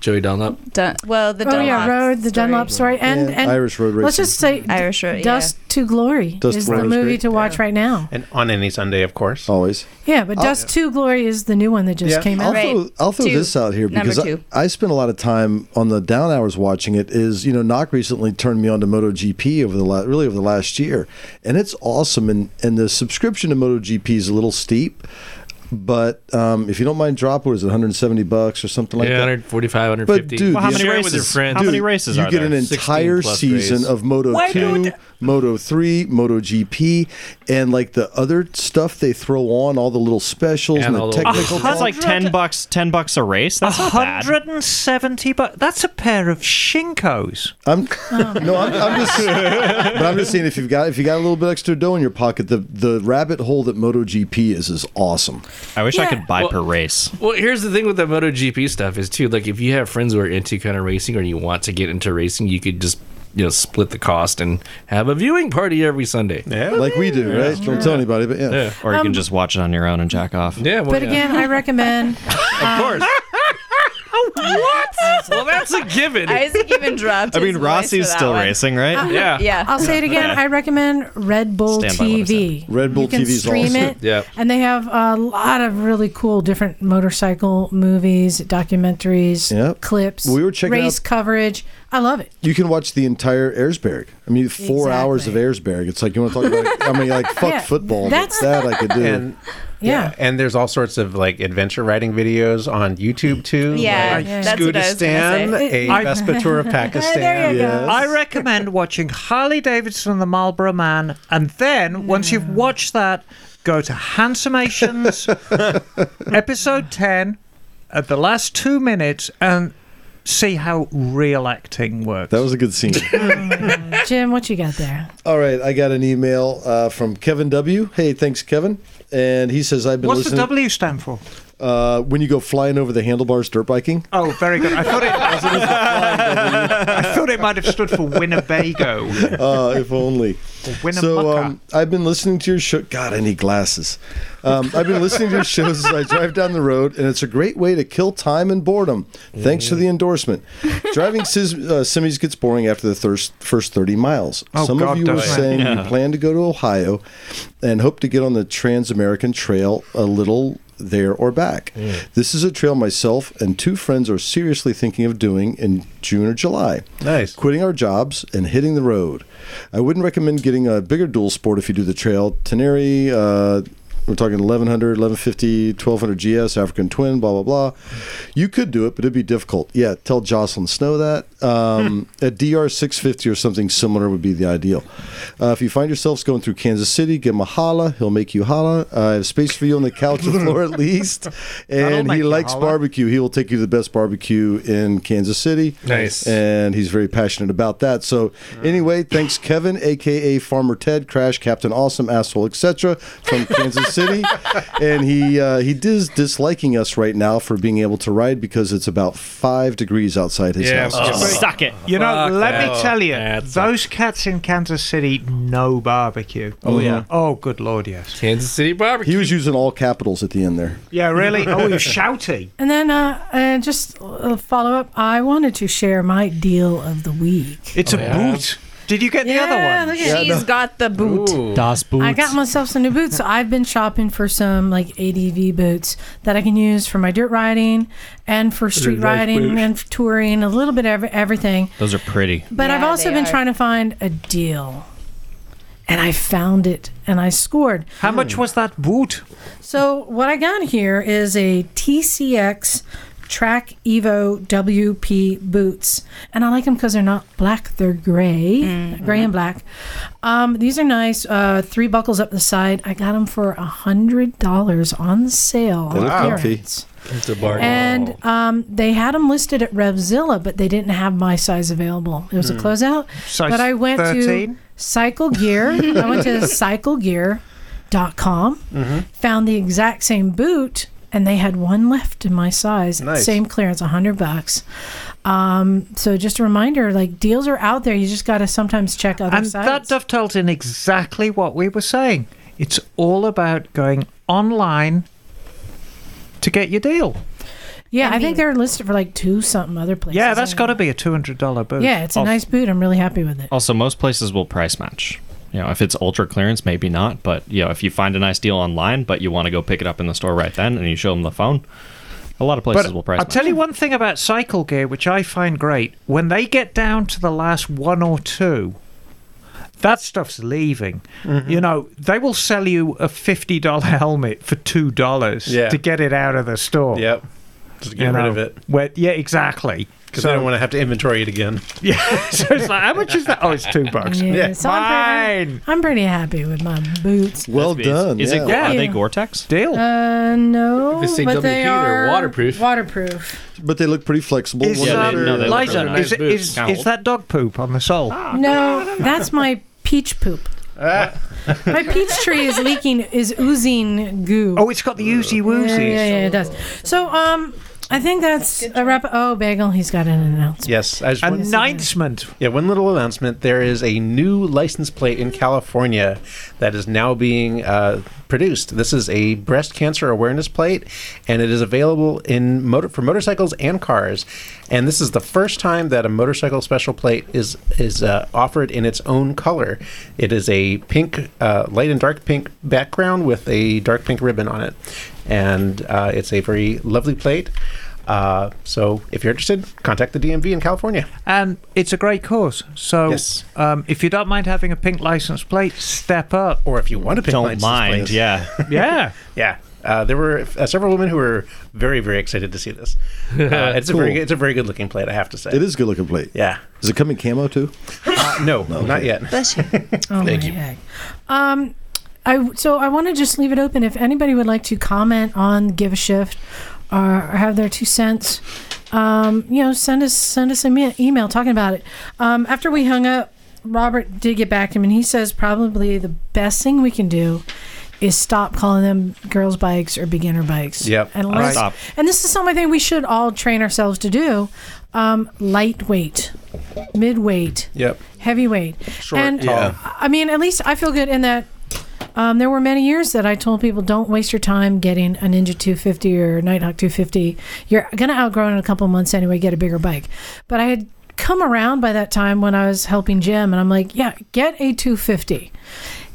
Joey Dunlop. Dun- well, the oh, Dunlop oh Dunlop yeah, Road, the story. Dunlop story, and Yeah, and Irish Road Let's just say Irish Road, yeah. Dust to Glory Dust is to Glory the was movie great. to watch right now. And on any Sunday, of course. Always. Yeah, but I'll- Dust to Glory is the new one that just Yeah. came I'll out. Right. throw, I'll throw Two. this out here because I. I spent a lot of time on the down hours watching it. Is you know, Knock recently turned me on to MotoGP over the la- really over the last year, and it's awesome. And and the subscription to MotoGP is a little steep, but um, if you don't mind, drop what is it, 170 bucks or something like that? yeah, that. 145, But dude, Well, how many Share it with your races? friends. How many races you are get there? an entire season race. of Moto Why 2, don't- Moto 3, Moto GP, and like the other stuff they throw on, all the little specials and, And the all the- technical. That's like ten bucks. Ten bucks a race. That's not bad. 170 but that's a pair of shinkos. I'm oh. no, I'm, I'm just, but I'm just saying if you've got if you got a little bit extra dough in your pocket, the the rabbit hole that Moto GP is is awesome. I wish I could buy Well- per race. Well, here's the thing with the MotoGP stuff is too like if you have friends who are into kind of racing or you want to get into racing, you could just you know split the cost and have a viewing party every Sunday. Yeah. Like we do, right? Don't tell anybody, but yeah. Yeah, Or you Um, can just watch it on your own and jack off. yeah. Well, But yeah. again, I recommend. of course. what? Well, that's a given. Isaac even dropped. I his mean, voice Rossi's for that still one. racing, right? yeah. Yeah. I'll say it again. I recommend Red Bull Stand by what I TV. Red Bull you can TV is stream awesome. it. Yeah. And they have a lot of really cool different motorcycle movies, documentaries, Yep. clips, We were checking race out- coverage. I love it. You can watch the entire Erzberg. I mean, four hours of Erzberg. It's like you want to talk about. I mean, like fuck Yeah, football. that's- That's that I could do. And Yeah. and there's all sorts of like adventure riding videos on YouTube too. Yeah, like that's what I Scootistan, say. a I- Vespa tour of Pakistan. There you go. I recommend watching Harley Davidson and the Marlboro Man, and then once you've mm. watched that, go to Handsomations, episode 10, at the last two minutes, and see how real acting works. that was a good scene. Jim, what you got there? All right, I got an email uh, from Kevin W. Hey, thanks, Kevin. And he says I've been What's the. W stand for? Uh, when you go flying over the handlebars dirt biking. Oh, very good. I thought it. I thought it might have stood for Winnebago. Uh, if only. Winnemucca. So um, I've been listening to your show. God, I need glasses. Um, I've been listening to your shows as I drive down the road, and it's a great way to kill time and boredom. Thanks to the endorsement. Driving sis, uh, semis gets boring after the thirst, first 30 miles. Oh, Some God, of you were doesn't it? saying Yeah. you plan to go to Ohio and hope to get on the Trans American Trail a little there or back. This is a trail myself and two friends are seriously thinking of doing in June or July. Nice. Quitting our jobs and hitting the road. I wouldn't recommend getting a bigger dual sport if you do the trail. Ténéré, uh, we're talking 1100, 1150, 1200 GS, African Twin, blah, blah, blah. You could do it, but it'd be difficult. Yeah, tell Jocelyn Snow that. Um, a DR 650 or something similar would be the ideal. Uh, if you find yourselves going through Kansas City, give him a holla. He'll make you holla. Uh, I have space for you on the couch or floor at least. And he likes holla. barbecue. He will take you to the best barbecue in Kansas City. Nice. And he's very passionate about that. So, anyway, thanks, Kevin, aka Farmer Ted, Crash, Captain Awesome, Asshole, etc., from Kansas City. And he uh, he is disliking us right now for being able to ride because it's about five degrees outside his Yeah, house. Oh. Suck it. You know, Fuck let that. me tell you, That's those cats in Kansas City know barbecue. Oh, yeah. Oh, good lord, yes. Kansas City barbecue. He was using all capitals at the end there. Yeah, really? Oh, you're shouty. And then, uh, uh, just a follow up. I wanted to share my deal of the week. It's a yeah. boot. Did you get the other one? look at She's got the boot. Ooh. Das Boots. I got myself some new boots. So I've been shopping for some like ADV boots that I can use for my dirt riding and for street nice riding boots. and for touring, a little bit of everything. Those are pretty. But Yeah, I've also been are. trying to find a deal. And I found it and I scored. How much hmm. was that boot? So what I got here is a TCX Track Evo WP boots, and I like them because they're not black; they're gray, gray and black. Um, these are nice. Uh, three buckles up the side. I got them for a hundred dollars on sale They on look comfy. clearance. A bargain. And um, they had them listed at Revzilla, but they didn't have my size available. It was a closeout. Size but I went 13? to Cycle Gear. I went to cyclegear.com, found the exact same boot, and they had one left in my size. Nice. Same clearance, 100 bucks. Um, so just a reminder, like deals are out there. You just got to sometimes check other And sites. that dovetails in exactly what we were saying. It's all about going online to get your deal. Yeah, I, think they're listed for like two something other places. Yeah, that's got to be a two hundred dollar boot. Yeah, it's a nice boot. I'm really happy with it. Also, most places will price match. You know, if it's ultra clearance, maybe not. But you know, if you find a nice deal online, but you want to go pick it up in the store right then, and you show them the phone, a lot of places But will price I'll match. tell you one thing about cycle gear, which I find great. When they get down to the last one or two, that stuff's leaving. Mm-hmm. You know, they will sell you a fifty dollar helmet for two dollars Yeah. to get it out of the store. Yep. Just get You rid know, of it. Where, yeah, exactly. Because I don't want to have to inventory it again. Yeah. so it's like, how much is that? Oh, it's two bucks. Yeah, so I'm pretty, Fine. I'm pretty happy with my boots. Well done. Is yeah. it? Go- Are they Gore-Tex? Deal. Uh, no, If they say but they they're waterproof. Waterproof. But they look pretty flexible. Is, Yeah, um, they- no, they look Liza, nice is, is, is that dog poop on the sole? No, that's my peach poop. my peach tree is leaking, is oozing goo. Oh, it's got the oozy woozies. Yeah, yeah, yeah, it does. So, um, I think that's a wrap. Oh, Bagel, he's got an announcement. Yes. I just want- Announcement. Yeah, one little announcement. There is a new license plate in California that is now being uh, produced. This is a breast cancer awareness plate, and it is available in motor for motorcycles and cars. And this is the first time that a motorcycle special plate is is uh, offered in its own color. It is a pink, uh, light and dark pink background with a dark pink ribbon on it, and uh, it's a very lovely plate. Uh, so, if you're interested, contact the DMV in California. And it's a great cause. So, Yes. um, if you don't mind having a pink license plate, step up. or if you want to pick Don't license mind. plates. Yeah. Yeah. yeah. Uh, there were uh, several women who were very, very excited to see this. Uh, it's a very, it's a very good looking plate, I have to say. It is a good looking plate. Yeah. Does it come in camo too? Uh, no, not yet. Bless you. Oh Thank my you. heck. Um, I so I want to just leave it open. If anybody would like to comment on Give a Shift or, or have their two cents, um, you know, send us send us an email talking about it. Um, after we hung up, Robert did get back to him, and he says probably the best thing we can do is stop calling them girls' bikes or beginner bikes. Yep. And I let's, stop. and this is something I think we should all train ourselves to do. Um, lightweight, midweight, Yep. heavyweight. Short, and tall. I mean, at least I feel good in that um, there were many years that I told people don't waste your time getting a Ninja 250 or Nighthawk 250. You're going to outgrow it in a couple months anyway, get a bigger bike. But I had come around by that time when I was helping Jim, and I'm like, yeah, get a 250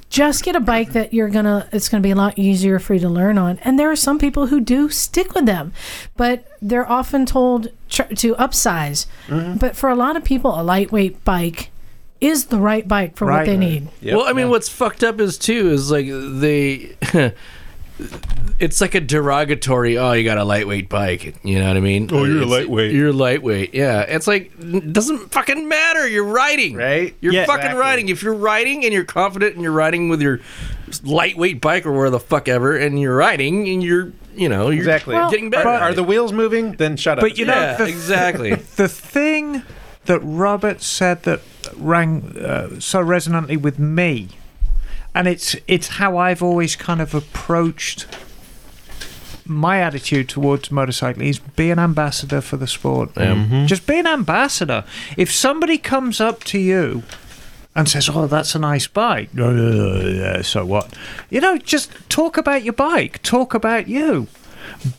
just get a bike that you're gonna it's gonna be a lot easier for you to learn on and there are some people who do stick with them but they're often told tr- to upsize but for a lot of people a lightweight bike is the right bike for what Right. they need Yep. well, I mean, what's fucked up is too is like they. it's like a derogatory. Oh, you got a lightweight bike. You know what I mean? Oh, you're a It's- lightweight. You're lightweight. Yeah, it's like it doesn't fucking matter. You're riding, Right? You're Yeah, fucking exactly. riding. If you're riding and you're confident and you're riding with your lightweight bike or where the fuck ever, and you're riding and you're, you know, you're Exactly. getting better. Are, are the wheels moving? Then shut up. But you know, yeah, the, exactly. the thing that Robert said that rang uh, so resonantly with me, and it's it's how I've always kind of approached my attitude towards motorcycling is be an ambassador for the sport. Just be an ambassador. If somebody comes up to you and says, "Oh, that's a nice bike," "Uh, so what? You know, just talk about your bike. Talk about you.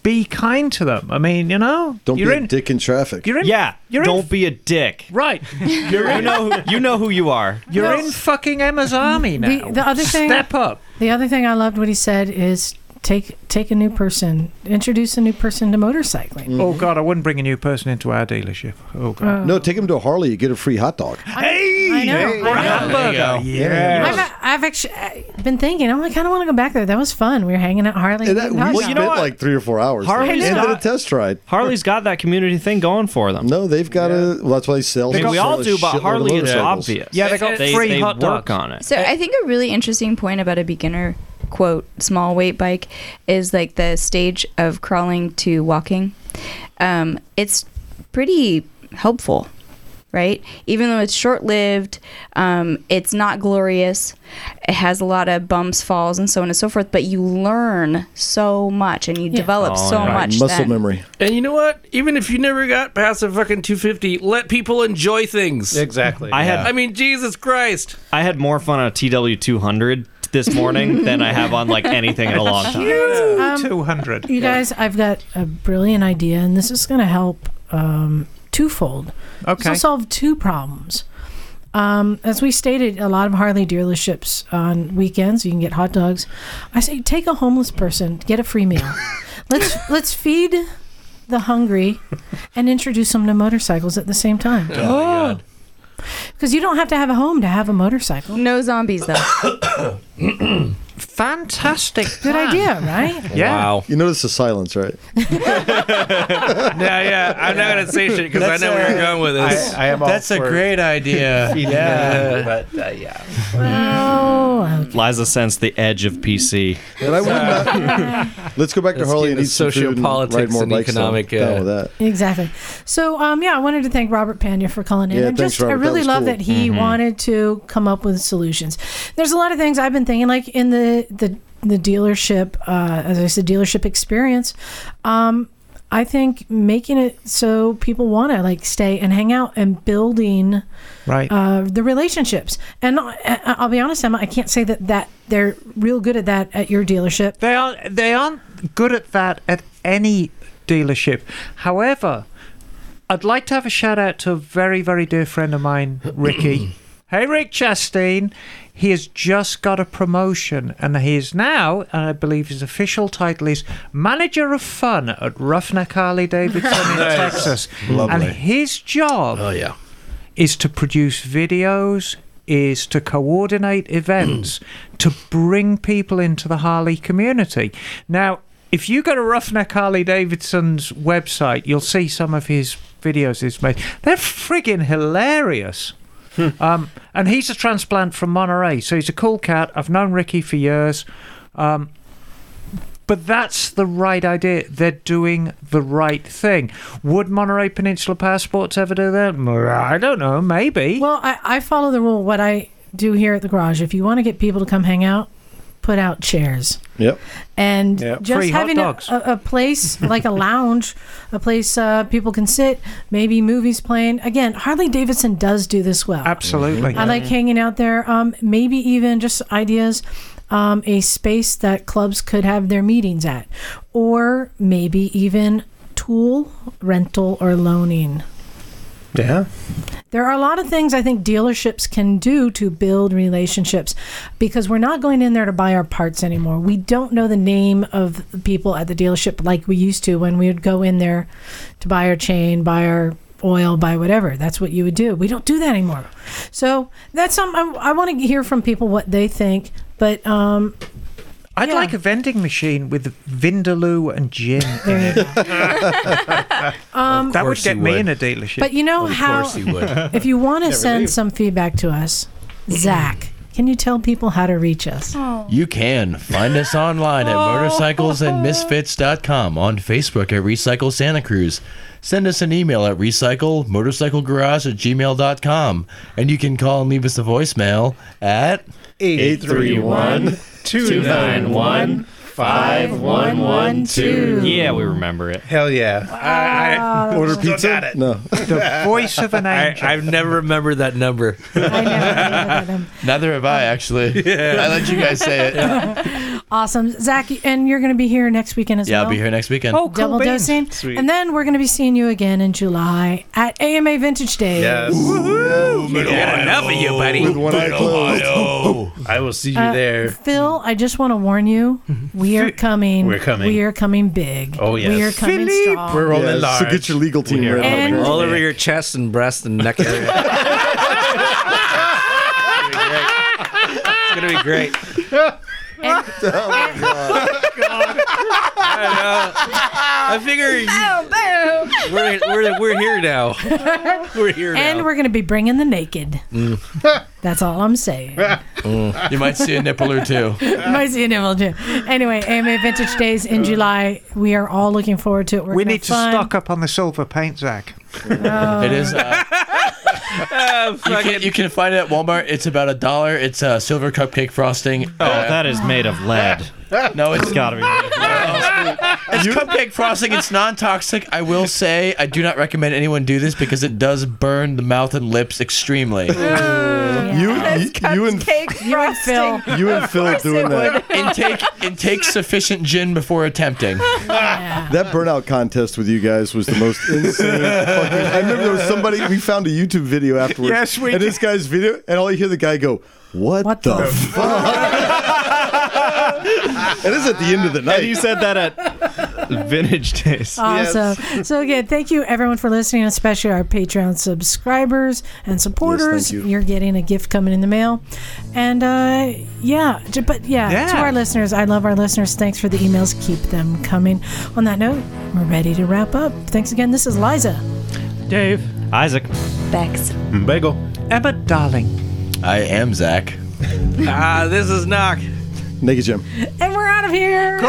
Be kind to them. I mean, you know, Don't you're be in. a dick in traffic. You're in. Yeah. You're Don't be a dick. Right. You're, you know. Who, you know who you are. You're No. in fucking Emma's army now. The- the other thing- Step up. the other thing i loved what he said is take take a new person introduce a new person to motorcycling mm-hmm. Oh God, I wouldn't bring a new person into our dealership. Oh God. Oh. No, take him to a Harley. You get a free hot dog. hey, I know, hey, I know. hamburger. Yeah. I've, I've actually I've uh, been thinking oh i kind of want to go back there that was fun we were hanging out harley And that, we Well, you know what? like three or four hours. there. Harley's and did a test ride. Harley's got that community thing going for them. No, they've got a. Well, that's why they sell. I mean, we all do, but Harley is obvious. Yeah, they got they, free they hot dog on it. So I think a really interesting point about a beginner quote small weight bike is like the stage of crawling to walking. Um, it's pretty helpful, right? Even though it's short lived, um, it's not glorious. It has a lot of bumps, falls, and so on and so forth. But you learn so much, and you develop Oh, so yeah. much. Muscle then. memory. And you know what? Even if you never got past a fucking 250, let people enjoy things. Exactly. I had- I mean, Jesus Christ. I had more fun on a TW200 this morning than I have on like anything in a long time. Um, 200. You guys, I've got a brilliant idea, and this is going to help um, twofold. This Okay. will solve two problems. Um, as we stated, a lot of Harley dealerships on weekends you can get hot dogs. I say take a homeless person, get a free meal. let's let's feed the hungry and introduce them to motorcycles at the same time. Oh, Because you don't have to have a home to have a motorcycle. No zombies though. Fantastic. Good plan. idea, right? Yeah. Wow. You notice the silence, right? Yeah, yeah. I'm not gonna say shit because I That's know where a- you're going with this. I, I am all That's a for great idea. feeding yeah. them, but uh, yeah. Oh, Liza sensed the edge of PC. And I would not. Let's go back to Let's Harley get and into eat some food and sociopolitics ride more and bikes. economic, Down, down uh, with that. Exactly. So, um, yeah, I wanted to thank Robert Pandya for calling in. Yeah, and thanks, just, I Robert. That really was love cool. that he wanted to come up with solutions. There's a lot of things I've been thinking, like in the the the dealership, uh, as I said, dealership experience. Um, I think making it so people want to like stay and hang out and building Right. uh, the relationships. And I- I'll be honest, Emma, I can't say that that they're real good at that at your dealership. They aren't. They aren't good at that at any dealership. However, I'd like to have a shout out to a very, very dear friend of mine, Ricky. hey, Rick Chastain. He has just got a promotion, and he is now, and I believe his official title is manager of fun at Roughneck Harley Davidson in Texas. Lovely. And his job Oh yeah. is to produce videos, is to coordinate events, mm. to bring people into the Harley community. Now, if you go to Roughneck Harley Davidson's website, you'll see some of his videos he's made. They're friggin' hilarious. um, and he's a transplant from Monterey, so he's a cool cat. I've known Ricky for years. Um, but that's the right idea. They're doing the right thing. Would Monterey Peninsula Passports ever do that? I don't know. Maybe. Well, I, I follow the rule. What I do here at the garage, if you want to get people to come hang out, put out chairs. Yep. And Yep. just Free having a, a, a place like a lounge, a place uh, people can sit, maybe movies playing. Again, Harley Davidson does do this well. Absolutely. I like hanging out there. Um, maybe even just ideas, um, a space that clubs could have their meetings at, or maybe even tool rental or loaning. Yeah. There are a lot of things I think dealerships can do to build relationships because we're not going in there to buy our parts anymore. We don't know the name of the people at the dealership like we used to when we would go in there to buy our chain, buy our oil, buy whatever. That's what you would do. We don't do that anymore. So that's something I, I want to hear from people what they think. But um, I'd yeah. like a vending machine with Vindaloo and gin. there you go. Um, that would get me would. in a dealership. but you know Of how course he would. if you want to send some feedback to us, Zach, can you tell people how to reach us? You can find us online at motorcyclesandmisfits.com, on Facebook at Recycle Santa Cruz. Send us an email at recyclemotorcyclegarage at gmail.com. And you can call and leave us a voicemail at 831 291 5112. Yeah, we remember it. Hell yeah. I order pizza? No. the voice of an I, angel. I've never remembered that number. I never knew about them. Neither have I, actually. I let you guys say it. Awesome, Zach, and you're going to be here next weekend as Yeah, well. Yeah, I'll be here next weekend. oh, cool Double beans. dosing, Sweet. and then we're going to be seeing you again in July at AMA Vintage Day. Yes. Got enough of you, buddy. With one eye closed. I will see you Uh, there. Phil, I just want to warn you, we are coming. We're coming. We are coming big. Oh, yes. We are coming Philippe, strong. We're rolling Yeah, large. so get your legal team We're ready. And- All over your chest and breast and neck area. it's gonna be great. And- oh, uh, I figure you- we're, we're, we're here now. We're here now. and now. we're going to be bringing the naked. Mm. That's all I'm saying. Mm. You might see a nipple or two. Might see an nipple too. Anyway, AMA Vintage Days in July. We are all looking forward to it. We're We need to fun. stock up on the silver paint, Zach. It is. Uh, you, can, you can find it at Walmart. It's about a dollar. It's a silver cupcake frosting. Oh, that is made of lead. No, it's It's gotta be. It's cupcake frosting. It's non-toxic. I will say I do not recommend anyone do this because it does burn the mouth and lips extremely. You, you, you and You and Phil. you and Phil doing that. intake intake sufficient gin before attempting. That burnout contest with you guys was the most insane. fucking, I remember there was somebody we found a YouTube video afterwards. Yes, we and this guy's video, and all you hear the guy go, "What, What the, the fuck?" And this is at the end of the night. And you said that at Vintage Days. Awesome. So again, thank you everyone for listening, especially our Patreon subscribers and supporters. Yes, thank you. are getting a gift coming in the mail, and uh, yeah, j- but yeah, to our listeners, I love our listeners. Thanks for the emails. Keep them coming. On that note, we're ready to wrap up. Thanks again. This is Liza. Dave. Isaac. Bex. Bagel. Emma, darling. I am Zach. ah, this is Knock. Naked Jim. And we're out of here.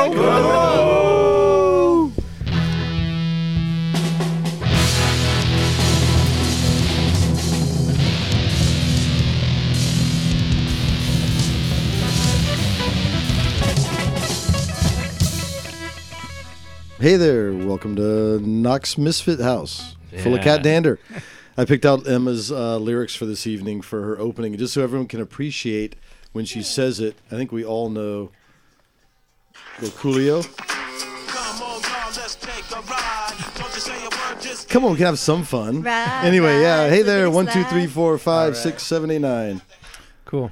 Hey there, welcome to Knox Misfit House, full of cat dander. I picked out Emma's uh, lyrics for this evening for her opening, just so everyone can appreciate when she says it. I think we all know. Go Coolio. Come on, we can have some fun. Ride, anyway, yeah. Hey there, slip one, two, slide. three, four, five, six, seven, eight, nine. Cool.